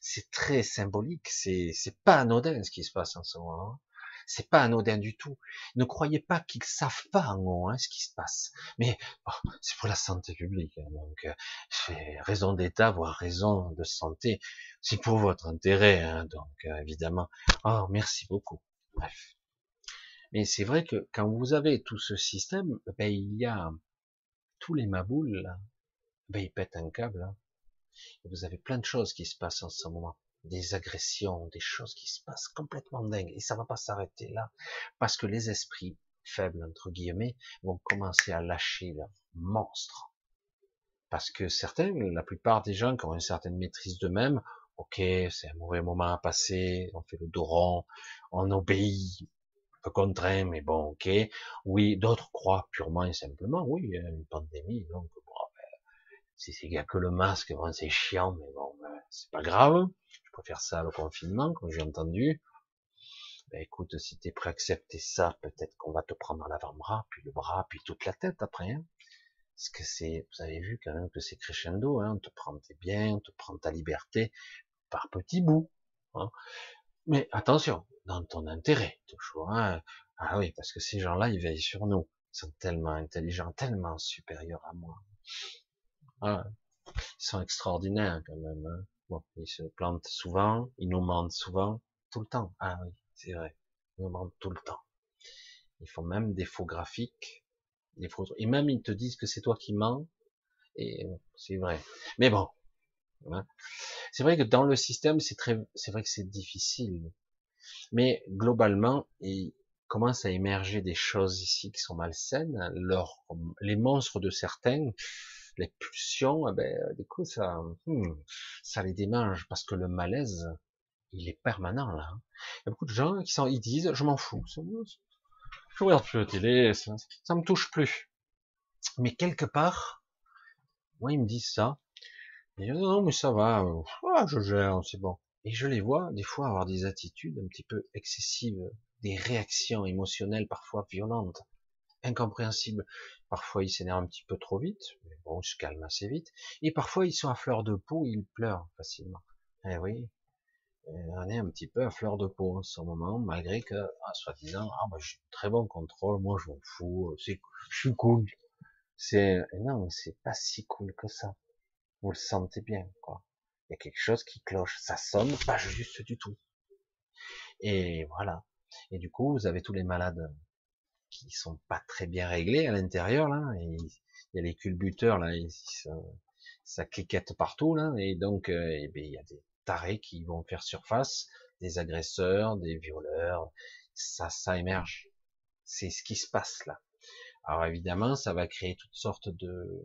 C'est très symbolique, c'est c'est pas anodin ce qui se passe en ce moment. Hein. C'est pas anodin du tout. Ne croyez pas qu'ils savent pas en haut hein, ce qui se passe. Mais c'est pour la santé publique, hein, donc euh, raison d'État, voire raison de santé. C'est pour votre intérêt, hein, donc euh, évidemment. Oh, merci beaucoup. Bref. Mais c'est vrai que quand vous avez tout ce système, ben, il y a tous les maboules, là, ben, ils pètent un câble. Hein. vous avez plein de choses qui se passent en ce moment des agressions, des choses qui se passent complètement dingues. Et ça va pas s'arrêter là, parce que les esprits faibles, entre guillemets, vont commencer à lâcher leurs monstres. Parce que certains, la plupart des gens qui ont une certaine maîtrise d'eux-mêmes, ok, c'est un mauvais moment à passer, on fait le dos rond, on obéit, peu contraint, mais bon, ok. Oui, d'autres croient purement et simplement, oui, il y a une pandémie, donc bon, ben, si c'est que le masque, bon, c'est chiant, mais bon, ben, c'est pas grave préfère ça le confinement, comme j'ai entendu. Ben écoute, si t'es prêt à accepter ça, peut-être qu'on va te prendre l'avant-bras, puis le bras, puis toute la tête après. Hein. Parce que c'est, vous avez vu quand même que c'est crescendo, hein. on te prend tes biens, on te prend ta liberté par petits bouts. Hein. Mais attention, dans ton intérêt, toujours. Hein. Ah oui, parce que ces gens-là, ils veillent sur nous. Ils sont tellement intelligents, tellement supérieurs à moi. Ah, ils sont extraordinaires quand même. Hein ils se plantent souvent, ils nous mentent souvent, tout le temps. Ah oui, c'est vrai. Ils nous mentent tout le temps. Ils font même des faux graphiques, des faux... et même ils te disent que c'est toi qui mens, et c'est vrai. Mais bon, hein. c'est vrai que dans le système, c'est très, c'est vrai que c'est difficile. Mais globalement, il commence à émerger des choses ici qui sont malsaines. Leur, les monstres de certains, les pulsions, eh ben, du coup, ça, hmm, ça les démange parce que le malaise, il est permanent là. Hein. Il y a beaucoup de gens qui sont, ils disent, je m'en fous, je regarde plus la télé, ça, me touche plus. Mais quelque part, moi, ils me disent ça. Ils disent, non, mais ça va, je gère, c'est bon. Et je les vois, des fois, avoir des attitudes un petit peu excessives, des réactions émotionnelles parfois violentes incompréhensible. Parfois, ils s'énervent un petit peu trop vite, mais bon, ils se calment assez vite. Et parfois, ils sont à fleur de peau, ils pleurent facilement. Eh oui, on est un petit peu à fleur de peau en ce moment, malgré que, ah, soi-disant, ah, bah, j'ai très bon contrôle, moi, je m'en fous, c'est, je suis cool. C'est, non, c'est pas si cool que ça. Vous le sentez bien, quoi. Il y a quelque chose qui cloche. Ça sonne pas juste du tout. Et voilà. Et du coup, vous avez tous les malades qui sont pas très bien réglés à l'intérieur là. il y a les culbuteurs là, ça, cliquette partout là, et donc euh, eh ben, il y a des tarés qui vont faire surface, des agresseurs, des violeurs, ça, ça émerge. C'est ce qui se passe là. Alors évidemment, ça va créer toutes sortes de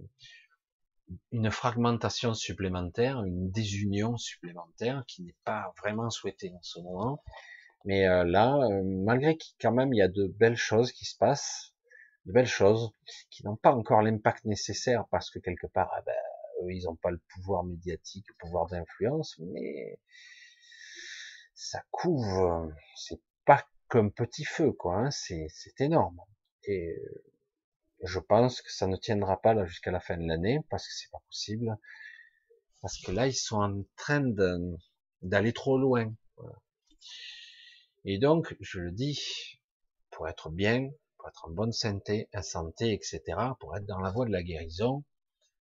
une fragmentation supplémentaire, une désunion supplémentaire qui n'est pas vraiment souhaitée en ce moment. Mais euh, là, euh, malgré qu'il quand même il y a de belles choses qui se passent, de belles choses qui n'ont pas encore l'impact nécessaire parce que quelque part, eh ben, eux, ils n'ont pas le pouvoir médiatique, le pouvoir d'influence, mais ça couvre. C'est pas comme petit feu, quoi. Hein, c'est énorme. Et je pense que ça ne tiendra pas là jusqu'à la fin de l'année parce que c'est pas possible. Parce que là, ils sont en train d'aller trop loin. Voilà. Et donc, je le dis, pour être bien, pour être en bonne santé, santé, etc., pour être dans la voie de la guérison,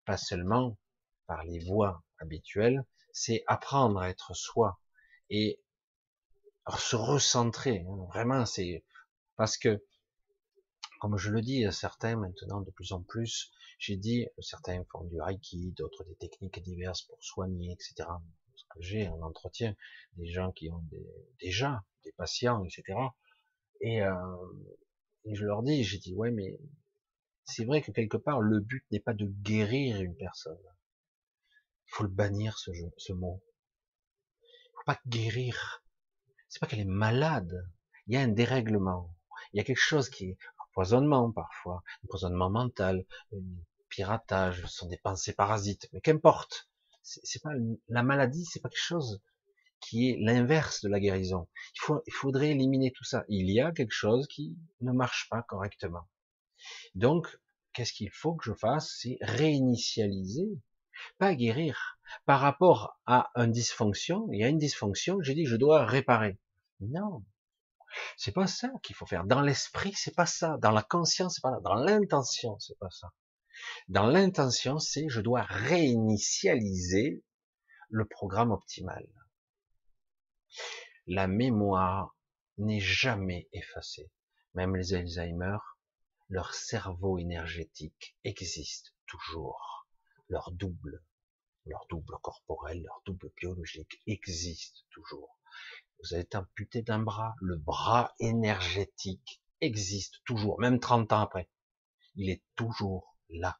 pas seulement par les voies habituelles, c'est apprendre à être soi et se recentrer. Hein. Vraiment, c'est parce que, comme je le dis à certains maintenant de plus en plus, j'ai dit, certains font du reiki, d'autres des techniques diverses pour soigner, etc. Ce que j'ai en entretien, des gens qui ont des, déjà des patients, etc. Et, euh, et je leur dis, j'ai dit, ouais, mais c'est vrai que quelque part, le but n'est pas de guérir une personne. Il faut le bannir, ce, jeu, ce mot. Il faut pas guérir. C'est pas qu'elle est malade. Il y a un dérèglement. Il y a quelque chose qui est, empoisonnement parfois, empoisonnement mental, piratage, ce sont des pensées parasites, mais qu'importe. C'est pas la maladie, c'est pas quelque chose qui est l'inverse de la guérison. Il, faut, il faudrait éliminer tout ça. Il y a quelque chose qui ne marche pas correctement. Donc, qu'est-ce qu'il faut que je fasse? C'est réinitialiser, pas guérir. Par rapport à une dysfonction, il y a une dysfonction, j'ai dit je dois réparer. Non, c'est pas ça qu'il faut faire. Dans l'esprit, c'est pas ça. Dans la conscience, c'est pas ça. Dans l'intention, c'est pas ça. Dans l'intention, c'est je dois réinitialiser le programme optimal. La mémoire n'est jamais effacée. Même les Alzheimer, leur cerveau énergétique existe toujours. Leur double, leur double corporel, leur double biologique existe toujours. Vous êtes amputé d'un bras, le bras énergétique existe toujours, même 30 ans après. Il est toujours là.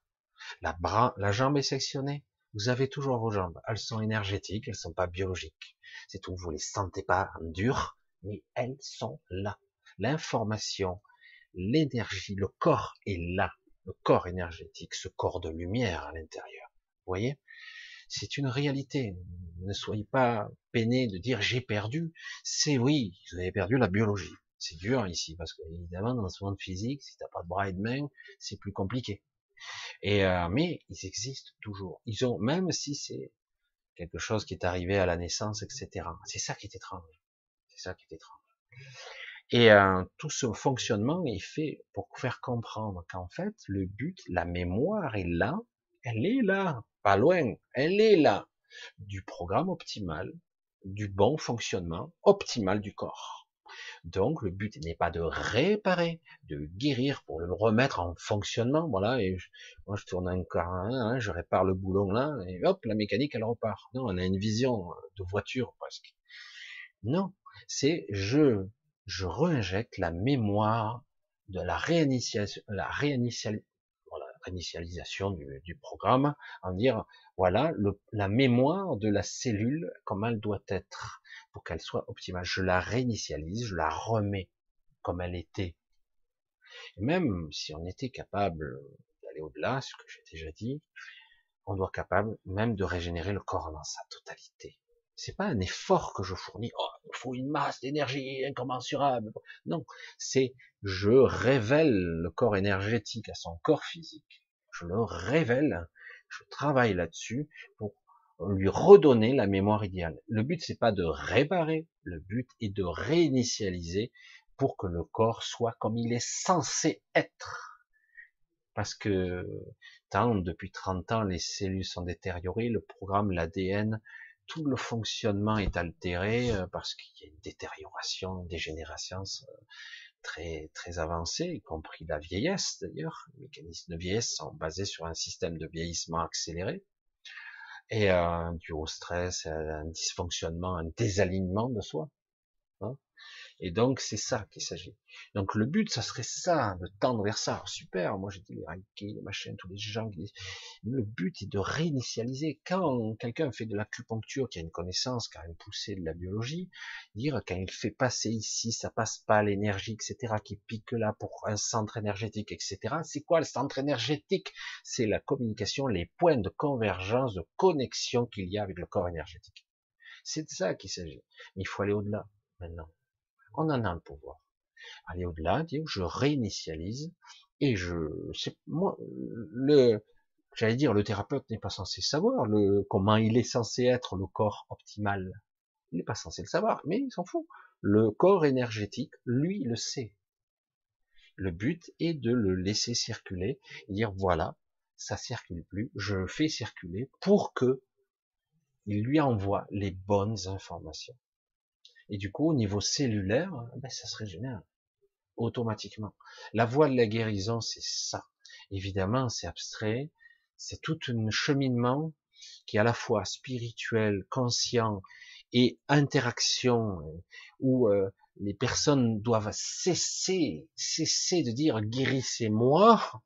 La, bras, la jambe est sectionnée, vous avez toujours vos jambes. Elles sont énergétiques, elles sont pas biologiques. C'est tout, vous les sentez pas dur, mais elles sont là. L'information, l'énergie, le corps est là. Le corps énergétique, ce corps de lumière à l'intérieur. Vous voyez? C'est une réalité. Ne soyez pas peiné de dire j'ai perdu. C'est oui, vous avez perdu la biologie. C'est dur ici, parce que évidemment, dans ce monde physique, si t'as pas de bras et de mains, c'est plus compliqué. Et euh, mais ils existent toujours. Ils ont, même si c'est quelque chose qui est arrivé à la naissance, etc. C'est ça qui est étrange. C'est ça qui est étrange. Et euh, tout ce fonctionnement est fait pour faire comprendre qu'en fait, le but, la mémoire est là, elle est là, pas loin, elle est là, du programme optimal, du bon fonctionnement optimal du corps. Donc le but n'est pas de réparer, de guérir pour le remettre en fonctionnement. Voilà, et moi je tourne un car, hein, je répare le boulon là, et hop, la mécanique elle repart. Non, on a une vision de voiture presque. Non, c'est je je réinjecte la mémoire de la la réinitialisation du, du, programme, en dire voilà la mémoire de la cellule comme elle doit être pour qu'elle soit optimale. Je la réinitialise, je la remets comme elle était. Et même si on était capable d'aller au-delà, ce que j'ai déjà dit, on doit être capable même de régénérer le corps dans sa totalité. C'est pas un effort que je fournis. Oh, il faut une masse d'énergie incommensurable. Non, c'est je révèle le corps énergétique à son corps physique. Je le révèle. Je travaille là-dessus pour lui redonner la mémoire idéale. Le but c'est pas de réparer, le but est de réinitialiser pour que le corps soit comme il est censé être. Parce que tant depuis 30 ans les cellules sont détériorées, le programme, l'ADN, tout le fonctionnement est altéré euh, parce qu'il y a une détérioration, une dégénération euh, très avancée, y compris la vieillesse d'ailleurs. Les mécanismes de vieillesse sont basés sur un système de vieillissement accéléré et euh, dû au stress, un dysfonctionnement, un désalignement de soi. Et donc c'est ça qu'il s'agit. Donc le but, ça serait ça, de tendre vers ça. super, moi j'ai dit les Reiki, les machines, tous les gens qui disent. Le but est de réinitialiser. Quand quelqu'un fait de l'acupuncture, qui a une connaissance, qui a une poussée de la biologie, dire quand il fait passer ici, ça passe pas l'énergie, etc., qui pique là pour un centre énergétique, etc. C'est quoi le centre énergétique? C'est la communication, les points de convergence, de connexion qu'il y a avec le corps énergétique. C'est de ça qu'il s'agit. Mais il faut aller au-delà maintenant. On en a le pouvoir. Aller au-delà, dire je réinitialise et je, c'est moi, le, j'allais dire, le thérapeute n'est pas censé savoir le, comment il est censé être le corps optimal. Il n'est pas censé le savoir, mais il s'en fout. Le corps énergétique, lui, le sait. Le but est de le laisser circuler, et dire voilà, ça circule plus, je fais circuler pour que il lui envoie les bonnes informations. Et du coup, au niveau cellulaire, ben, ça se régénère automatiquement. La voie de la guérison, c'est ça. Évidemment, c'est abstrait, c'est tout un cheminement qui est à la fois spirituel, conscient et interaction, où euh, les personnes doivent cesser, cesser de dire guérissez-moi,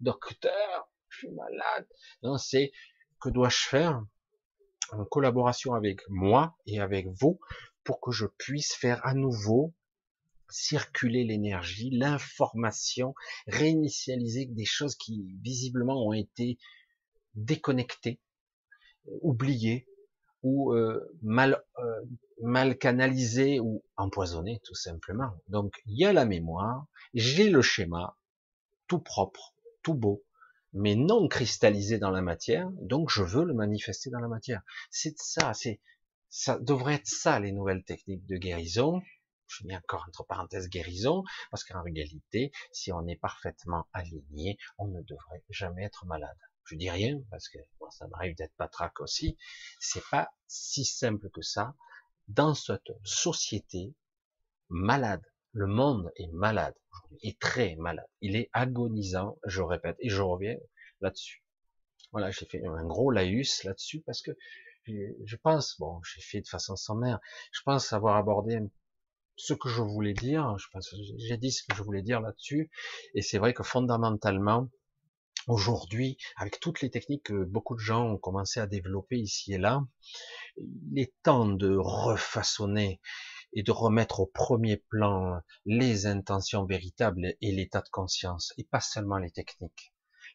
docteur, je suis malade. Non, c'est que dois-je faire en collaboration avec moi et avec vous pour que je puisse faire à nouveau circuler l'énergie, l'information, réinitialiser des choses qui visiblement ont été déconnectées, oubliées ou euh, mal euh, mal canalisées ou empoisonnées tout simplement. Donc il y a la mémoire, j'ai le schéma tout propre, tout beau, mais non cristallisé dans la matière, donc je veux le manifester dans la matière. C'est ça, c'est ça devrait être ça les nouvelles techniques de guérison. Je mets encore entre parenthèses guérison, parce qu'en réalité, si on est parfaitement aligné, on ne devrait jamais être malade. Je dis rien, parce que ça m'arrive d'être patraque aussi. C'est pas si simple que ça. Dans cette société malade, le monde est malade aujourd'hui, est très malade. Il est agonisant, je répète, et je reviens là-dessus. Voilà, j'ai fait un gros laïus là-dessus parce que je pense, bon, j'ai fait de façon sommaire, je pense avoir abordé ce que je voulais dire, j'ai dit ce que je voulais dire là-dessus, et c'est vrai que fondamentalement, aujourd'hui, avec toutes les techniques que beaucoup de gens ont commencé à développer ici et là, il est temps de refaçonner et de remettre au premier plan les intentions véritables et l'état de conscience, et pas seulement les techniques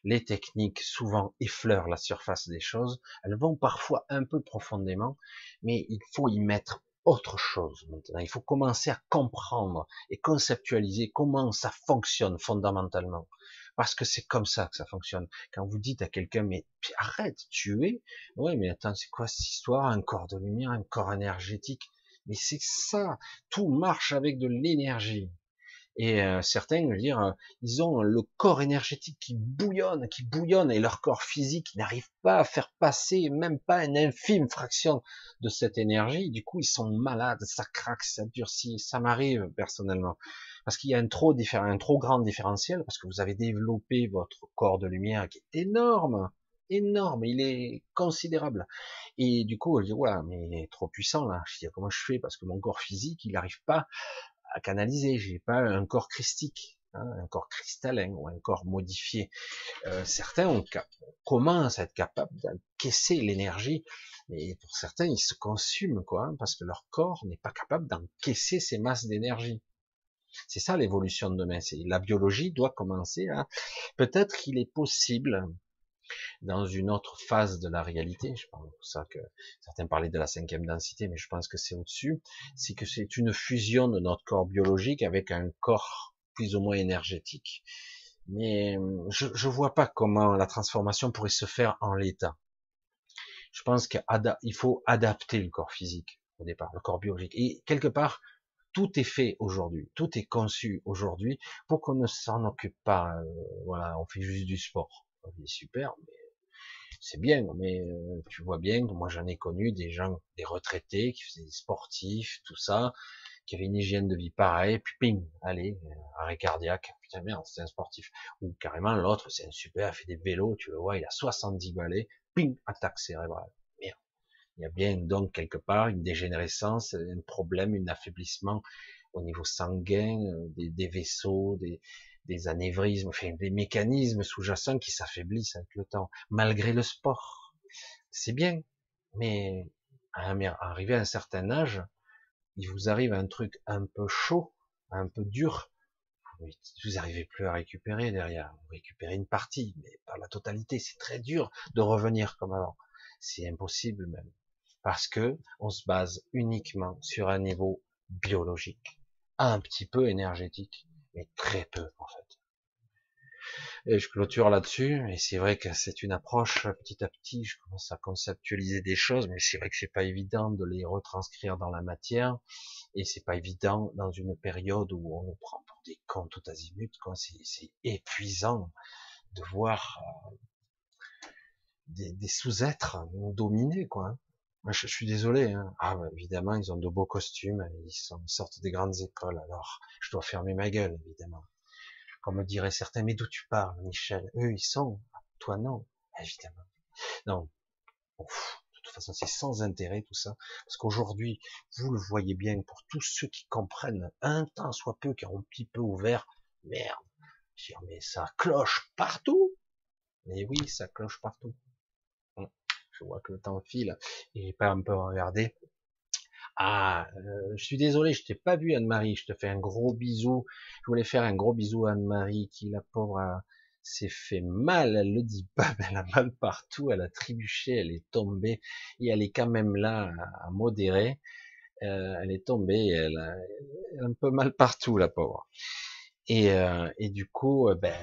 les techniques souvent effleurent la surface des choses, elles vont parfois un peu profondément, mais il faut y mettre autre chose maintenant. Il faut commencer à comprendre et conceptualiser comment ça fonctionne fondamentalement. Parce que c'est comme ça que ça fonctionne. Quand vous dites à quelqu'un, mais arrête, tu es, ouais, mais attends, c'est quoi cette histoire? Un corps de lumière, un corps énergétique? Mais c'est ça. Tout marche avec de l'énergie. Et euh, certains, veux dire, euh, ils ont le corps énergétique qui bouillonne, qui bouillonne, et leur corps physique n'arrive pas à faire passer même pas une infime fraction de cette énergie. Du coup, ils sont malades, ça craque, ça durcit. Ça m'arrive personnellement, parce qu'il y a un trop, un trop grand différentiel, parce que vous avez développé votre corps de lumière qui est énorme, énorme, il est considérable. Et du coup, je dis, voilà, mais il trop puissant là. Je dis, comment je fais? Parce que mon corps physique, il n'arrive pas à canaliser. J'ai pas un corps christique, hein, un corps cristallin ou un corps modifié. Euh, certains ont, commencent à être capables d'encaisser l'énergie, mais pour certains, ils se consument quoi, hein, parce que leur corps n'est pas capable d'encaisser ces masses d'énergie. C'est ça l'évolution de demain. C'est la biologie doit commencer à. Peut-être qu'il est possible dans une autre phase de la réalité. Je pense pour ça que certains parlaient de la cinquième densité, mais je pense que c'est au-dessus. C'est que c'est une fusion de notre corps biologique avec un corps plus ou moins énergétique. Mais je ne vois pas comment la transformation pourrait se faire en l'état. Je pense qu'il faut adapter le corps physique au départ, le corps biologique. Et quelque part, tout est fait aujourd'hui, tout est conçu aujourd'hui pour qu'on ne s'en occupe pas. Euh, voilà, on fait juste du sport super, mais c'est bien, mais euh, tu vois bien, moi j'en ai connu des gens, des retraités qui faisaient des sportifs, tout ça, qui avaient une hygiène de vie pareille, puis ping, allez, euh, arrêt cardiaque, putain merde, c'est un sportif. Ou carrément l'autre, c'est un super, il fait des vélos, tu le vois, il a 70 balais, ping, attaque cérébrale. Merde. Il y a bien donc quelque part une dégénérescence, un problème, un affaiblissement au niveau sanguin, euh, des, des vaisseaux, des, des anévrismes, enfin, des mécanismes sous-jacents qui s'affaiblissent avec le temps, malgré le sport. C'est bien, mais à arriver à un certain âge, il vous arrive un truc un peu chaud, un peu dur, vous n'arrivez plus à récupérer derrière. Vous récupérez une partie, mais pas la totalité. C'est très dur de revenir comme avant. C'est impossible même. Parce que on se base uniquement sur un niveau biologique, un petit peu énergétique mais très peu en fait. Et je clôture là-dessus, et c'est vrai que c'est une approche petit à petit, je commence à conceptualiser des choses, mais c'est vrai que c'est pas évident de les retranscrire dans la matière, et c'est pas évident dans une période où on nous prend pour des cons tout azimut. C'est épuisant de voir euh, des, des sous-êtres nous dominer, quoi. Je, suis désolé. Hein. Ah, bah, évidemment, ils ont de beaux costumes, ils, sont, sortent des grandes écoles. Alors, je dois fermer ma gueule, évidemment. Comme me diraient certains, mais d'où tu parles, Michel? Eux, ils sont? Toi, non. Évidemment. Non. de toute façon, c'est sans intérêt tout ça, parce qu'aujourd'hui, vous le voyez bien, pour tous ceux qui comprennent un temps soit peu, qui ont un petit peu ouvert, merde. Mais ça cloche partout. Mais oui, ça cloche partout je vois que le temps file et pas un peu regardé. Ah, euh, je suis désolé, je t'ai pas vu Anne-Marie, je te fais un gros bisou. Je voulais faire un gros bisou à Anne-Marie qui, la pauvre, s'est fait mal, elle le dit pas, mais elle a mal partout, elle a trébuché, elle est tombée, et elle est quand même là à, modérer. Euh, elle est tombée, elle a, un peu mal partout, la pauvre. Et, euh, et du coup, euh, ben,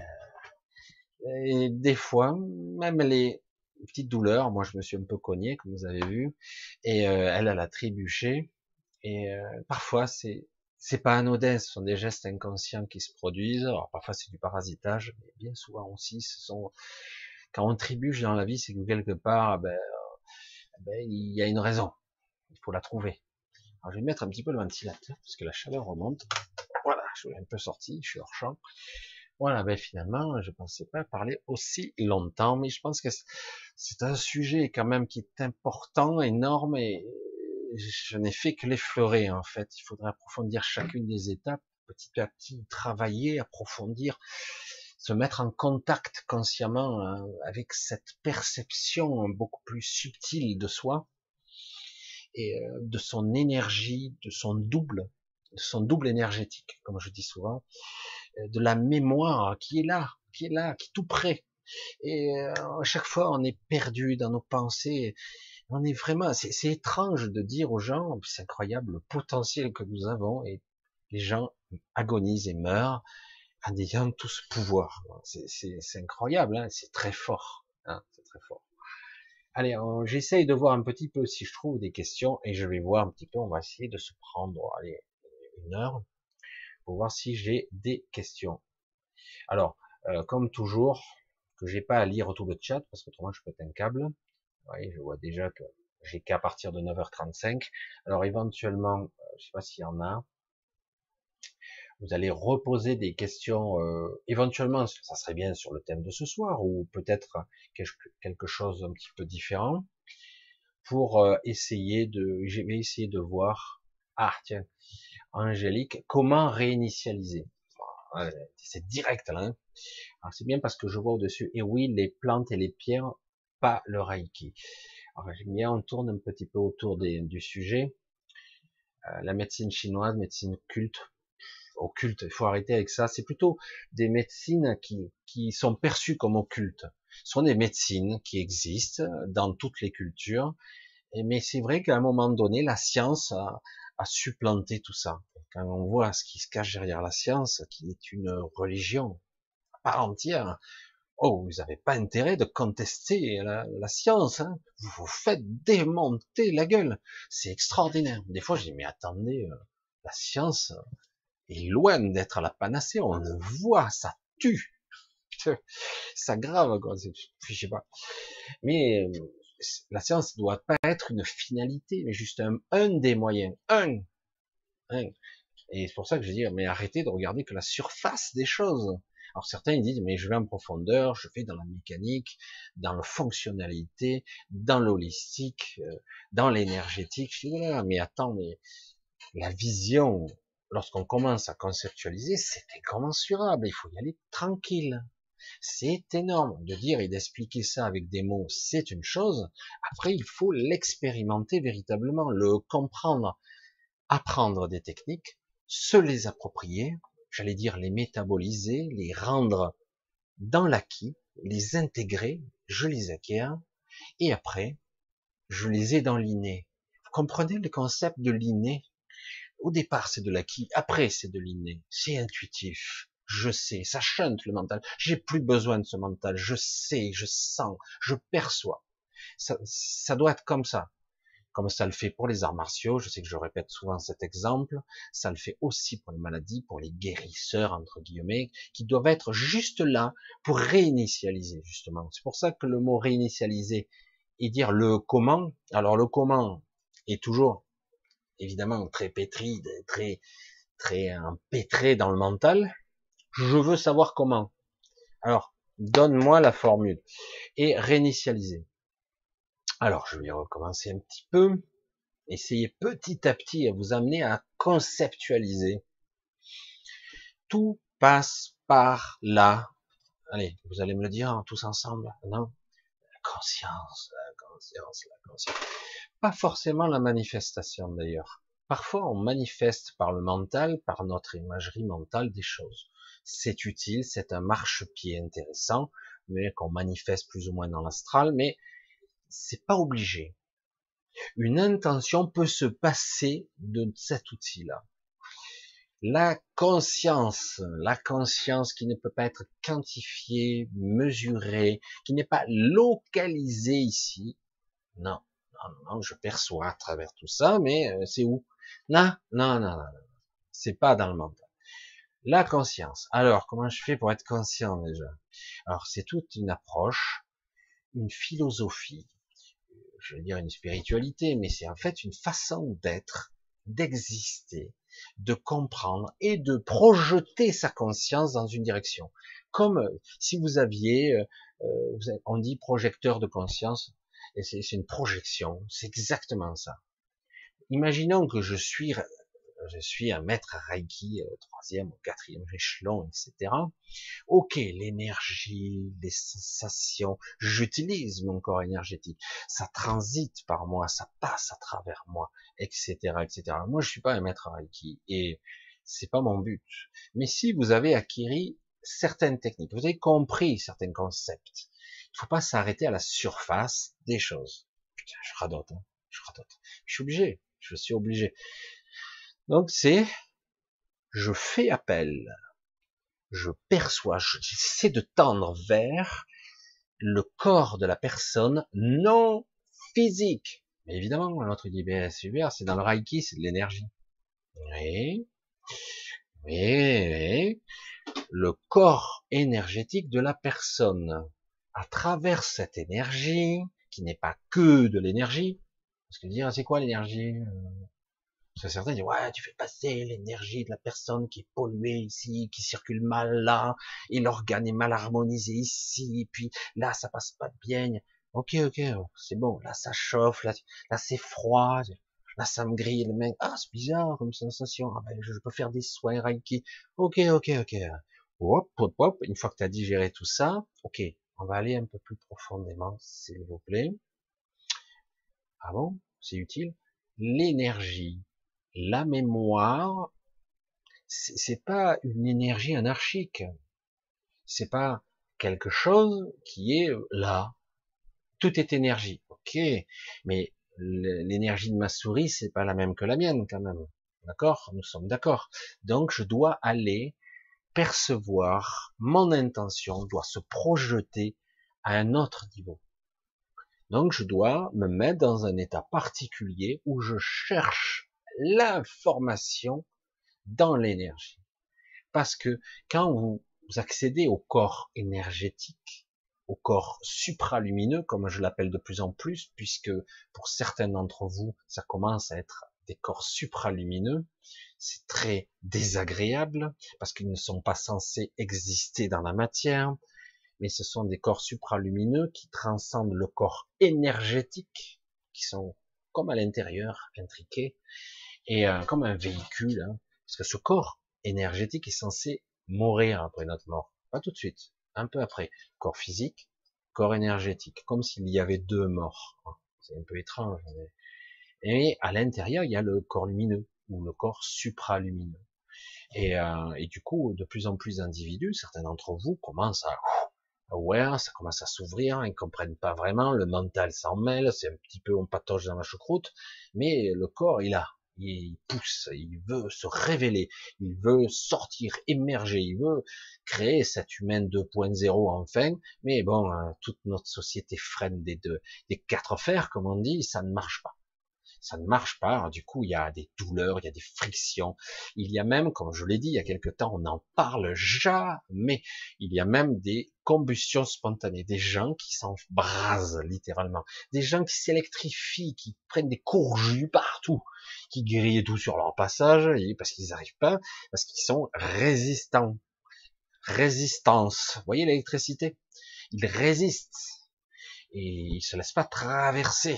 et des fois, même les petites douleurs, moi je me suis un peu cogné, comme vous avez vu, et elle, elle a trébuché, et parfois c'est c'est pas anodin, ce sont des gestes inconscients qui se produisent. Alors parfois c'est du parasitage, mais bien souvent aussi, ce sont quand on trébuche dans la vie, c'est que quelque part, ben, ben, il y a une raison. Il faut la trouver. Alors je vais mettre un petit peu le ventilateur parce que la chaleur remonte. Voilà, je suis un peu sorti, je suis hors champ. Voilà, ben finalement, je pensais pas parler aussi longtemps, mais je pense que c'est un sujet quand même qui est important, énorme et je n'ai fait que l'effleurer en fait. Il faudrait approfondir chacune des étapes, petit à petit, travailler, approfondir, se mettre en contact consciemment hein, avec cette perception beaucoup plus subtile de soi et euh, de son énergie, de son double, de son double énergétique, comme je dis souvent, de la mémoire qui est là, qui est là, qui est tout près. Et euh, à chaque fois, on est perdu dans nos pensées on est vraiment, c'est étrange de dire aux gens, c'est incroyable le potentiel que nous avons et les gens agonisent et meurent en ayant tout ce pouvoir. C'est incroyable, hein c'est très fort, hein c'est très fort. Allez, j'essaye de voir un petit peu si je trouve des questions et je vais voir un petit peu, on va essayer de se prendre, allez, une heure pour voir si j'ai des questions. Alors, euh, comme toujours, que j'ai pas à lire tout le chat parce qu'autrement je pète un câble voyez, je vois déjà que j'ai qu'à partir de 9h35. Alors éventuellement, euh, je sais pas s'il y en a, vous allez reposer des questions, euh, éventuellement, ça serait bien sur le thème de ce soir, ou peut-être quelque chose un petit peu différent, pour euh, essayer de, je vais essayer de voir, ah tiens, Angélique, comment réinitialiser? C'est direct là. Hein Alors c'est bien parce que je vois au-dessus, et oui, les plantes et les pierres pas le Reiki. Alors, bien, on tourne un petit peu autour du sujet. Euh, la médecine chinoise, médecine culte, occulte, il faut arrêter avec ça. C'est plutôt des médecines qui, qui sont perçues comme occultes. Ce sont des médecines qui existent dans toutes les cultures. Mais c'est vrai qu'à un moment donné, la science a supplanté tout ça. Quand on voit ce qui se cache derrière la science, qui est une religion à part entière, Oh, vous n'avez pas intérêt de contester la, science. Hein. Vous vous faites démonter la gueule. C'est extraordinaire. Des fois, je dis, mais attendez, euh, la science est loin d'être à la panacée. On le voit, ça tue. Ça grave, quoi. Je sais pas. Mais euh, la science doit pas être une finalité, mais juste un, un des moyens. Un. Et c'est pour ça que je dis, mais arrêtez de regarder que la surface des choses. Alors certains ils disent mais je vais en profondeur, je vais dans la mécanique, dans la fonctionnalité, dans l'holistique, euh, dans l'énergétique. Je voilà, mais attends, mais la vision, lorsqu'on commence à conceptualiser, c'est incommensurable. Il faut y aller tranquille. C'est énorme de dire et d'expliquer ça avec des mots, c'est une chose. Après, il faut l'expérimenter véritablement, le comprendre, apprendre des techniques, se les approprier, j'allais dire les métaboliser, les rendre dans l'acquis, les intégrer, je les acquiers, et après, je les ai dans l'inné. Vous comprenez le concept de l'inné? Au départ, c'est de l'acquis, après, c'est de l'inné. C'est intuitif. Je sais, ça chante le mental. J'ai plus besoin de ce mental. Je sais, je sens, je perçois. Ça, ça doit être comme ça comme ça le fait pour les arts martiaux, je sais que je répète souvent cet exemple, ça le fait aussi pour les maladies, pour les guérisseurs, entre guillemets, qui doivent être juste là pour réinitialiser, justement. C'est pour ça que le mot réinitialiser et dire le comment, alors le comment est toujours, évidemment, très pétri, très, très empêtré dans le mental. Je veux savoir comment. Alors, donne-moi la formule. Et réinitialiser. Alors, je vais recommencer un petit peu. Essayez petit à petit à vous amener à conceptualiser. Tout passe par là. Allez, vous allez me le dire hein, tous ensemble, non? La conscience, la conscience, la conscience. Pas forcément la manifestation d'ailleurs. Parfois, on manifeste par le mental, par notre imagerie mentale des choses. C'est utile, c'est un marchepied intéressant, mais qu'on manifeste plus ou moins dans l'astral, mais c'est pas obligé. Une intention peut se passer de cet outil-là. La conscience, la conscience qui ne peut pas être quantifiée, mesurée, qui n'est pas localisée ici. Non, non, non, je perçois à travers tout ça, mais euh, c'est où? Là, non, non, non, non. c'est pas dans le mental. La conscience. Alors, comment je fais pour être conscient déjà? Alors, c'est toute une approche, une philosophie, je veux dire une spiritualité, mais c'est en fait une façon d'être, d'exister, de comprendre et de projeter sa conscience dans une direction. Comme euh, si vous aviez, euh, euh, on dit projecteur de conscience, et c'est une projection, c'est exactement ça. Imaginons que je suis je suis un maître Reiki, euh, troisième ou quatrième échelon, etc. Ok, l'énergie, les sensations, j'utilise mon corps énergétique, ça transite par moi, ça passe à travers moi, etc., etc. Moi, je suis pas un maître Reiki et c'est pas mon but. Mais si vous avez acquis certaines techniques, vous avez compris certains concepts, il faut pas s'arrêter à la surface des choses. Putain, je radote, hein, je radote. Je suis obligé, je suis obligé. Donc c'est, je fais appel, je perçois, j'essaie de tendre vers le corps de la personne non physique. Mais évidemment, l'autre dit, ben, super, c'est dans le Reiki, c'est de l'énergie. Oui, oui, le corps énergétique de la personne. À travers cette énergie, qui n'est pas que de l'énergie, parce que dire, c'est quoi l'énergie? Parce que tu fais passer l'énergie de la personne qui est polluée ici, qui circule mal là, et l'organe est mal harmonisé ici, puis là, ça passe pas bien. Ok, ok, c'est bon, là, ça chauffe, là, là c'est froid, là, ça me grille le mec. Ah, c'est bizarre comme sensation. Ah, ben, je peux faire des soins Reiki. Ok, ok, ok. Hop, hop, hop. Une fois que tu as digéré tout ça, ok, on va aller un peu plus profondément, s'il vous plaît. Ah bon, c'est utile. L'énergie, la mémoire, c'est pas une énergie anarchique. C'est pas quelque chose qui est là. Tout est énergie. Ok. Mais l'énergie de ma souris, c'est pas la même que la mienne, quand même. D'accord? Nous sommes d'accord. Donc, je dois aller percevoir mon intention, doit se projeter à un autre niveau. Donc, je dois me mettre dans un état particulier où je cherche l'information dans l'énergie. Parce que quand vous accédez au corps énergétique, au corps supralumineux, comme je l'appelle de plus en plus, puisque pour certains d'entre vous, ça commence à être des corps supralumineux, c'est très désagréable, parce qu'ils ne sont pas censés exister dans la matière, mais ce sont des corps supralumineux qui transcendent le corps énergétique, qui sont comme à l'intérieur, intriqués, et euh, comme un véhicule, hein, parce que ce corps énergétique est censé mourir après notre mort, pas tout de suite, un peu après. Corps physique, corps énergétique, comme s'il y avait deux morts. Hein. C'est un peu étrange. Et à l'intérieur, il y a le corps lumineux ou le corps supralumineux. Et, euh, et du coup, de plus en plus d'individus, certains d'entre vous commencent à ouais, ça commence à s'ouvrir, ils comprennent pas vraiment, le mental s'en mêle, c'est un petit peu on patoche dans la choucroute, mais le corps il a, il pousse, il veut se révéler, il veut sortir, émerger, il veut créer cet humain 2.0 enfin, mais bon, hein, toute notre société freine des deux, des quatre fers, comme on dit, ça ne marche pas ça ne marche pas. du coup, il y a des douleurs, il y a des frictions. Il y a même, comme je l'ai dit il y a quelque temps, on n'en parle jamais. Il y a même des combustions spontanées, des gens qui s'embrasent littéralement, des gens qui s'électrifient, qui prennent des courjus partout, qui grillent tout sur leur passage parce qu'ils n'arrivent pas, parce qu'ils sont résistants. Résistance. Vous voyez l'électricité? Ils résistent et ils se laissent pas traverser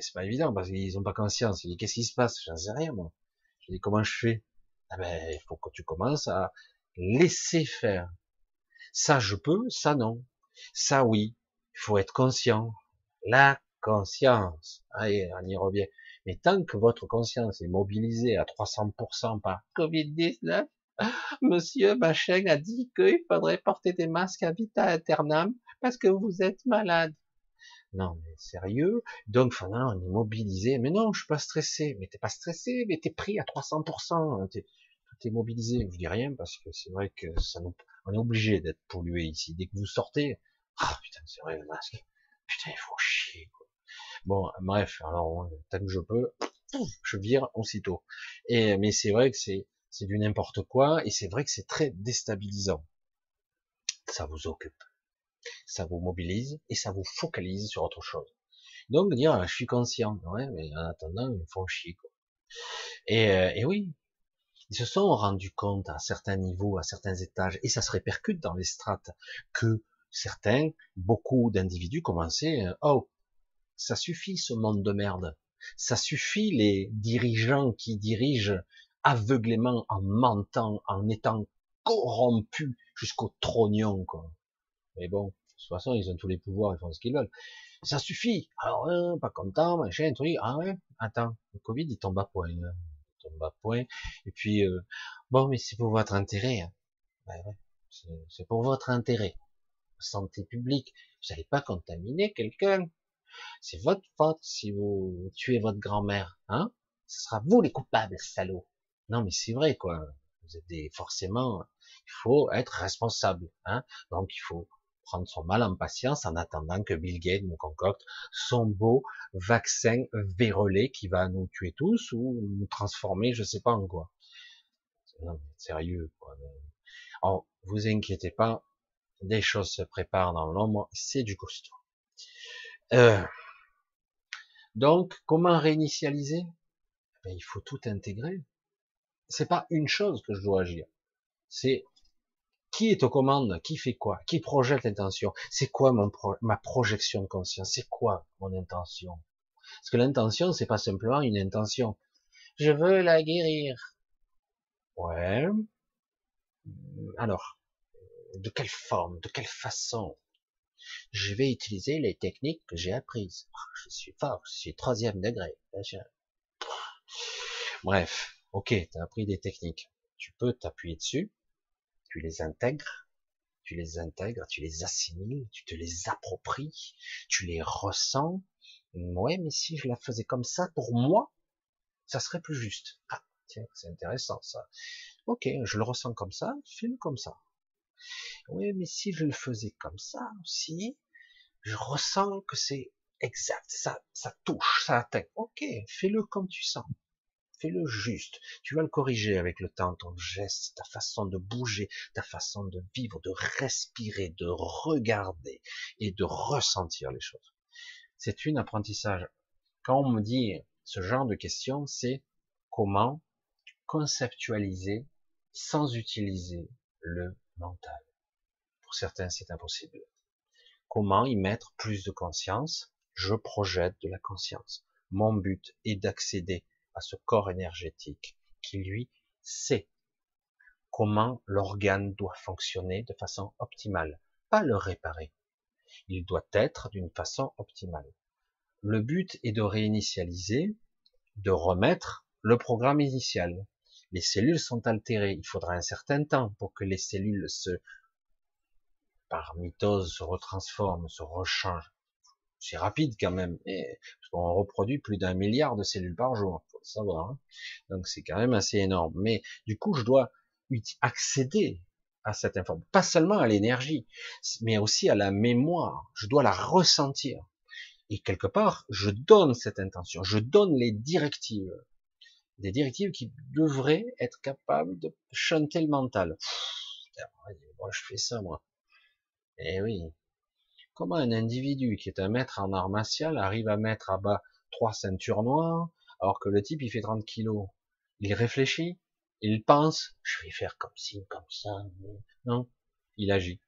c'est pas évident parce qu'ils ont pas conscience. Je dis, qu'est-ce qui se passe? J'en sais rien, moi. Je dis, comment je fais? Ah ben, il faut que tu commences à laisser faire. Ça, je peux, ça, non. Ça, oui. Il faut être conscient. La conscience. Allez, on y revient. Mais tant que votre conscience est mobilisée à 300% par Covid-19, Monsieur Bachin a dit qu'il faudrait porter des masques à vita aeternam parce que vous êtes malade. Non, mais sérieux? Donc, non, on est mobilisé. Mais non, je suis pas stressé. Mais t'es pas stressé, mais t'es pris à 300%. T'es, tout est mobilisé. Je dis rien parce que c'est vrai que ça nous, on est obligé d'être pollué ici. Dès que vous sortez, ah putain, c'est vrai le masque. Putain, il faut chier. Quoi. Bon, bref, alors tant que je peux, je vire aussitôt. Et mais c'est vrai que c'est c'est du n'importe quoi et c'est vrai que c'est très déstabilisant. Ça vous occupe, ça vous mobilise et ça vous focalise sur autre chose. Donc dire je suis conscient, ouais, mais en attendant ils me font chier quoi. Et, euh, et oui, ils se sont rendus compte à certains niveaux, à certains étages, et ça se répercute dans les strates, que certains, beaucoup d'individus commençaient, euh, oh, ça suffit ce monde de merde, ça suffit les dirigeants qui dirigent aveuglément en mentant, en étant corrompus jusqu'au trognon, quoi. Mais bon, de toute façon, ils ont tous les pouvoirs, ils font ce qu'ils veulent. Ça suffit. Alors, hein, pas content, machin, truc. Ah ouais, attends, le Covid, il tombe à point. Hein tombe à point. Et puis, euh, bon, mais c'est pour votre intérêt. Hein. Ben c'est pour votre intérêt. Santé publique. Vous n'allez pas contaminer quelqu'un. C'est votre faute si vous tuez votre grand-mère. Hein Ce sera vous les coupables, salauds. Non, mais c'est vrai, quoi. Vous êtes des, forcément, il faut être responsable. Hein Donc, il faut prendre son mal en patience en attendant que Bill Gates nous concocte son beau vaccin vérolé qui va nous tuer tous ou nous transformer, je sais pas en quoi. Non, sérieux, quoi. Alors, vous inquiétez pas, des choses se préparent dans l'ombre, c'est du costaud. Euh, donc, comment réinitialiser? Ben, Il faut tout intégrer. C'est pas une chose que je dois agir, c'est qui est aux commandes? Qui fait quoi? Qui projette l'intention? C'est quoi ma projection de conscience C'est quoi mon intention? Parce que l'intention, c'est pas simplement une intention. Je veux la guérir. Ouais. Alors, de quelle forme? De quelle façon? Je vais utiliser les techniques que j'ai apprises. Je suis fort, je suis troisième degré. Bref, ok, tu as appris des techniques. Tu peux t'appuyer dessus tu les intègres, tu les intègres, tu les assimiles, tu te les appropries, tu les ressens. Ouais, mais si je la faisais comme ça pour moi, ça serait plus juste. Ah, tiens, c'est intéressant ça. Ok, je le ressens comme ça, fais-le comme ça. Oui, mais si je le faisais comme ça aussi, je ressens que c'est exact, ça, ça touche, ça atteint. Ok, fais-le comme tu sens fais-le juste. Tu vas le corriger avec le temps, ton geste, ta façon de bouger, ta façon de vivre, de respirer, de regarder et de ressentir les choses. C'est un apprentissage. Quand on me dit ce genre de questions, c'est comment conceptualiser sans utiliser le mental. Pour certains, c'est impossible. Comment y mettre plus de conscience? Je projette de la conscience. Mon but est d'accéder à ce corps énergétique qui lui sait comment l'organe doit fonctionner de façon optimale, pas le réparer. Il doit être d'une façon optimale. Le but est de réinitialiser, de remettre le programme initial. Les cellules sont altérées. Il faudra un certain temps pour que les cellules se, par mitose, se retransforment, se rechangent c'est rapide quand même, et, parce reproduit plus d'un milliard de cellules par jour, savoir. Hein. Donc c'est quand même assez énorme. Mais du coup, je dois accéder à cette information, pas seulement à l'énergie, mais aussi à la mémoire. Je dois la ressentir. Et quelque part, je donne cette intention, je donne les directives, des directives qui devraient être capables de chanter le mental. moi, je fais ça, moi. Eh oui, Comment un individu qui est un maître en art martial arrive à mettre à bas trois ceintures noires, alors que le type il fait 30 kilos Il réfléchit, il pense, je vais faire comme ci, comme ça. Non, il agit,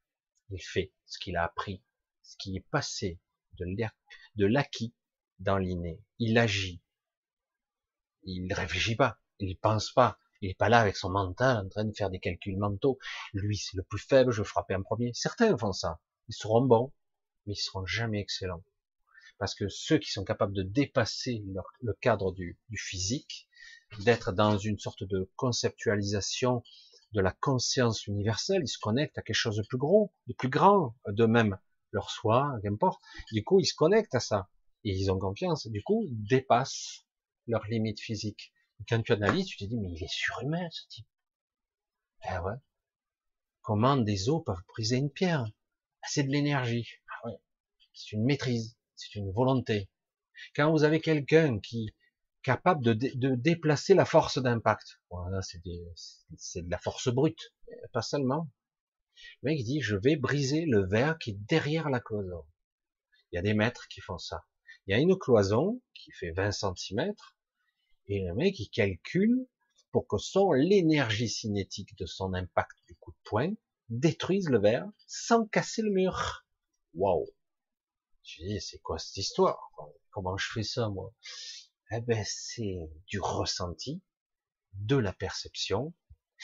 il fait ce qu'il a appris, ce qui est passé de l'acquis dans l'inné. Il agit. Il ne réfléchit pas, il pense pas, il est pas là avec son mental en train de faire des calculs mentaux. Lui, c'est le plus faible, je frapper en premier. Certains font ça. Ils seront bons, mais ils seront jamais excellents. Parce que ceux qui sont capables de dépasser le cadre du, physique, d'être dans une sorte de conceptualisation de la conscience universelle, ils se connectent à quelque chose de plus gros, de plus grand, de même leur soi, qu'importe. Du coup, ils se connectent à ça. Et ils ont confiance. Du coup, ils dépassent leurs limites physiques. quand tu analyses, tu te dis, mais il est surhumain, ce type. Eh ouais. Comment des os peuvent briser une pierre? C'est de l'énergie. Ah ouais. C'est une maîtrise. C'est une volonté. Quand vous avez quelqu'un qui est capable de, déplacer la force d'impact, voilà, c'est de la force brute, pas seulement. Le mec dit, je vais briser le verre qui est derrière la cloison. Il y a des maîtres qui font ça. Il y a une cloison qui fait 20 cm, et le mec, il calcule pour que son, l'énergie cinétique de son impact du coup de poing détruise le verre sans casser le mur. Waouh! Je dis, c'est quoi cette histoire? Comment je fais ça, moi? Eh ben, c'est du ressenti, de la perception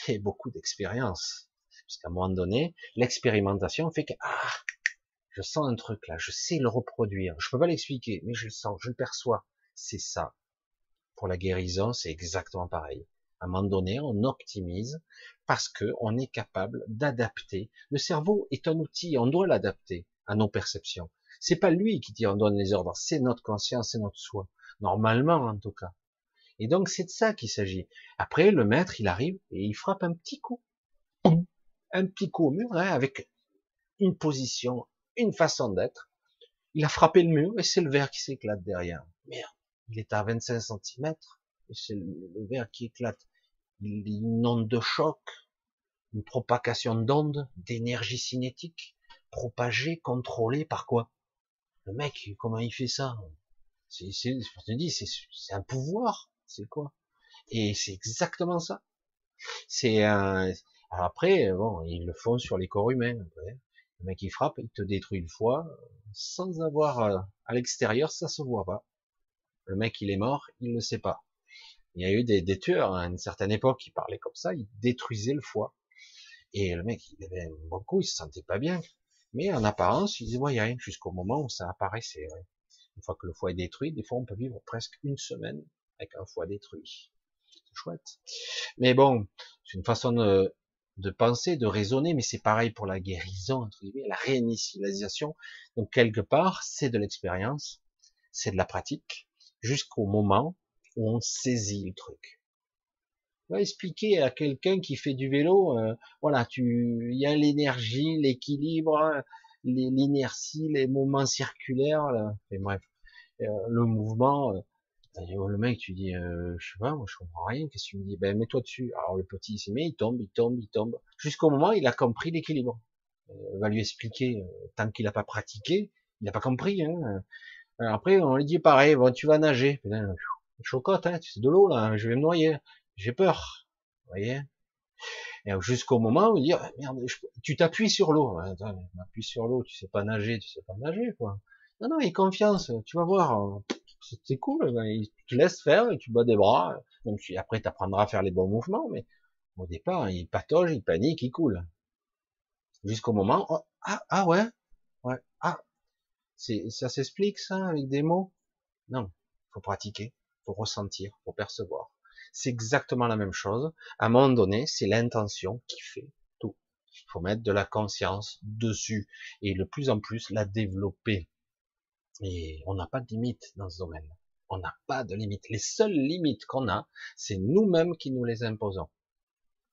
et beaucoup d'expérience. Parce qu'à un moment donné, l'expérimentation fait que, ah, je sens un truc là, je sais le reproduire. Je peux pas l'expliquer, mais je le sens, je le perçois. C'est ça. Pour la guérison, c'est exactement pareil. À un moment donné, on optimise parce que on est capable d'adapter. Le cerveau est un outil, on doit l'adapter à nos perceptions. C'est pas lui qui dit on donne les ordres, c'est notre conscience, c'est notre soi. Normalement, en tout cas. Et donc, c'est de ça qu'il s'agit. Après, le maître, il arrive et il frappe un petit coup. Un petit coup au mur, avec une position, une façon d'être. Il a frappé le mur et c'est le verre qui s'éclate derrière. Merde, il est à 25 cm et c'est le verre qui éclate. Il une onde de choc, une propagation d'ondes, d'énergie cinétique, propagée, contrôlée par quoi? Le mec, comment il fait ça? C'est, je te dis, c'est un pouvoir, c'est quoi? Et c'est exactement ça. C'est un, après, bon, ils le font sur les corps humains. Le mec il frappe, il te détruit une fois, sans avoir euh, à l'extérieur, ça se voit pas. Le mec il est mort, il ne sait pas. Il y a eu des, des tueurs hein, à une certaine époque qui parlaient comme ça, ils détruisaient le foie. Et le mec, il avait un bon coup, il se sentait pas bien. Mais en apparence, il ne voyait rien jusqu'au moment où ça apparaissait. Une fois que le foie est détruit, des fois on peut vivre presque une semaine avec un foie détruit. C'est chouette. Mais bon, c'est une façon de, de penser, de raisonner, mais c'est pareil pour la guérison, entre guillemets, la réinitialisation. Donc quelque part, c'est de l'expérience, c'est de la pratique, jusqu'au moment où on saisit le truc. Va expliquer à quelqu'un qui fait du vélo, euh, voilà, tu, il y a l'énergie, l'équilibre, l'inertie, les moments circulaires, là, et bref, euh, le mouvement, euh, le mec, tu dis, euh, je sais pas, moi je comprends rien, qu'est-ce que tu me dis? Ben mets-toi dessus. Alors le petit il s'y met, il tombe, il tombe, il tombe, jusqu'au moment il a compris l'équilibre. Euh, va lui expliquer, euh, tant qu'il n'a pas pratiqué, il n'a pas compris. Hein. après, on lui dit pareil, bon, tu vas nager. Putain, chocotte, hein, c'est de l'eau là, je vais me noyer, j'ai peur. Vous voyez et jusqu'au moment où il dit, ah, merde, tu t'appuies sur l'eau. M'appuie sur l'eau, tu sais pas nager, tu sais pas nager, quoi. Non, non, il confiance, tu vas voir c'est cool, ben, il te laisse faire, et tu bats des bras, même si après tu apprendras à faire les bons mouvements, mais au départ, il patauge, il panique, il coule. Jusqu'au moment, oh, ah, ah ouais, ouais, ah, c'est, ça s'explique ça avec des mots? Non, faut pratiquer, faut ressentir, faut percevoir. C'est exactement la même chose. À un moment donné, c'est l'intention qui fait tout. Il faut mettre de la conscience dessus et de plus en plus la développer. Et on n'a pas de limite dans ce domaine. On n'a pas de limite. Les seules limites qu'on a, c'est nous-mêmes qui nous les imposons.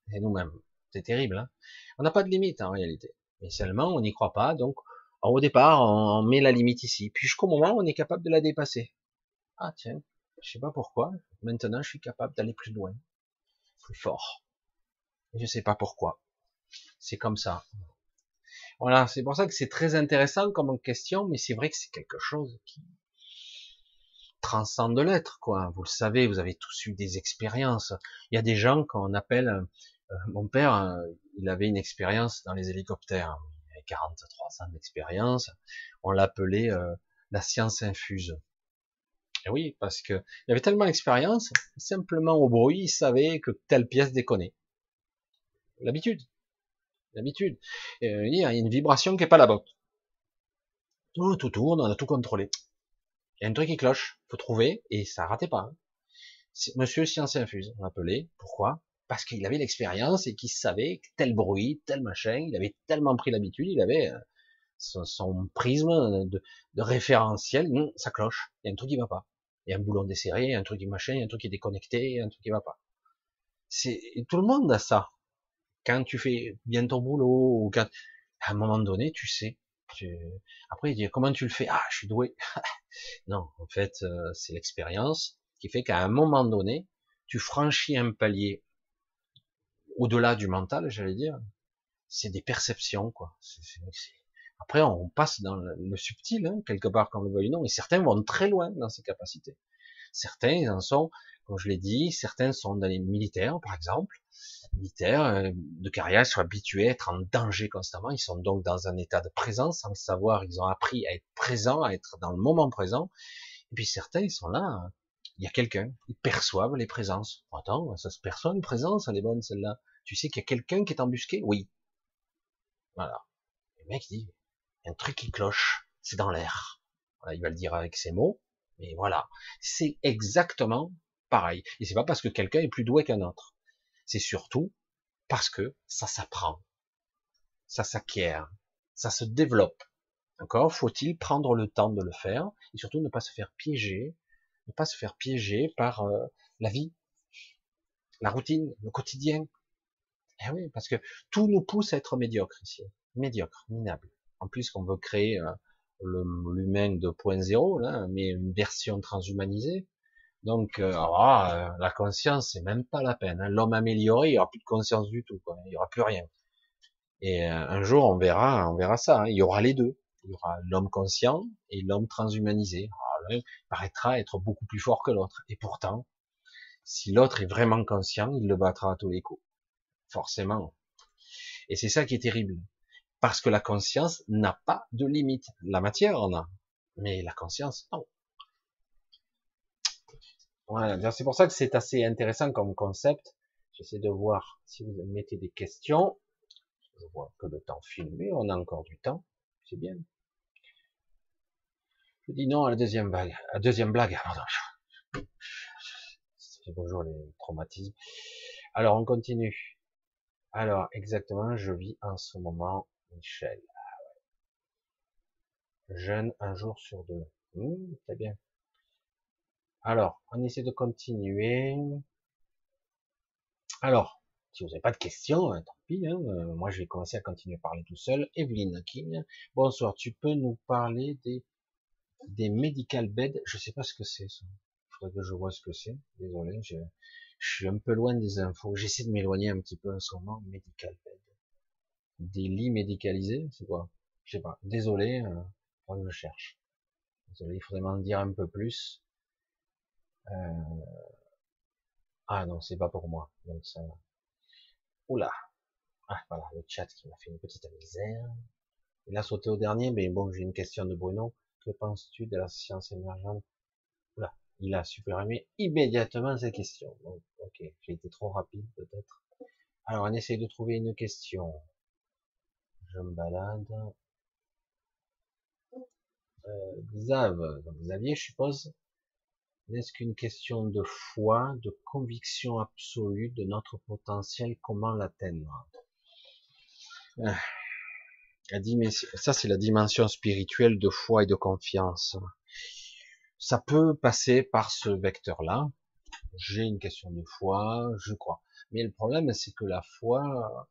C'est nous-mêmes. C'est terrible. Hein on n'a pas de limite en réalité. Mais seulement, on n'y croit pas. Donc, au départ, on met la limite ici. Puis jusqu'au moment on est capable de la dépasser. Ah tiens, je sais pas pourquoi. Maintenant, je suis capable d'aller plus loin, plus fort. Je sais pas pourquoi. C'est comme ça. Voilà, c'est pour ça que c'est très intéressant comme question, mais c'est vrai que c'est quelque chose qui transcende l'être, quoi. Vous le savez, vous avez tous eu des expériences. Il y a des gens qu'on appelle, euh, mon père, euh, il avait une expérience dans les hélicoptères. Il avait 43 ans d'expérience. On l'appelait euh, la science infuse. Et oui, parce que il avait tellement d'expérience, simplement au bruit, il savait que telle pièce déconnait. L'habitude d'habitude. Euh, il y a une vibration qui est pas la bonne. Tout, tout tourne, on a tout contrôlé. Il y a un truc qui cloche, faut trouver, et ça ratait pas. Hein. Monsieur Science Infuse, on appelait. Pourquoi? Parce qu'il avait l'expérience et qu'il savait que tel bruit, tel machin, il avait tellement pris l'habitude, il avait euh, son, prisme de, référentiel, ça cloche. Il y a un truc qui va pas. Il y a un boulon desserré, il y a un truc qui machin, il y a un truc qui est déconnecté, il y a un truc qui va pas. C'est tout le monde a ça. Quand tu fais bien ton boulot ou quand à un moment donné, tu sais. Après, il dit comment tu le fais? Ah, je suis doué. non, en fait, euh, c'est l'expérience qui fait qu'à un moment donné, tu franchis un palier au-delà du mental, j'allais dire. C'est des perceptions, quoi. Après, on passe dans le subtil, hein, quelque part, quand on le veuille non, et certains vont très loin dans ces capacités. Certains en sont, comme je l'ai dit, certains sont dans les militaires, par exemple, militaires euh, de carrière sont habitués à être en danger constamment. Ils sont donc dans un état de présence, sans le savoir. Ils ont appris à être présents, à être dans le moment présent. Et puis certains, ils sont là. Hein. Il y a quelqu'un. Ils perçoivent les présences. Attends, ça se perçoit une présence, elle est bonne celle-là. Tu sais qu'il y a quelqu'un qui est embusqué? Oui. Voilà. Le mec dit, un truc qui cloche. C'est dans l'air. il va le dire avec ses mots. Mais voilà. C'est exactement pareil. Et c'est pas parce que quelqu'un est plus doué qu'un autre c'est surtout parce que ça s'apprend, ça s'acquiert, ça se développe. Encore faut-il prendre le temps de le faire et surtout ne pas se faire piéger, ne pas se faire piéger par euh, la vie, la routine, le quotidien. Eh oui, parce que tout nous pousse à être médiocre ici, médiocre, minable. En plus qu'on veut créer euh, l'humain 2.0, là, mais une version transhumanisée, donc, euh, ah, euh, la conscience, c'est même pas la peine. Hein. L'homme amélioré, il n'y aura plus de conscience du tout. Il n'y aura plus rien. Et un jour, on verra, on verra ça. Hein. Il y aura les deux. Il y aura l'homme conscient et l'homme transhumanisé. Ah, l'un paraîtra être beaucoup plus fort que l'autre. Et pourtant, si l'autre est vraiment conscient, il le battra à tous les coups. Forcément. Et c'est ça qui est terrible. Parce que la conscience n'a pas de limite. La matière en a. Mais la conscience, non. Voilà, c'est pour ça que c'est assez intéressant comme concept. J'essaie de voir si vous mettez des questions. Je vois que le temps filmé, on a encore du temps, c'est bien. Je dis non à la deuxième blague. À deuxième blague, pardon. C'est bonjour les traumatismes. Alors on continue. Alors exactement, je vis en ce moment, Michel. Ah Jeune un jour sur deux. Mmh, très bien. Alors, on essaie de continuer. Alors, si vous n'avez pas de questions, hein, tant pis. Hein, euh, moi, je vais commencer à continuer à parler tout seul. Evelyne King, bonsoir. Tu peux nous parler des des medical beds? Je sais pas ce que c'est. Il faudrait que je vois ce que c'est. Désolé, je, suis un peu loin des infos. J'essaie de m'éloigner un petit peu en ce moment. Medical bed. Des lits médicalisés, c'est quoi? Je sais pas. Désolé, euh, je cherche. Désolé, il faudrait m'en dire un peu plus. Euh, ah non, c'est pas pour moi. Donc ça. Oula. Ah voilà, le chat qui m'a fait une petite misère. Il a sauté au dernier, mais bon, j'ai une question de Bruno. Que penses-tu de la science émergente? Oula, il a supprimé immédiatement sa question. ok, j'ai été trop rapide peut-être. Alors, on essaye de trouver une question. Je me balade. Euh, Xav, Xavier, je suppose. N'est-ce qu'une question de foi, de conviction absolue de notre potentiel Comment l'atteindre? Ah. Ça, c'est la dimension spirituelle de foi et de confiance. Ça peut passer par ce vecteur-là. J'ai une question de foi, je crois. Mais le problème, c'est que la foi,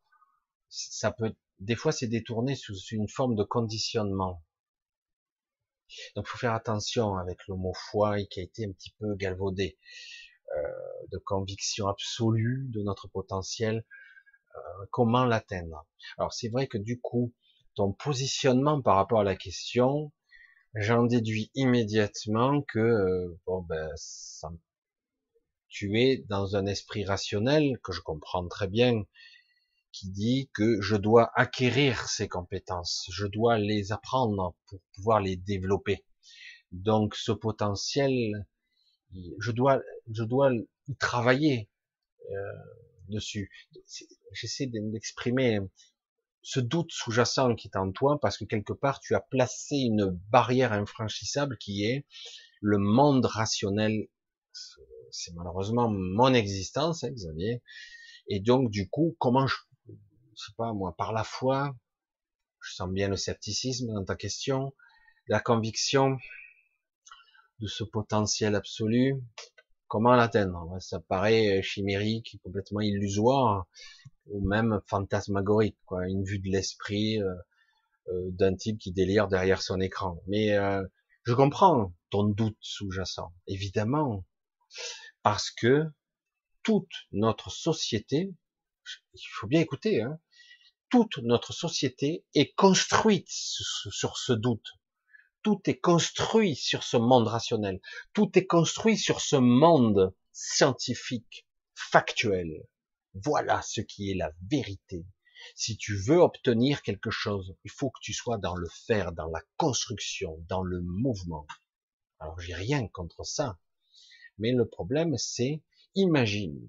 ça peut, des fois, c'est détourné sous une forme de conditionnement. Donc faut faire attention avec le mot foi qui a été un petit peu galvaudé, euh, de conviction absolue de notre potentiel, euh, comment l'atteindre. Alors c'est vrai que du coup, ton positionnement par rapport à la question, j'en déduis immédiatement que euh, bon ben tu es dans un esprit rationnel que je comprends très bien, qui dit que je dois acquérir ces compétences, je dois les apprendre pour pouvoir les développer. Donc ce potentiel, je dois, je dois y travailler euh, dessus. J'essaie d'exprimer ce doute sous-jacent qui est en toi parce que quelque part tu as placé une barrière infranchissable qui est le monde rationnel, c'est malheureusement mon existence, hein, Xavier. Et donc, du coup, comment je, je sais pas moi, par la foi, je sens bien le scepticisme dans ta question, la conviction de ce potentiel absolu, comment l'atteindre? Ça paraît chimérique, complètement illusoire, ou même fantasmagorique, quoi, une vue de l'esprit euh, euh, d'un type qui délire derrière son écran. Mais euh, je comprends ton doute sous-jacent, évidemment, parce que toute notre société, il faut bien écouter, hein, toute notre société est construite sur ce doute. Tout est construit sur ce monde rationnel. Tout est construit sur ce monde scientifique, factuel. Voilà ce qui est la vérité. Si tu veux obtenir quelque chose, il faut que tu sois dans le faire, dans la construction, dans le mouvement. Alors j'ai rien contre ça. Mais le problème c'est, imagine,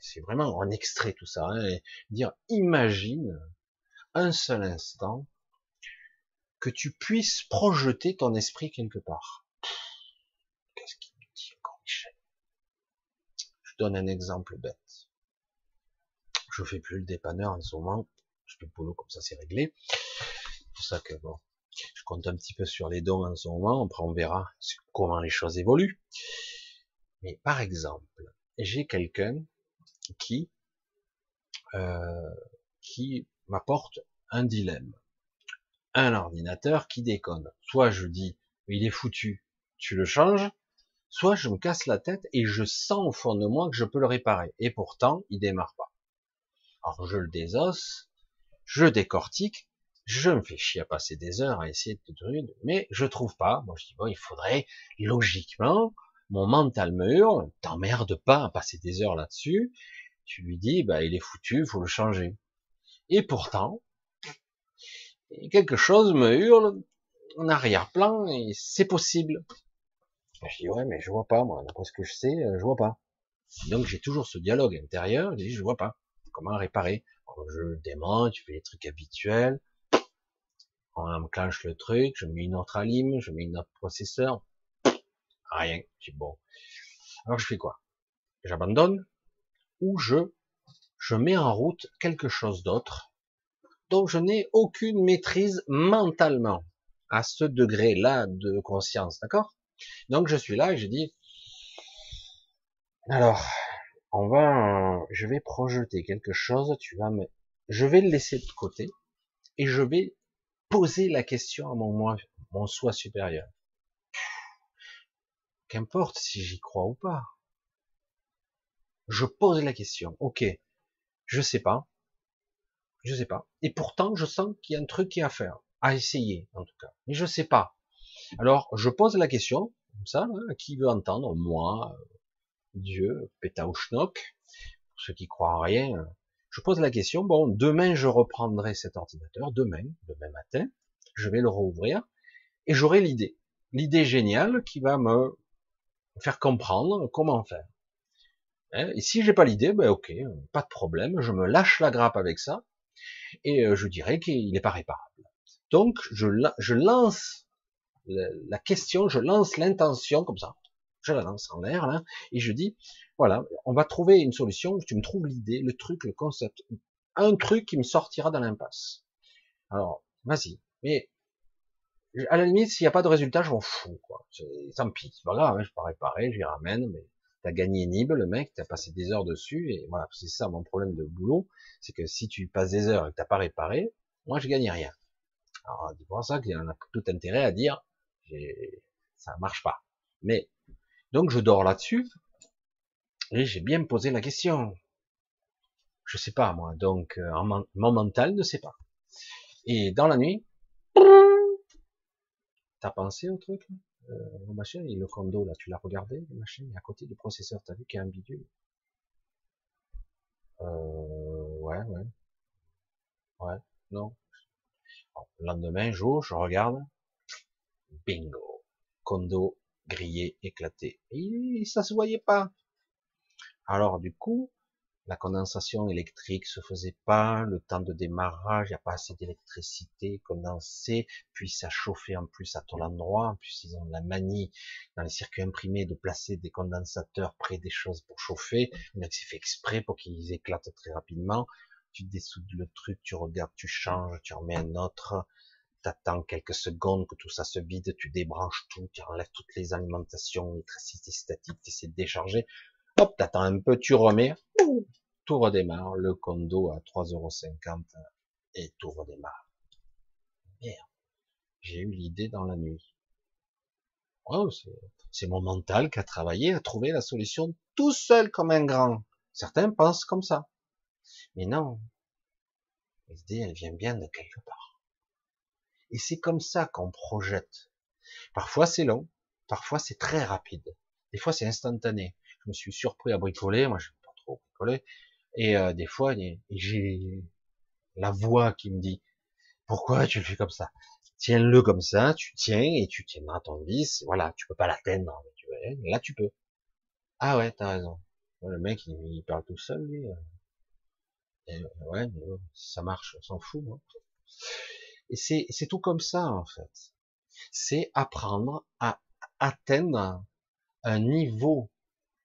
c'est vraiment un extrait tout ça, hein, dire imagine un seul instant que tu puisses projeter ton esprit quelque part. Qu'est-ce qu'il me dit encore Michel Je donne un exemple bête. Je fais plus le dépanneur en ce moment, je fais le boulot comme ça c'est réglé. C'est pour ça que bon, je compte un petit peu sur les dons en ce moment, après on verra comment les choses évoluent. Mais par exemple, j'ai quelqu'un qui euh, qui m'apporte un dilemme. Un ordinateur qui déconne. Soit je dis il est foutu, tu le changes, soit je me casse la tête et je sens au fond de moi que je peux le réparer. Et pourtant, il démarre pas. Alors je le désosse, je décortique, je me fais chier à passer des heures à essayer de truc, mais je trouve pas. Moi je dis bon, il faudrait logiquement mon mental me hurle, t'emmerdes pas à passer des heures là-dessus. Tu lui dis, bah, il est foutu, faut le changer. Et pourtant, quelque chose me hurle en arrière-plan et c'est possible. Je dis, ouais, mais je vois pas, moi, d'après ce que je sais, euh, je vois pas. Donc, j'ai toujours ce dialogue intérieur, je dis, je vois pas. Comment réparer? je démonte, je fais les trucs habituels. On enclenche le truc, je mets une autre alim, je mets une autre processeur. Rien. C'est bon. Alors je fais quoi? J'abandonne ou je je mets en route quelque chose d'autre dont je n'ai aucune maîtrise mentalement à ce degré-là de conscience, d'accord? Donc je suis là et je dis alors on va je vais projeter quelque chose, tu vas me je vais le laisser de côté et je vais poser la question à mon moi, mon soi supérieur. Qu'importe si j'y crois ou pas. Je pose la question. Ok, je sais pas. Je sais pas. Et pourtant, je sens qu'il y a un truc qui est à faire. À essayer, en tout cas. Mais je sais pas. Alors, je pose la question, comme ça, hein, qui veut entendre? Moi, Dieu, Pétaouchnok, pour ceux qui croient en rien. Je pose la question, bon, demain je reprendrai cet ordinateur, demain, demain matin, je vais le rouvrir, et j'aurai l'idée. L'idée géniale qui va me faire comprendre comment faire. Hein, et si j'ai pas l'idée, ben ok, pas de problème, je me lâche la grappe avec ça, et euh, je dirais qu'il n'est pas réparable. Donc je, lance la question, je lance l'intention comme ça, je la lance en l'air là, et je dis voilà, on va trouver une solution. Tu me trouves l'idée, le truc, le concept, un truc qui me sortira de l'impasse. Alors vas-y, mais à la limite, s'il n'y a pas de résultat, je m'en fous, quoi. Tant pis, grave, hein, je peux réparer, j'y ramène, mais t'as gagné Nib, le mec, t'as passé des heures dessus, et voilà, c'est ça mon problème de boulot, c'est que si tu passes des heures et que t'as pas réparé, moi je gagne rien. Alors, c'est pour ça qu'il y en a tout intérêt à dire, ça marche pas. Mais, donc je dors là-dessus, et j'ai bien posé la question. Je sais pas, moi, donc, euh, mon mental ne sait pas. Et dans la nuit, T'as pensé au truc euh, le machin et le condo là, tu l'as regardé le machin et à côté du processeur, t'as vu qu'il y a un bidule? Euh, Ouais, ouais, ouais, non. le lendemain, jour, je regarde, bingo, condo grillé, éclaté, et ça se voyait pas. Alors du coup, la condensation électrique se faisait pas, le temps de démarrage, il n'y a pas assez d'électricité condensée, puis ça chauffait en plus à tout l'endroit, en plus ils ont la manie dans les circuits imprimés de placer des condensateurs près des choses pour chauffer, donc c'est fait exprès pour qu'ils éclatent très rapidement, tu dessoudes le truc, tu regardes, tu changes, tu remets un autre, t'attends quelques secondes que tout ça se vide, tu débranches tout, tu enlèves toutes les alimentations, l'électricité statique, tu essaies de décharger, hop, t'attends un peu, tu remets, tout redémarre, le condo à 3,50€ et tout redémarre. Merde, j'ai eu l'idée dans la nuit. Oh, c'est mon mental qui a travaillé, a trouvé la solution tout seul comme un grand. Certains pensent comme ça. Mais non, l'idée, elle vient bien de quelque part. Et c'est comme ça qu'on projette. Parfois c'est long, parfois c'est très rapide, des fois c'est instantané. Je me suis surpris à bricoler, moi je pas trop bricoler, et euh, des fois j'ai la voix qui me dit pourquoi tu le fais comme ça? Tiens-le comme ça, tu tiens et tu tiendras ton vis. Voilà, tu peux pas l'atteindre, mais tu veux, là tu peux. Ah ouais, t'as raison. Le mec il, parle tout seul lui. Et, ouais, ça marche, on s'en fout. Moi. Et c'est c'est tout comme ça en fait. C'est apprendre à atteindre un niveau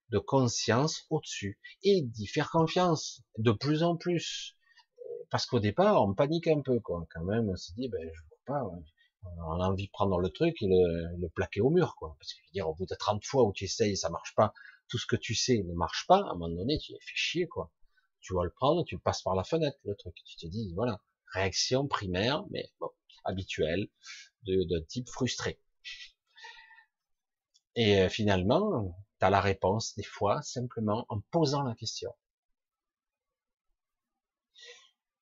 de conscience au-dessus et d'y faire confiance de plus en plus. Parce qu'au départ, on panique un peu, quoi. Quand même, on se dit, ben, je vois pas, on a envie de prendre le truc et le, plaquer au mur, quoi. Parce que, je veux dire, au bout de 30 fois où tu essayes ça marche pas, tout ce que tu sais ne marche pas, à un moment donné, tu es fait chier, quoi. Tu vas le prendre, tu passes par la fenêtre, le truc. Tu te dis, voilà, réaction primaire, mais habituelle, de, de type frustré. Et euh, finalement, tu as la réponse des fois simplement en posant la question.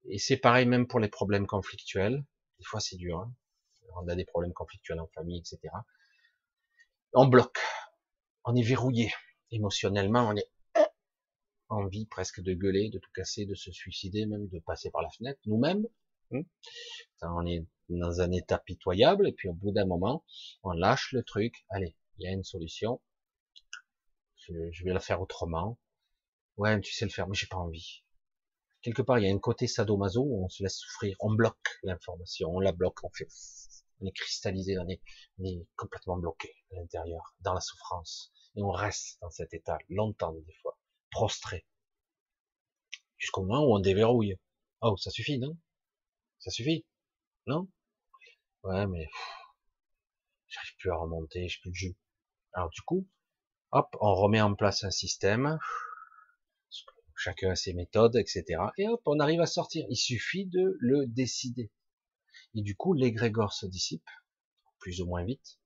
Et c'est pareil même pour les problèmes conflictuels. Des fois c'est dur. Hein. on a des problèmes conflictuels en famille, etc. On bloque. On est verrouillé. Émotionnellement, on est envie presque de gueuler, de tout casser, de se suicider, même de passer par la fenêtre, nous-mêmes. Hein. On est dans un état pitoyable, et puis au bout d'un moment, on lâche le truc. Allez, il y a une solution je, vais la faire autrement. Ouais, tu sais le faire, mais j'ai pas envie. Quelque part, il y a un côté sadomaso où on se laisse souffrir, on bloque l'information, on la bloque, on fait, on est cristallisé, on est, on est complètement bloqué à l'intérieur, dans la souffrance. Et on reste dans cet état longtemps, des fois, prostré. Jusqu'au moment où on déverrouille. Oh, ça suffit, non? Ça suffit? Non? Ouais, mais, j'arrive plus à remonter, j'ai plus de jus. Alors, du coup, Hop, on remet en place un système. Chacun a ses méthodes, etc. Et hop, on arrive à sortir. Il suffit de le décider. Et du coup, l'égrégore se dissipe, plus ou moins vite.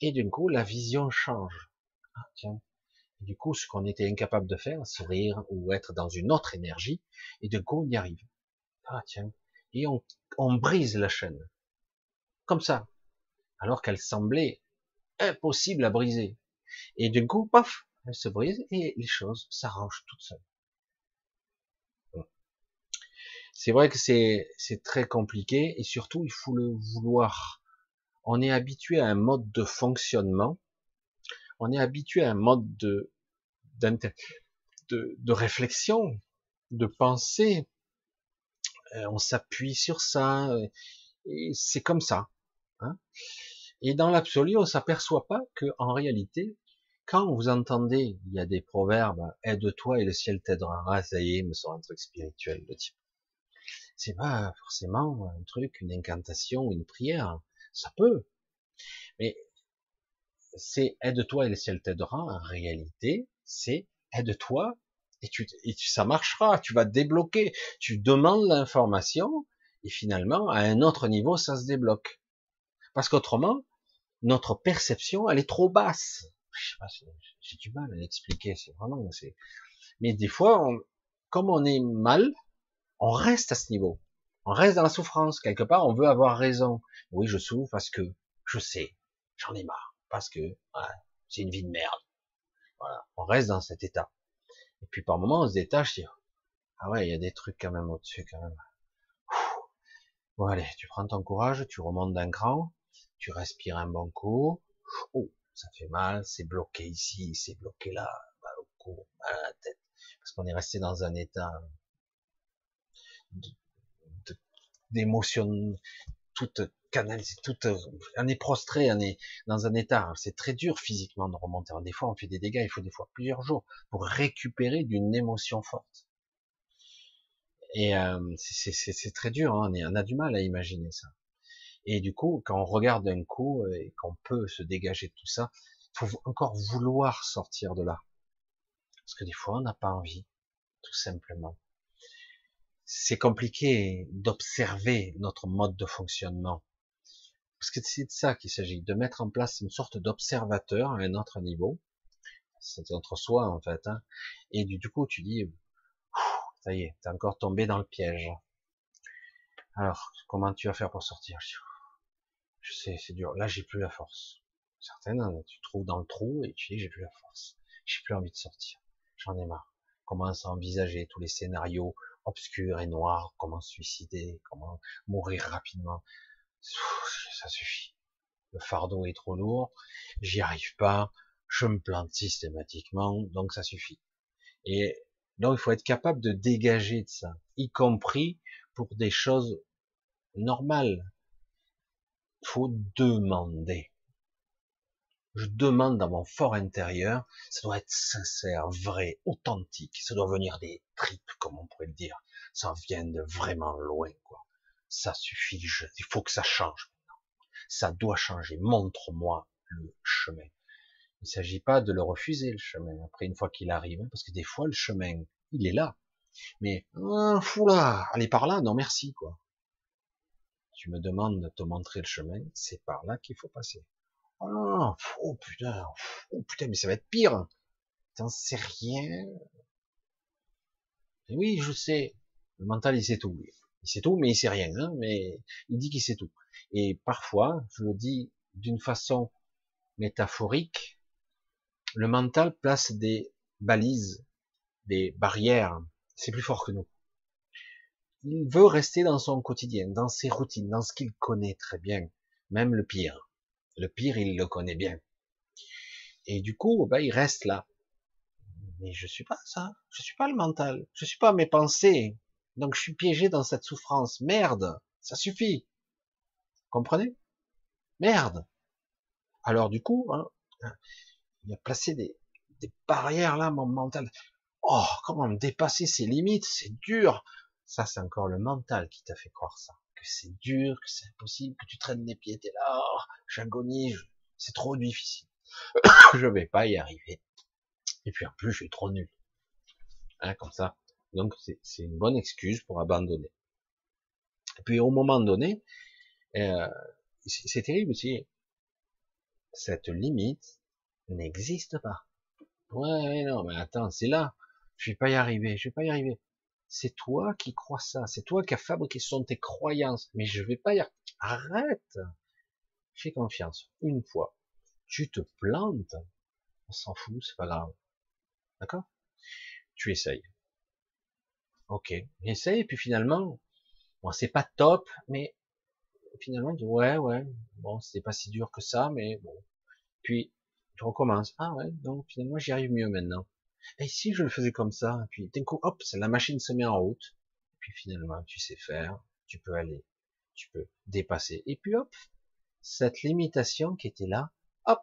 Et du coup, la vision change. Ah, tiens. du coup, ce qu'on était incapable de faire, sourire ou être dans une autre énergie, et du coup, on y arrive. Ah, tiens. Et on, on brise la chaîne. Comme ça. Alors qu'elle semblait impossible à briser. Et du coup, paf, elle se brise et les choses s'arrangent toutes seules. C'est vrai que c'est très compliqué et surtout il faut le vouloir. On est habitué à un mode de fonctionnement, on est habitué à un mode de de, de réflexion, de pensée. Euh, on s'appuie sur ça et c'est comme ça. Hein et dans l'absolu, on s'aperçoit pas que en réalité, quand vous entendez, il y a des proverbes, aide-toi et le ciel t'aidera, ça y est, me sort un truc spirituel de type. C'est pas forcément un truc, une incantation, une prière. Ça peut. Mais c'est aide-toi et le ciel t'aidera. En réalité, c'est aide-toi et, tu, et ça marchera. Tu vas débloquer. Tu demandes l'information et finalement, à un autre niveau, ça se débloque. Parce qu'autrement, notre perception, elle est trop basse je sais pas, j'ai du mal à l'expliquer, c'est vraiment, c'est, mais des fois, comme on est mal, on reste à ce niveau. On reste dans la souffrance. Quelque part, on veut avoir raison. Oui, je souffre parce que je sais, j'en ai marre, parce que c'est une vie de merde. Voilà, on reste dans cet état. Et puis par moment, on se détache, ah ouais, il y a des trucs quand même au-dessus quand même. Bon allez, tu prends ton courage, tu remontes d'un cran, tu respires un bon coup. Oh, ça fait mal, c'est bloqué ici, c'est bloqué là, mal au cou, mal à la tête. parce qu'on est resté dans un état d'émotion toute canalisée, toute, on est prostré, on est dans un état, c'est très dur physiquement de remonter. Des fois, on fait des dégâts, il faut des fois plusieurs jours pour récupérer d'une émotion forte. Et euh, c'est très dur, hein, on, a du mal à imaginer ça. Et du coup, quand on regarde d'un coup et qu'on peut se dégager de tout ça, il faut encore vouloir sortir de là. Parce que des fois, on n'a pas envie, tout simplement. C'est compliqué d'observer notre mode de fonctionnement. Parce que c'est de ça qu'il s'agit, de mettre en place une sorte d'observateur à un autre niveau. C'est entre soi, en fait. Hein. Et du, coup, tu dis, ça y est, t'es encore tombé dans le piège. Alors, comment tu vas faire pour sortir? C'est dur. Là, j'ai plus la force. Certaines, hein, tu trouves dans le trou et tu dis, j'ai plus la force. J'ai plus envie de sortir. J'en ai marre. Commence à envisager tous les scénarios obscurs et noirs, comment se suicider, comment mourir rapidement? Ça suffit. Le fardeau est trop lourd, j'y arrive pas, je me plante systématiquement, donc ça suffit. Et donc il faut être capable de dégager de ça, y compris pour des choses normales. Faut demander. Je demande dans mon fort intérieur, ça doit être sincère, vrai, authentique, ça doit venir des tripes, comme on pourrait le dire. Ça vient de vraiment loin, quoi. Ça suffit, il faut que ça change maintenant. Ça doit changer. Montre-moi le chemin. Il ne s'agit pas de le refuser, le chemin, après une fois qu'il arrive, hein, parce que des fois, le chemin, il est là. Mais, ah, fou là, allez par là, non merci, quoi. Tu me demandes de te montrer le chemin, c'est par là qu'il faut passer. Oh, oh putain, oh putain, mais ça va être pire. T'en sais rien. Oui, je sais. Le mental, il sait tout. Il sait tout, mais il sait rien. Hein, mais il dit qu'il sait tout. Et parfois, je le dis d'une façon métaphorique, le mental place des balises, des barrières. C'est plus fort que nous. Il veut rester dans son quotidien, dans ses routines, dans ce qu'il connaît très bien, même le pire. Le pire, il le connaît bien. Et du coup, bah, il reste là. Mais je suis pas ça. Je suis pas le mental. Je suis pas mes pensées. Donc je suis piégé dans cette souffrance. Merde. Ça suffit. Comprenez? Merde. Alors du coup, hein, il a placé des, barrières là, mon mental. Oh, comment me dépasser ses limites, c'est dur. Ça, c'est encore le mental qui t'a fait croire ça. Que c'est dur, que c'est impossible, que tu traînes les pieds, t'es là, oh, j'agonie, c'est trop difficile. je vais pas y arriver. Et puis en plus, je suis trop nul. Hein, comme ça. Donc c'est une bonne excuse pour abandonner. Et puis au moment donné, euh, c'est terrible aussi. Cette limite, n'existe pas. Ouais, non, mais attends, c'est là. Je vais pas y arriver, je vais pas y arriver. C'est toi qui crois ça, c'est toi qui as fabriqué, ce tes croyances. Mais je vais pas y. Arrête. Fais confiance. Une fois. Tu te plantes. On s'en fout, c'est pas grave. D'accord? Tu essayes. Ok. Essaye, et puis finalement, bon, c'est pas top, mais finalement, tu dis, ouais, ouais, bon, c'était pas si dur que ça, mais bon. Puis, tu recommences. Ah ouais, donc finalement j'y arrive mieux maintenant. Et si je le faisais comme ça, puis d'un coup, hop, la machine se met en route, et puis finalement tu sais faire, tu peux aller, tu peux dépasser, et puis hop, cette limitation qui était là, hop,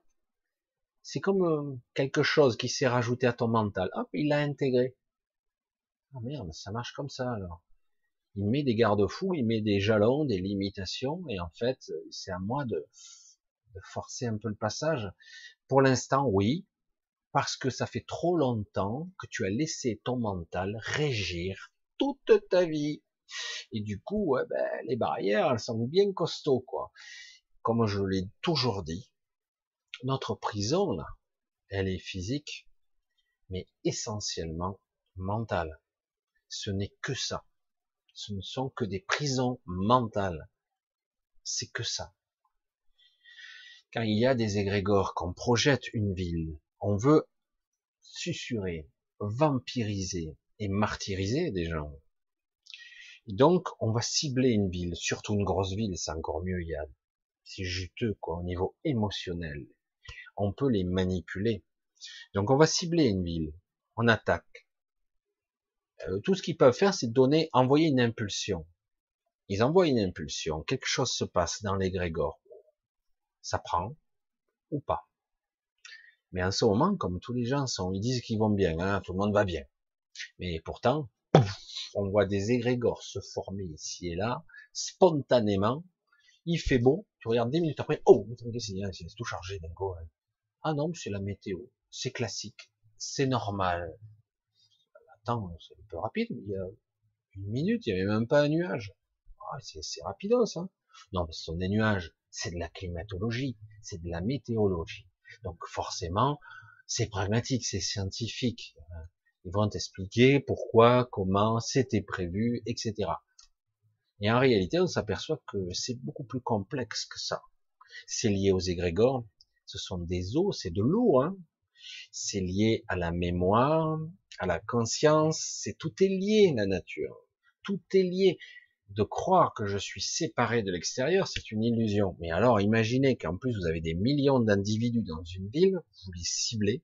c'est comme euh, quelque chose qui s'est rajouté à ton mental, hop, il l'a intégré. Ah merde, ça marche comme ça alors. Il met des garde-fous, il met des jalons, des limitations, et en fait, c'est à moi de forcer un peu le passage. Pour l'instant, oui, parce que ça fait trop longtemps que tu as laissé ton mental régir toute ta vie. Et du coup, ben, les barrières, elles sont bien costauds, quoi. Comme je l'ai toujours dit, notre prison, elle est physique, mais essentiellement mentale. Ce n'est que ça. Ce ne sont que des prisons mentales. C'est que ça quand il y a des égrégores, qu'on projette une ville, on veut susurrer, vampiriser et martyriser des gens. donc, on va cibler une ville, surtout une grosse ville, c'est encore mieux, il y a, c'est juteux, quoi, au niveau émotionnel. On peut les manipuler. Donc, on va cibler une ville, on attaque. Euh, tout ce qu'ils peuvent faire, c'est donner, envoyer une impulsion. Ils envoient une impulsion, quelque chose se passe dans l'égrégore. Ça prend ou pas. Mais en ce moment, comme tous les gens sont, ils disent qu'ils vont bien, hein, tout le monde va bien. Mais pourtant, on voit des égrégores se former ici et là, spontanément. Il fait beau, tu regardes 10 minutes après, oh, c'est tout chargé d'un coup. Hein. Ah non, c'est la météo, c'est classique, c'est normal. Attends, c'est un peu rapide, il y a une minute, il n'y avait même pas un nuage. Ah, c'est rapidos, ça. Non, mais ce sont des nuages, c'est de la climatologie, c'est de la météorologie. Donc forcément, c'est pragmatique, c'est scientifique. Ils vont t'expliquer pourquoi, comment, c'était prévu, etc. Et en réalité, on s'aperçoit que c'est beaucoup plus complexe que ça. C'est lié aux égrégores, ce sont des eaux, c'est de l'eau, hein. C'est lié à la mémoire, à la conscience, c'est tout est lié la nature. Tout est lié de croire que je suis séparé de l'extérieur, c'est une illusion. Mais alors, imaginez qu'en plus vous avez des millions d'individus dans une ville, vous les ciblez,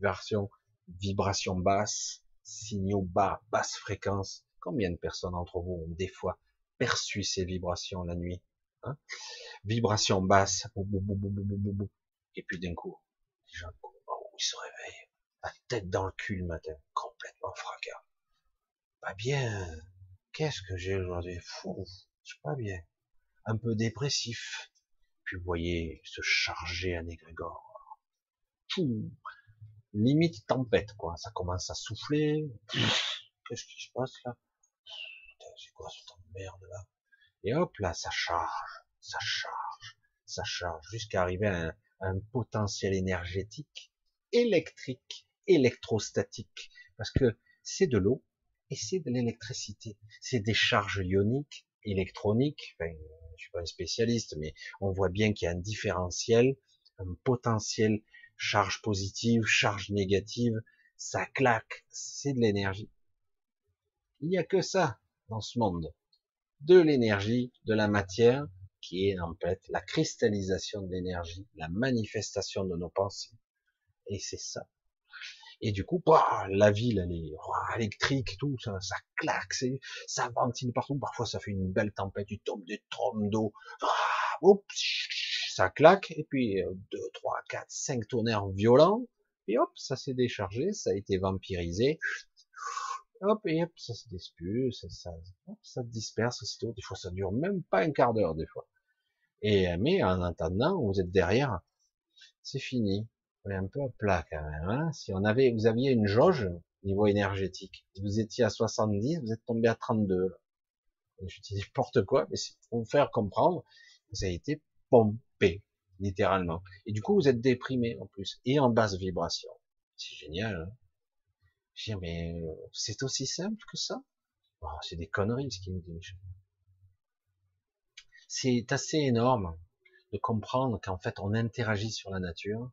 version vibration basse, signaux bas, basse fréquence. Combien de personnes d'entre vous ont des fois perçu ces vibrations la nuit hein? Vibration basse, et puis d'un coup, les gens, oh, ils se réveillent, la tête dans le cul le matin, complètement fracas pas bien. Qu'est-ce que j'ai aujourd'hui? Fou, je pas bien. Un peu dépressif. Puis vous voyez se charger un égrégore. Limite tempête, quoi. Ça commence à souffler. Qu'est-ce qui se passe là? C'est quoi cette merde là? Et hop là, ça charge, ça charge, ça charge, jusqu'à arriver à un potentiel énergétique, électrique, électrostatique. Parce que c'est de l'eau, et c'est de l'électricité. C'est des charges ioniques, électroniques. Enfin, je suis pas un spécialiste, mais on voit bien qu'il y a un différentiel, un potentiel charge positive, charge négative. Ça claque, c'est de l'énergie. Il n'y a que ça dans ce monde. De l'énergie, de la matière, qui est en fait la cristallisation de l'énergie, la manifestation de nos pensées. Et c'est ça et du coup, la ville, elle est électrique, tout, ça, ça claque, ça ventile partout. Parfois, ça fait une belle tempête, tu tombes des trompes d'eau, ça claque, et puis 2, 3, 4, 5 tonnerres violents, et hop, ça s'est déchargé, ça a été vampirisé, hop, et hop, ça se dispute, ça, ça, ça disperse aussitôt. Des fois, ça dure même pas un quart d'heure, des fois. Et, mais en attendant, vous êtes derrière, c'est fini on est un peu à plat quand même. Hein si on avait, vous aviez une jauge niveau énergétique, vous étiez à 70, vous êtes tombé à 32. Je dis n'importe quoi, mais c'est pour vous faire comprendre, vous avez été pompé, littéralement. Et du coup, vous êtes déprimé en plus, et en basse vibration. C'est génial. Hein je dis, mais euh, c'est aussi simple que ça? Oh, C'est des conneries ce qu'il me dit. C'est assez énorme de comprendre qu'en fait, on interagit sur la nature,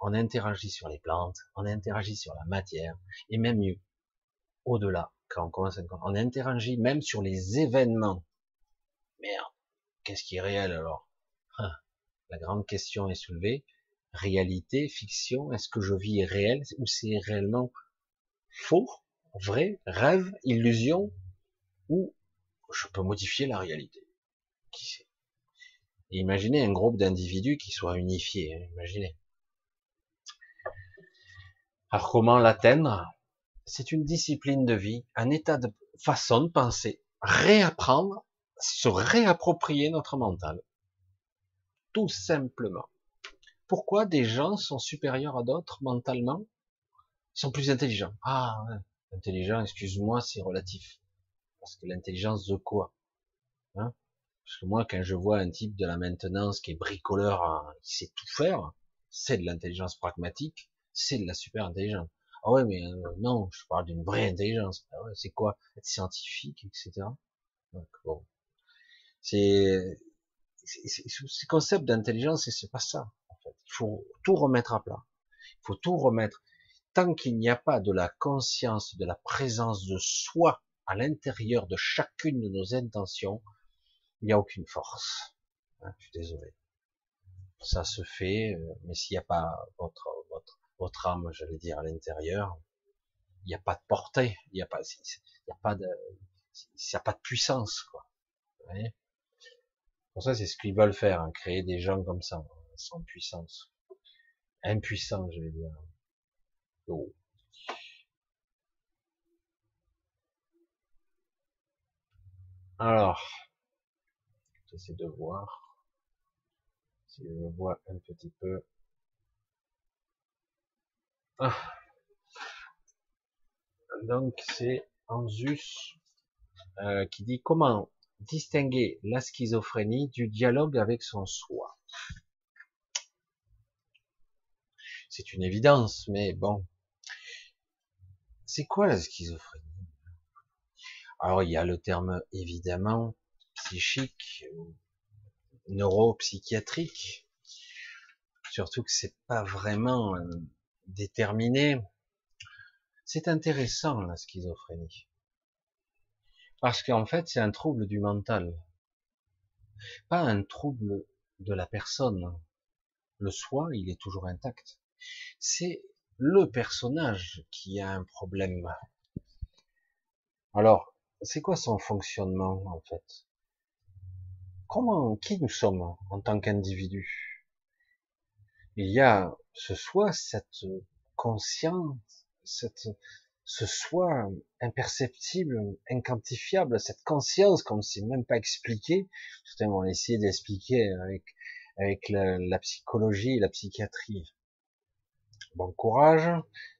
on interagit sur les plantes, on interagit sur la matière, et même mieux, au-delà, quand on commence à, on interagit même sur les événements. Merde, qu'est-ce qui est réel alors? Hein, La grande question est soulevée. Réalité, fiction, est-ce que je vis réel ou c'est réellement faux, vrai, rêve, illusion, ou je peux modifier la réalité? Qui sait? Imaginez un groupe d'individus qui soit unifié, hein, imaginez. Alors comment l'atteindre C'est une discipline de vie, un état de façon de penser, réapprendre, se réapproprier notre mental. Tout simplement. Pourquoi des gens sont supérieurs à d'autres mentalement? Ils sont plus intelligents. Ah, intelligent, excuse-moi, c'est relatif. Parce que l'intelligence de quoi? Hein? Parce que moi, quand je vois un type de la maintenance qui est bricoleur, hein, qui sait tout faire, c'est de l'intelligence pragmatique c'est de la super intelligence. Ah ouais, mais euh, non, je parle d'une vraie intelligence. Ah c'est quoi Être scientifique, etc. Donc bon, c'est ce concept d'intelligence, c'est pas ça. En fait, il faut tout remettre à plat. Il faut tout remettre. Tant qu'il n'y a pas de la conscience, de la présence de soi à l'intérieur de chacune de nos intentions, il n'y a aucune force. Hein, je suis désolé. Ça se fait, euh, mais s'il n'y a pas votre votre âme, j'allais dire, à l'intérieur, il n'y a pas de portée, il n'y a pas, il a pas de, il a pas de puissance, quoi. Vous voyez? Pour ça, c'est ce qu'ils veulent faire, hein, créer des gens comme ça, sans puissance. Impuissants, je vais dire. Oh. Alors, j'essaie de voir si je vois un petit peu. Ah. Donc c'est Anzus euh, qui dit comment distinguer la schizophrénie du dialogue avec son soi. C'est une évidence, mais bon. C'est quoi la schizophrénie? Alors il y a le terme évidemment psychique, neuropsychiatrique, surtout que c'est pas vraiment déterminé. C'est intéressant la schizophrénie. Parce qu'en fait, c'est un trouble du mental. Pas un trouble de la personne. Le soi, il est toujours intact. C'est le personnage qui a un problème. Alors, c'est quoi son fonctionnement, en fait? Comment, qui nous sommes en tant qu'individu? Il y a ce soi, cette conscience, cette, ce soi imperceptible, inquantifiable, cette conscience qu'on ne sait même pas expliquer. Certains vont essayer d'expliquer avec, avec la, psychologie et la psychiatrie. Bon courage,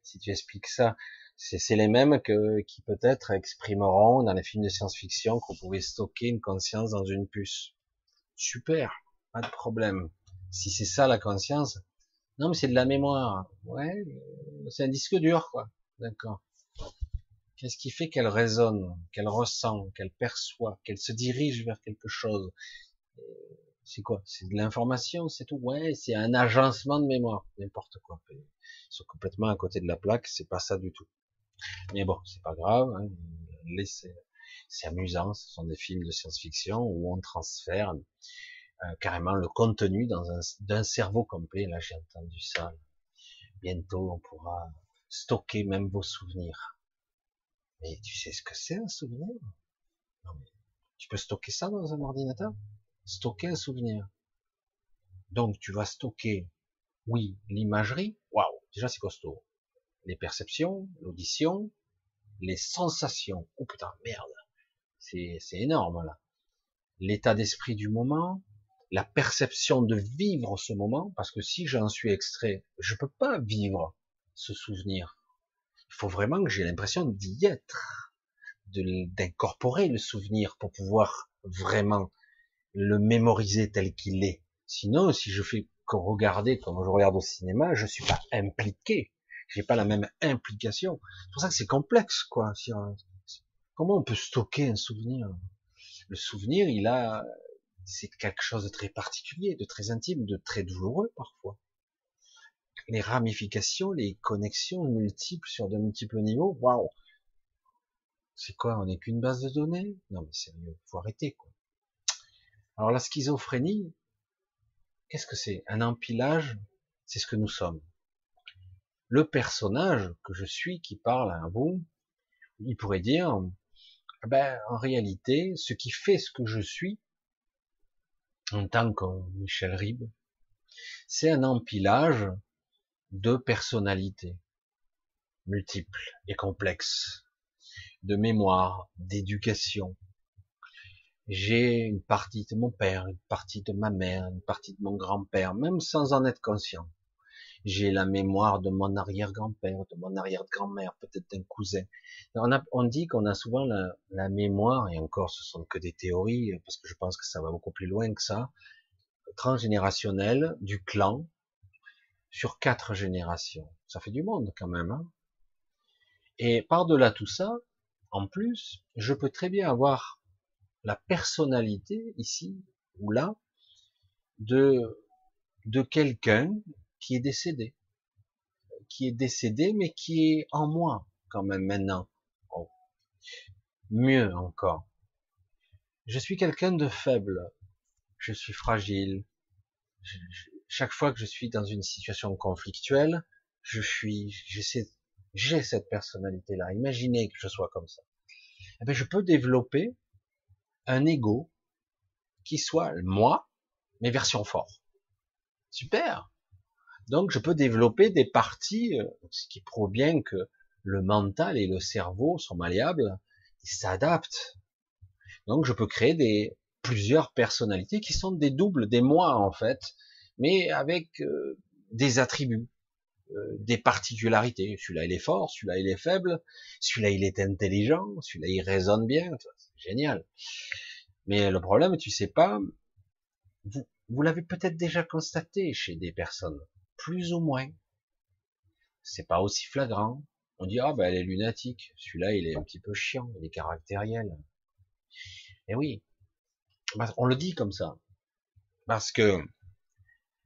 si tu expliques ça. C'est les mêmes que, qui peut-être exprimeront dans les films de science-fiction qu'on pouvait stocker une conscience dans une puce. Super, pas de problème. Si c'est ça la conscience, non mais c'est de la mémoire. Ouais, c'est un disque dur quoi. D'accord. Qu'est-ce qui fait qu'elle résonne, qu'elle ressent, qu'elle perçoit, qu'elle se dirige vers quelque chose? C'est quoi? C'est de l'information, c'est tout? Ouais, c'est un agencement de mémoire, n'importe quoi. Ils sont complètement à côté de la plaque, c'est pas ça du tout. Mais bon, c'est pas grave. Hein. C'est amusant. Ce sont des films de science-fiction où on transfère euh, carrément le contenu d'un cerveau complet. Là, j'ai entendu ça. Bientôt, on pourra stocker même vos souvenirs. Mais tu sais ce que c'est un souvenir? Non, mais Tu peux stocker ça dans un ordinateur? Stocker un souvenir. Donc tu vas stocker, oui, l'imagerie. Waouh, déjà c'est costaud. Les perceptions, l'audition, les sensations. Oh putain, merde. C'est, c'est énorme là. L'état d'esprit du moment, la perception de vivre ce moment, parce que si j'en suis extrait, je peux pas vivre ce souvenir. Il faut vraiment que j'ai l'impression d'y être, d'incorporer le souvenir pour pouvoir vraiment le mémoriser tel qu'il est. Sinon, si je fais que regarder comme je regarde au cinéma, je suis pas impliqué. J'ai pas la même implication. C'est pour ça que c'est complexe, quoi. Comment on peut stocker un souvenir? Le souvenir, il a, c'est quelque chose de très particulier, de très intime, de très douloureux parfois les ramifications, les connexions multiples sur de multiples niveaux. Waouh C'est quoi On n'est qu'une base de données? Non mais sérieux, faut arrêter quoi. Alors la schizophrénie, qu'est-ce que c'est? Un empilage, c'est ce que nous sommes. Le personnage que je suis qui parle à vous, il pourrait dire, ben en réalité, ce qui fait ce que je suis, en tant que Michel Ribes, c'est un empilage de personnalités multiples et complexes, de mémoire, d'éducation. J'ai une partie de mon père, une partie de ma mère, une partie de mon grand-père, même sans en être conscient. J'ai la mémoire de mon arrière-grand-père, de mon arrière-grand-mère, peut-être d'un cousin. On, on, dit qu'on a souvent la, la, mémoire, et encore ce sont que des théories, parce que je pense que ça va beaucoup plus loin que ça, transgénérationnelle du clan, sur quatre générations. Ça fait du monde quand même. Hein et par-delà tout ça, en plus, je peux très bien avoir la personnalité ici ou là de, de quelqu'un qui est décédé. Qui est décédé, mais qui est en moi quand même maintenant. Oh. Mieux encore. Je suis quelqu'un de faible. Je suis fragile. chaque fois que je suis dans une situation conflictuelle, je suis, j'ai cette personnalité-là. Imaginez que je sois comme ça. Eh bien, je peux développer un ego qui soit moi, mais version fort. Super. Donc, je peux développer des parties, euh, ce qui prouve bien que le mental et le cerveau sont malléables, ils s'adaptent. Donc, je peux créer des plusieurs personnalités qui sont des doubles, des moi en fait, mais avec euh, des attributs, euh, des particularités. Celui-là il est fort, celui-là il est faible, celui-là il est intelligent, celui-là il raisonne bien, c'est génial. Mais le problème, tu sais pas, vous, vous l'avez peut-être déjà constaté chez des personnes, plus ou moins. C'est pas aussi flagrant. On dit ah ben elle est lunatique, celui-là il est un petit peu chiant, il est caractériel. Et oui, on le dit comme ça, parce que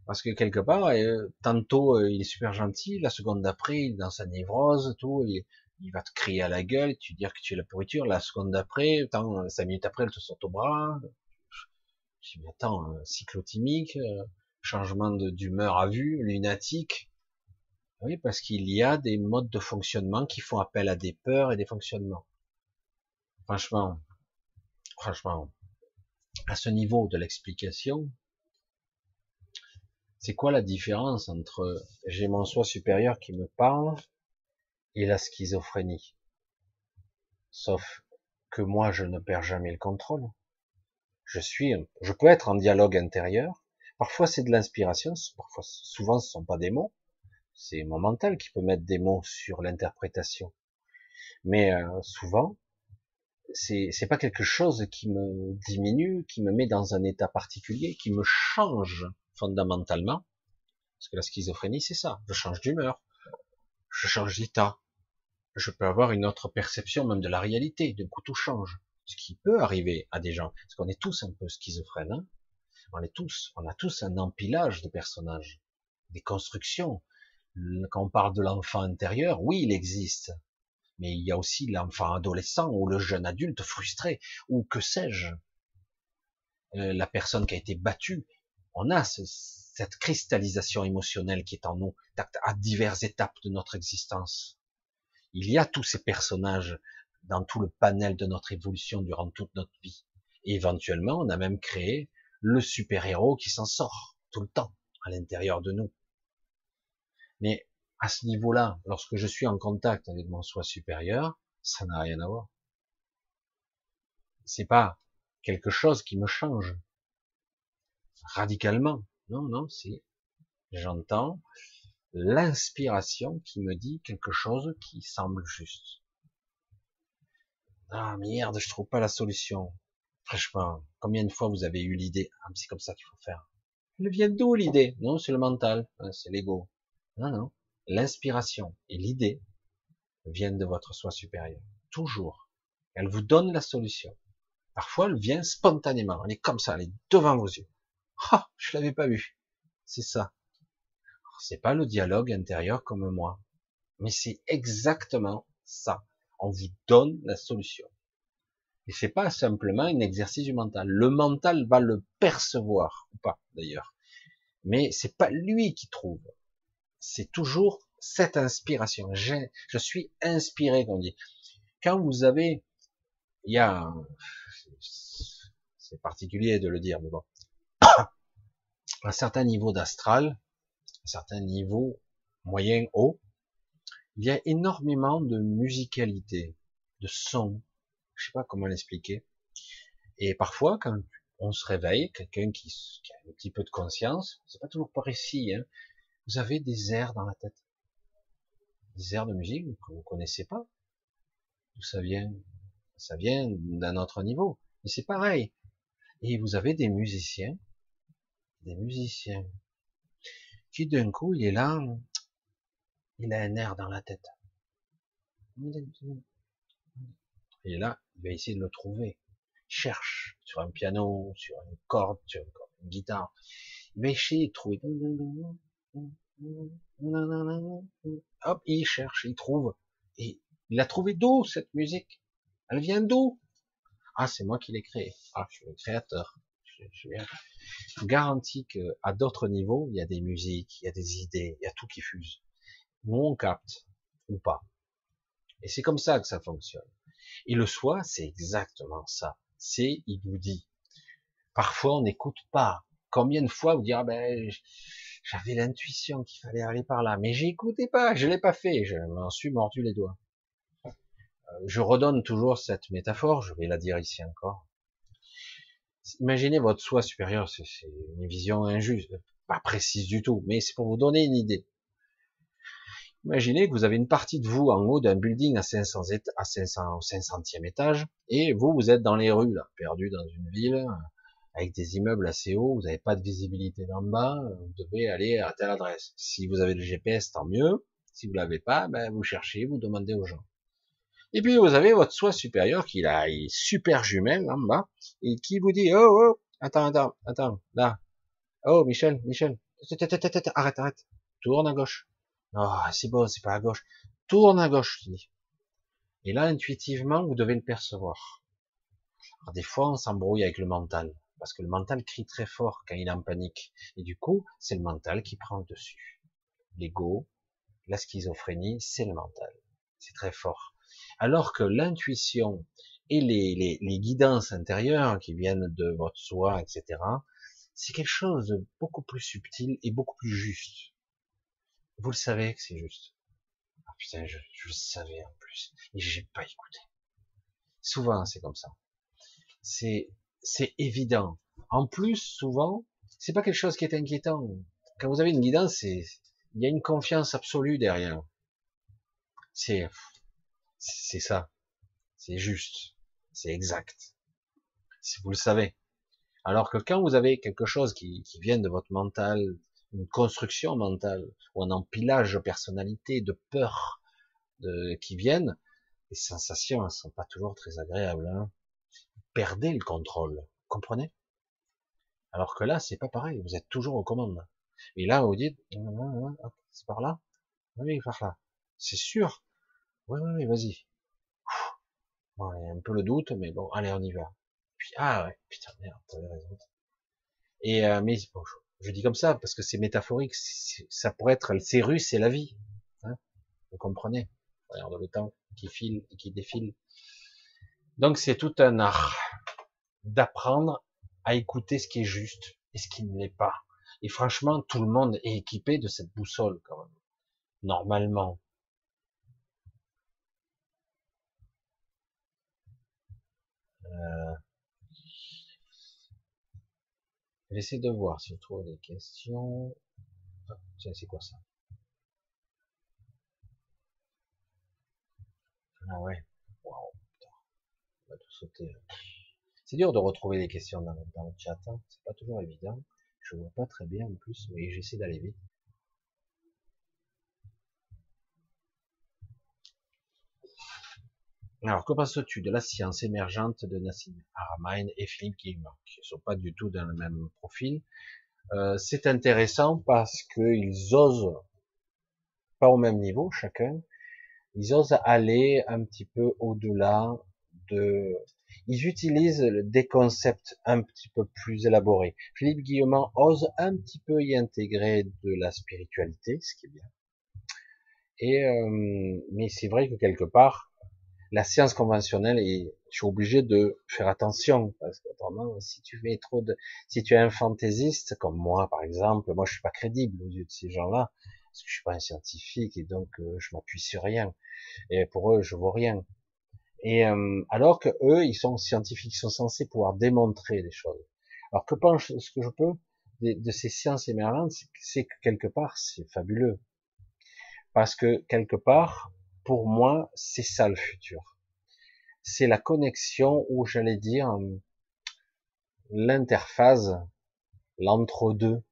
parce que quelque part, euh, tantôt euh, il est super gentil, la seconde d'après il est dans sa névrose, tout, il, va te crier à la gueule, tu dire que tu es la pourriture, la seconde d'après, tant cinq minutes après, elle te saute au bras. Je dis, mais attends, euh, cyclotimique, changement d'humeur à vue, lunatique. Oui, parce qu'il y a des modes de fonctionnement qui font appel à des peurs et des fonctionnements. Franchement, franchement, à ce niveau de l'explication, c'est quoi la différence entre j'ai mon soi supérieur qui me parle et la schizophrénie? Sauf que moi, je ne perds jamais le contrôle. Je suis, je peux être en dialogue intérieur. Parfois, c'est de l'inspiration. Parfois, souvent, ce sont pas des mots. C'est mon mental qui peut mettre des mots sur l'interprétation. Mais euh, souvent, c'est c'est pas quelque chose qui me diminue, qui me met dans un état particulier, qui me change fondamentalement. Parce que la schizophrénie, c'est ça. Je change d'humeur, je change d'état, je peux avoir une autre perception même de la réalité. Du coup, tout change. Ce qui peut arriver à des gens, parce qu'on est tous un peu schizophrènes. Hein on est tous, on a tous un empilage de personnages, des constructions. Quand on parle de l'enfant intérieur, oui, il existe, mais il y a aussi l'enfant adolescent ou le jeune adulte frustré ou que sais-je, euh, la personne qui a été battue. On a cette cristallisation émotionnelle qui est en nous à diverses étapes de notre existence il y a tous ces personnages dans tout le panel de notre évolution durant toute notre vie. Et éventuellement, on a même créé le super-héros qui s'en sort tout le temps à l'intérieur de nous. Mais à ce niveau-là, lorsque je suis en contact avec mon soi supérieur, ça n'a rien à voir. C'est pas quelque chose qui me change radicalement. Non, non, c'est j'entends, l'inspiration qui me dit quelque chose qui semble juste. Ah merde, je trouve pas la solution. Franchement, combien de fois vous avez eu l'idée? Ah, c'est comme ça qu'il faut faire. Elle vient d'où l'idée? Non, c'est le mental, hein, c'est l'ego. Non, non. L'inspiration et l'idée viennent de votre soi supérieur. Toujours. Elle vous donne la solution. Parfois, elle vient spontanément. Elle est comme ça, elle est devant vos yeux. Ah, je l'avais pas vu. C'est ça c'est pas le dialogue intérieur comme moi, mais c'est exactement ça. On vous donne la solution. Et c'est pas simplement un exercice du mental. Le mental va le percevoir ou pas d'ailleurs, mais c'est pas lui qui trouve. C'est toujours cette inspiration. Je suis inspiré, qu'on dit. Quand vous avez, il y a, c'est particulier de le dire, mais bon, un certain niveau d'astral, certain niveau moyen haut, il y a énormément de musicalité, de son. Je sais pas comment l'expliquer. Et parfois, quand on se réveille, quelqu'un qui, a un petit peu de conscience, c'est pas toujours précis, hein, vous avez des airs dans la tête. Des airs de musique que vous connaissez pas. D'où ça vient? Ça vient d'un autre niveau. Mais c'est pareil. Et vous avez des musiciens, des musiciens qui d'un coup, il est là, il a un air dans la tête. Et là, il va essayer de le trouver. Cherche sur un piano, sur une corde, sur une, guitare. Il va essayer de trouver. Hop, il cherche, il trouve. Et il a trouvé d'où cette musique? Elle vient d'où? Ah, c'est moi qui l'ai créée. Ah, je suis le créateur je garantis qu'à d'autres niveaux, il y a des musiques, il y a des idées, il y a tout qui fuse. nous on capte ou pas. Et c'est comme ça que ça fonctionne. Et le soi, c'est exactement ça. C'est, il vous dit. Parfois, on n'écoute pas. Combien de fois vous dire, ah ben, j'avais l'intuition qu'il fallait aller par là, mais j'écoutais pas, je l'ai pas fait, je m'en suis mordu les doigts. Euh, je redonne toujours cette métaphore, je vais la dire ici encore. Imaginez votre soi supérieur, c'est une vision injuste, pas précise du tout, mais c'est pour vous donner une idée. Imaginez que vous avez une partie de vous en haut d'un building à 500 à 500 au 500e étage, et vous, vous êtes dans les rues, là, perdu dans une ville, avec des immeubles assez hauts, vous n'avez pas de visibilité d'en bas, vous devez aller à telle adresse. Si vous avez le GPS, tant mieux. Si vous l'avez pas, ben, vous cherchez, vous demandez aux gens. Et puis vous avez votre soi supérieur qui a est super jumelle en bas et qui vous dit oh oh attends attends attends là oh Michel Michel arrête arrête tourne à gauche oh c'est bon c'est pas à gauche. Tourne à gauche je et là intuitivement vous devez le percevoir. Alors, des fois on s'embrouille avec le mental parce que le mental crie très fort quand il est en panique. Et du coup c'est le mental qui prend le dessus. L'ego la schizophrénie c'est le mental. C'est très fort. Alors que l'intuition et les, les, les, guidances intérieures qui viennent de votre soi, etc., c'est quelque chose de beaucoup plus subtil et beaucoup plus juste. Vous le savez que c'est juste. Ah putain, je, je, le savais en plus, et j'ai pas écouté. Souvent, c'est comme ça. C'est, c'est évident. En plus, souvent, c'est pas quelque chose qui est inquiétant. Quand vous avez une guidance, c'est, il y a une confiance absolue derrière. C'est, c'est ça. C'est juste. C'est exact. Si vous le savez. Alors que quand vous avez quelque chose qui, qui vient de votre mental, une construction mentale, ou un empilage de personnalité, de peur, de, qui viennent, les sensations ne sont pas toujours très agréables. Hein. Perdez le contrôle. comprenez? Alors que là, c'est pas pareil. Vous êtes toujours aux commandes. Et là, vous dites, c'est par là? Oui, par là. C'est sûr? Oui, oui, oui, vas-y. Bon, il y a un peu le doute, mais bon, allez, on y va. Puis, ah ouais, putain, merde, t'avais raison. Et, euh, mais bon, je, dis comme ça, parce que c'est métaphorique, ça pourrait être, c'est russe, c'est la vie. Hein Vous comprenez Regarde le temps qui file et qui défile. Donc c'est tout un art d'apprendre à écouter ce qui est juste et ce qui ne l'est pas. Et franchement, tout le monde est équipé de cette boussole quand même. Normalement. J'essaie de voir si je trouve des questions. Ah, c'est quoi ça? Ah ouais. Waouh, putain. On va tout sauter. C'est dur de retrouver des questions dans, dans le chat. Hein. C'est pas toujours évident. Je vois pas très bien en plus, mais j'essaie d'aller vite. Alors, que penses-tu de la science émergente de Nassim Haramein et Philippe Guillemot, qui ne sont pas du tout dans le même profil? Euh, C'est intéressant parce qu'ils osent, pas au même niveau chacun, ils osent aller un petit peu au-delà de... Ils utilisent des concepts un petit peu plus élaborés. Philippe Guillemot ose un petit peu y intégrer de la spiritualité, ce qui est bien. Et euh, mais c'est vrai que quelque part, la science conventionnelle et je suis obligé de faire attention parce que si tu fais trop de si tu es un fantaisiste comme moi par exemple moi je suis pas crédible aux yeux de ces gens-là parce que je suis pas un scientifique et donc euh, je m'appuie sur rien et pour eux je vois rien. Et euh, alors que eux ils sont scientifiques ils sont censés pouvoir démontrer des choses. Alors que pense ce que je peux de, de ces sciences émergentes c'est que quelque part c'est fabuleux. Parce que quelque part pour moi, c'est ça le futur. C'est la connexion ou j'allais dire l'interface, l'entre-deux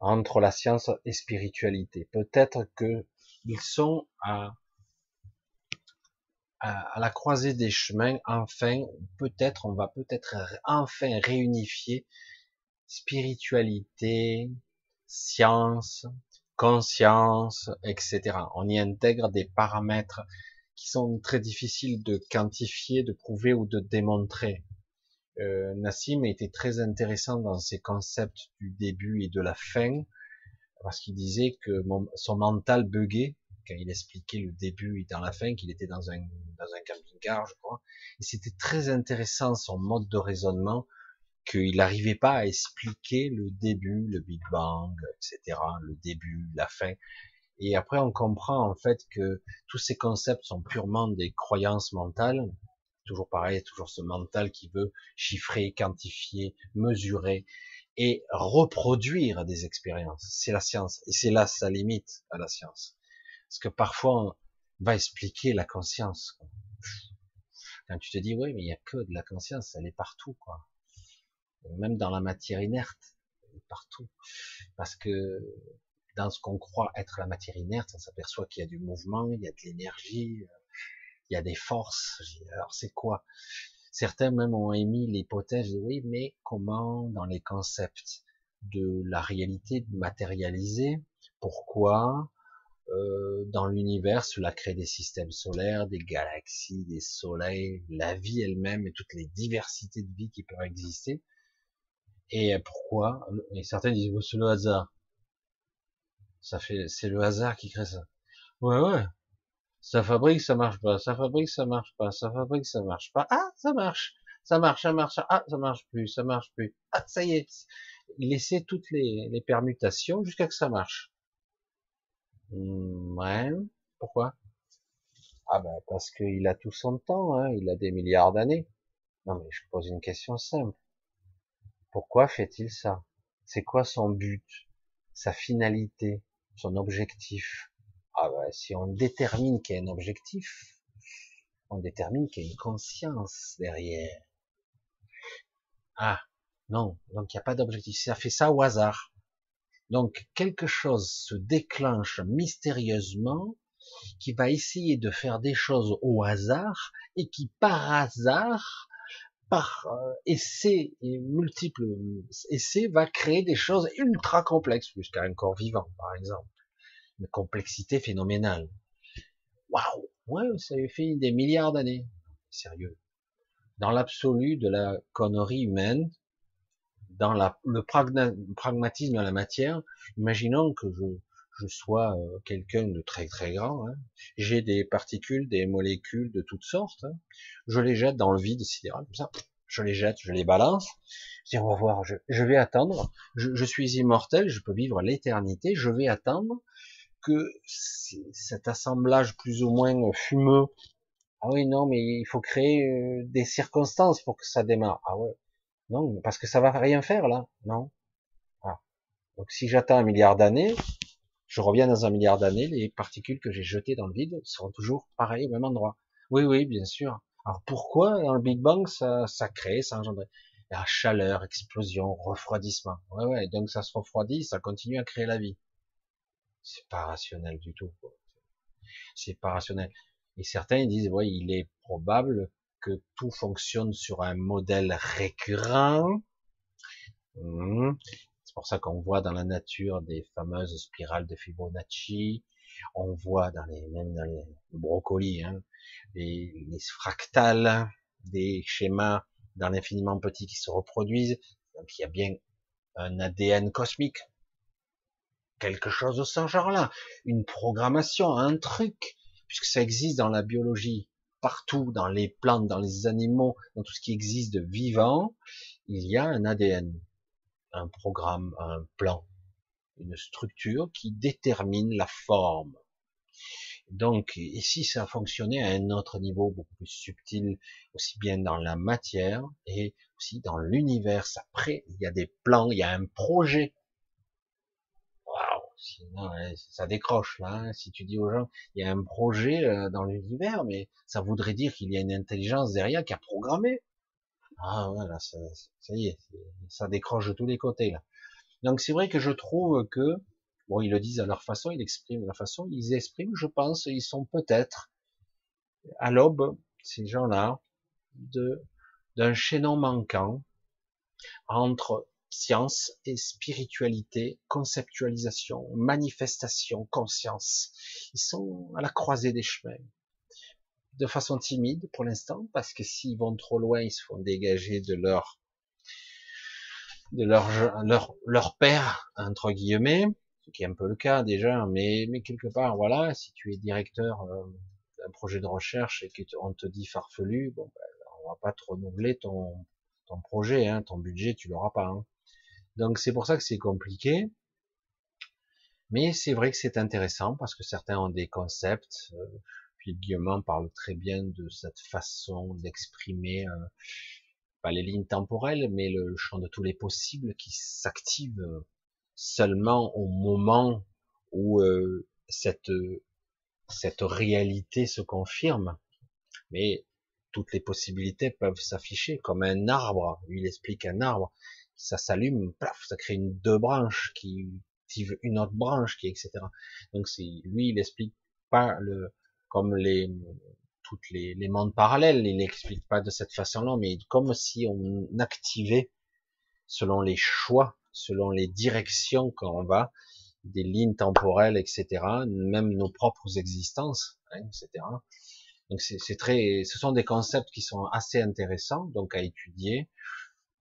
entre la science et spiritualité. Peut-être que ils sont à, à, la croisée des chemins. Enfin, peut-être, on va peut-être enfin réunifier spiritualité, science, conscience, etc. On y intègre des paramètres qui sont très difficiles de quantifier, de prouver ou de démontrer. Euh, Nassim était très intéressant dans ses concepts du début et de la fin, parce qu'il disait que son mental buguait quand il expliquait le début et dans la fin, qu'il était dans un, dans un camping-car, je crois. Et c'était très intéressant son mode de raisonnement, qu'il n'arrivait pas à expliquer le début, le Big Bang, etc., le début, la fin. Et après, on comprend en fait que tous ces concepts sont purement des croyances mentales. Toujours pareil, toujours ce mental qui veut chiffrer, quantifier, mesurer et reproduire des expériences. C'est la science. Et c'est là sa limite à la science. Parce que parfois, on va expliquer la conscience. Quand tu te dis, oui, mais il n'y a que de la conscience, elle est partout, quoi. Même dans la matière inerte, partout. Parce que dans ce qu'on croit être la matière inerte, on s'aperçoit qu'il y a du mouvement, il y a de l'énergie, il y a des forces. Alors c'est quoi? Certains même ont émis l'hypothèse oui, mais comment dans les concepts de la réalité matérialisée, pourquoi euh, dans l'univers cela crée des systèmes solaires, des galaxies, des soleils, la vie elle-même et toutes les diversités de vie qui peuvent exister? Et pourquoi Et certains disent c'est le hasard. Ça fait, c'est le hasard qui crée ça. Ouais, ouais. Ça fabrique, ça marche pas. Ça fabrique, ça marche pas. Ça fabrique, ça marche pas. Ah, ça marche. Ça marche, ça marche. Ah, ça marche plus, ça marche plus. Ah, ça y est. Laissez toutes les, les permutations jusqu'à que ça marche. Hmm, ouais. Pourquoi? Ah ben parce qu'il a tout son temps. Hein. Il a des milliards d'années. Non mais je pose une question simple. Pourquoi fait-il ça? C'est quoi son but Sa finalité son objectif? Ah bah, si on détermine qu'il y a un objectif, on détermine qu'il y a une conscience derrière. Ah, non, donc il n'y a pas d'objectif. Ça fait ça au hasard. Donc quelque chose se déclenche mystérieusement qui va essayer de faire des choses au hasard et qui par hasard, par euh, essai et multiples essais, va créer des choses ultra complexes jusqu'à un corps vivant par exemple une complexité phénoménale. Waouh, ouais, ça fait des milliards d'années. Sérieux. Dans l'absolu de la connerie humaine, dans la, le pragmatisme de la matière, imaginons que je, je sois euh, quelqu'un de très très grand, hein. j'ai des particules, des molécules de toutes sortes, hein. je les jette dans le vide sidéral, comme ça, je les jette, je les balance, je dis on va voir, je, je vais attendre, je, je, suis immortel, je peux vivre l'éternité, je vais attendre que cet assemblage plus ou moins fumeux, ah oui, non, mais il faut créer euh, des circonstances pour que ça démarre. Ah ouais, non, parce que ça va rien faire là, non. Ah. Donc si j'attends un milliard d'années, je reviens dans un milliard d'années, les particules que j'ai jetées dans le vide seront toujours pareilles au même endroit. Oui, oui, bien sûr. Alors pourquoi dans le Big Bang ça, ça crée, ça engendre la chaleur, explosion, refroidissement? Ouais, ouais, donc ça se refroidit, ça continue à créer la vie. C'est pas rationnel du tout. C'est pas rationnel. Et certains disent, oui, il est probable que tout fonctionne sur un modèle récurrent. Hmm. Pour ça qu'on voit dans la nature des fameuses spirales de Fibonacci. On voit dans les, même dans les brocolis, hein, les, les fractales, des schémas dans l'infiniment petit qui se reproduisent. Donc il y a bien un ADN cosmique quelque chose de ce genre-là, une programmation, un truc, puisque ça existe dans la biologie, partout, dans les plantes, dans les animaux, dans tout ce qui existe de vivant, il y a un ADN, un programme, un plan, une structure qui détermine la forme. Donc, ici, ça a fonctionné à un autre niveau beaucoup plus subtil, aussi bien dans la matière et aussi dans l'univers. Après, il y a des plans, il y a un projet Sinon, ça décroche là. Hein. Si tu dis aux gens, il y a un projet euh, dans l'univers, mais ça voudrait dire qu'il y a une intelligence derrière qui a programmé. Ah voilà, ça, y est, ça décroche de tous les côtés là. Donc c'est vrai que je trouve que, bon, ils le disent à leur façon, ils expriment à leur façon, ils expriment, je pense, ils sont peut-être à l'aube, ces gens-là, d'un chaînon manquant entre science et spiritualité, conceptualisation, manifestation, conscience. Ils sont à la croisée des chemins. De façon timide pour l'instant, parce que s'ils vont trop loin, ils se font dégager de leur de leur leur, leur père entre guillemets. ce qui est un peu le cas déjà, mais, mais quelque part, voilà, si tu es directeur euh, d'un projet de recherche et qu'on te dit farfelu, bon, ben, on va pas te renouveler ton, ton projet, hein, ton budget, tu l'auras pas. Hein. Donc c'est pour ça que c'est compliqué. Mais c'est vrai que c'est intéressant parce que certains ont des concepts. Euh, puis Guillaume parle très bien de cette façon d'exprimer euh, pas les lignes temporelles, mais le champ de tous les possibles qui s'active seulement au moment où euh, cette cette réalité se confirme. Mais toutes les possibilités peuvent s'afficher comme un arbre. Il explique un arbre, ça s'allume, ça crée une deux branches qui une autre branche qui etc. Donc c'est lui, il explique pas le comme les toutes les, les mondes parallèles, il n'explique pas de cette façon-là, mais comme si on activait selon les choix, selon les directions qu'on va, des lignes temporelles, etc., même nos propres existences, hein, etc. Donc c'est très, ce sont des concepts qui sont assez intéressants, donc à étudier.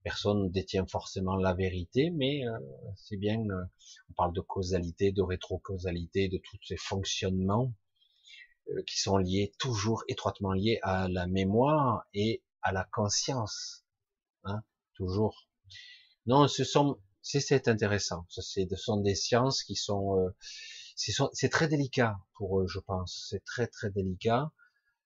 Personne ne détient forcément la vérité, mais euh, c'est bien. Euh, on parle de causalité, de rétrocausalité, de tous ces fonctionnements qui sont liés toujours étroitement liés à la mémoire et à la conscience, hein, toujours. Non, ce sont, c'est intéressant. Ce sont des sciences qui sont, euh, c'est très délicat pour eux, je pense. C'est très très délicat.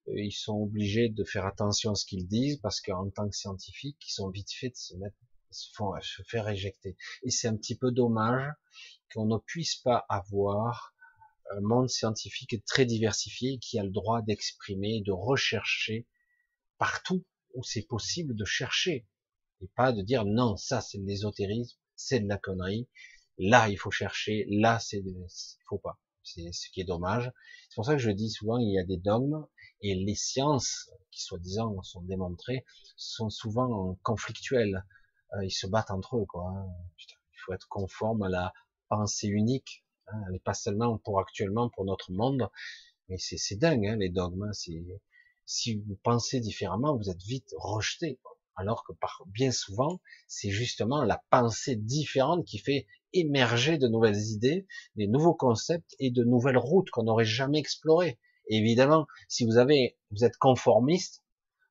Euh, ils sont obligés de faire attention à ce qu'ils disent parce qu'en tant que scientifiques, ils sont vite fait de se mettre, se, font, se faire éjecter. Et c'est un petit peu dommage qu'on ne puisse pas avoir un monde scientifique très diversifié qui a le droit d'exprimer, de rechercher partout où c'est possible de chercher et pas de dire non, ça c'est de l'ésotérisme, c'est de la connerie, là il faut chercher, là c'est, il faut pas. C'est ce qui est dommage. C'est pour ça que je dis souvent il y a des dogmes et les sciences qui soi-disant sont démontrées sont souvent conflictuelles. Euh, ils se battent entre eux quoi. Hein. il faut être conforme à la pensée unique Hein, pas seulement pour actuellement, pour notre monde, mais c'est dingue, hein, les dogmes. Hein, si vous pensez différemment, vous êtes vite rejeté. Alors que par, bien souvent, c'est justement la pensée différente qui fait émerger de nouvelles idées, des nouveaux concepts et de nouvelles routes qu'on n'aurait jamais explorées. évidemment, si vous avez, vous êtes conformiste,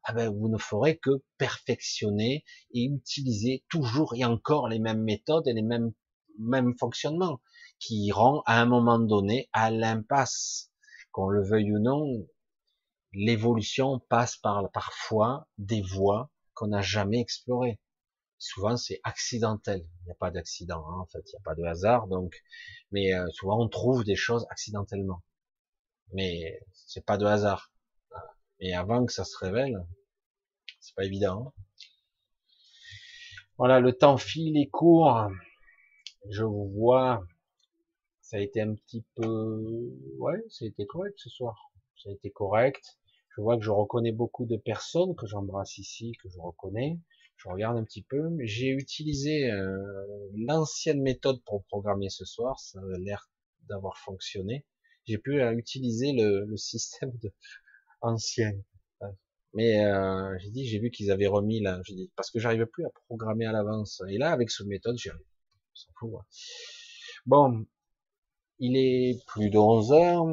ah ben, vous ne ferez que perfectionner et utiliser toujours et encore les mêmes méthodes et les mêmes, mêmes fonctionnements qui rend à un moment donné à l'impasse. Qu'on le veuille ou non, l'évolution passe par parfois des voies qu'on n'a jamais explorées. Souvent c'est accidentel. Il n'y a pas d'accident, hein, en fait, il n'y a pas de hasard, donc. Mais euh, souvent on trouve des choses accidentellement. Mais c'est pas de hasard. Et avant que ça se révèle, c'est pas évident. Hein. Voilà, le temps file et court. Je vous vois ça a été un petit peu, ouais, ça a été correct ce soir. Ça a été correct. Je vois que je reconnais beaucoup de personnes que j'embrasse ici, que je reconnais. Je regarde un petit peu. J'ai utilisé euh, l'ancienne méthode pour programmer ce soir. Ça a l'air d'avoir fonctionné. J'ai pu euh, utiliser le, le, système de ancien. Mais euh, j'ai dit, j'ai vu qu'ils avaient remis là, j'ai dit parce que j'arrivais plus à programmer à l'avance. Et là, avec cette méthode, j'y arrive. Fout. Bon, il est plus de 11 heures.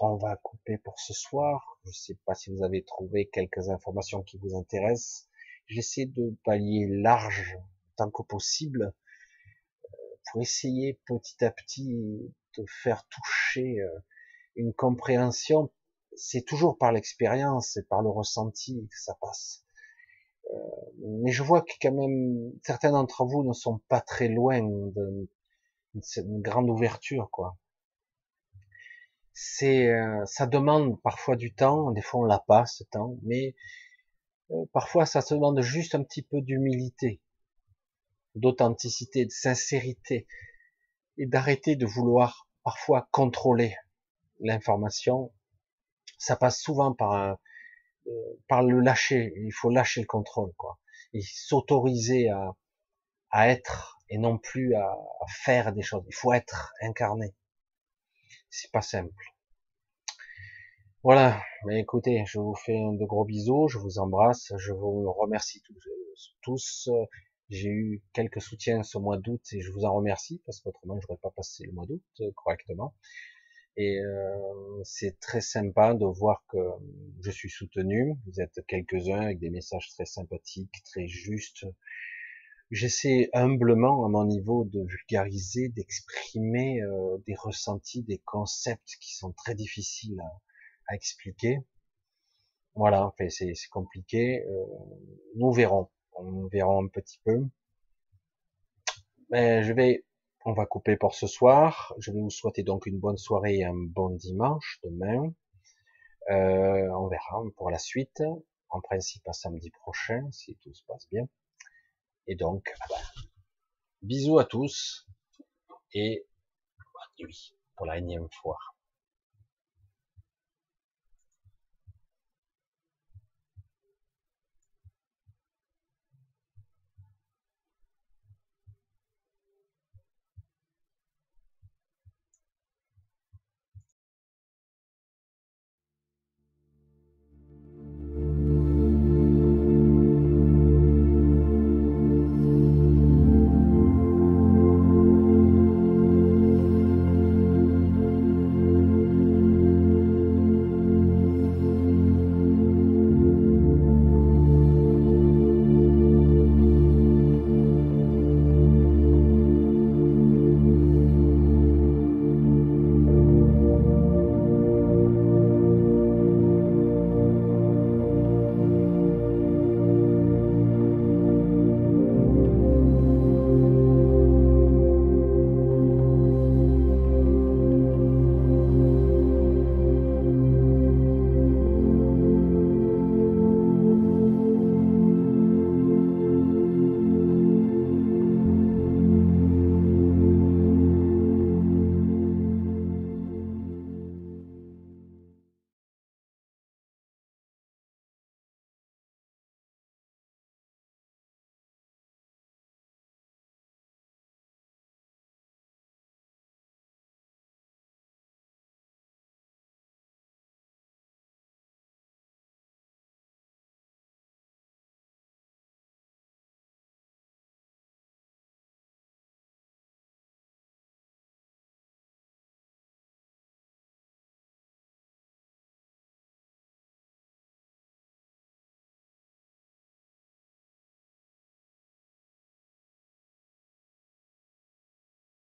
On va couper pour ce soir. Je ne sais pas si vous avez trouvé quelques informations qui vous intéressent. J'essaie de pallier large tant que possible euh, pour essayer petit à petit de faire toucher euh, une compréhension. C'est toujours par l'expérience et par le ressenti que ça passe. Euh, mais je vois que quand même certains d'entre vous ne sont pas très loin de, c'est une grande ouverture, quoi. C'est, euh, ça demande parfois du temps, des fois on l'a pas ce temps, mais euh, parfois ça se demande juste un petit peu d'humilité, d'authenticité, de sincérité, et d'arrêter de vouloir parfois contrôler l'information. Ça passe souvent par euh, par le lâcher. Il faut lâcher le contrôle, quoi, et s'autoriser à, à être et non plus à, faire des choses. Il faut être incarné. C'est pas simple. Voilà. Mais écoutez, je vous fais de gros bisous, je vous embrasse, je vous remercie tous. tous. J'ai eu quelques soutiens ce mois d'août et je vous en remercie parce qu'autrement je n'aurais pas passé le mois d'août euh, correctement. Et euh, c'est très sympa de voir que je suis soutenu. Vous êtes quelques-uns avec des messages très sympathiques, très justes. J'essaie humblement à mon niveau de vulgariser, d'exprimer euh, des ressentis, des concepts qui sont très difficiles à, expliquer. Voilà, c'est compliqué. Euh, nous verrons, on verra un petit peu. Mais je vais on va couper pour ce soir. Je vais vous souhaiter donc une bonne soirée et un bon dimanche demain. Euh, on verra pour la suite. En principe à samedi prochain, si tout se passe bien. Et donc, ah bah, bisous à tous et bonne nuit pour la énième fois.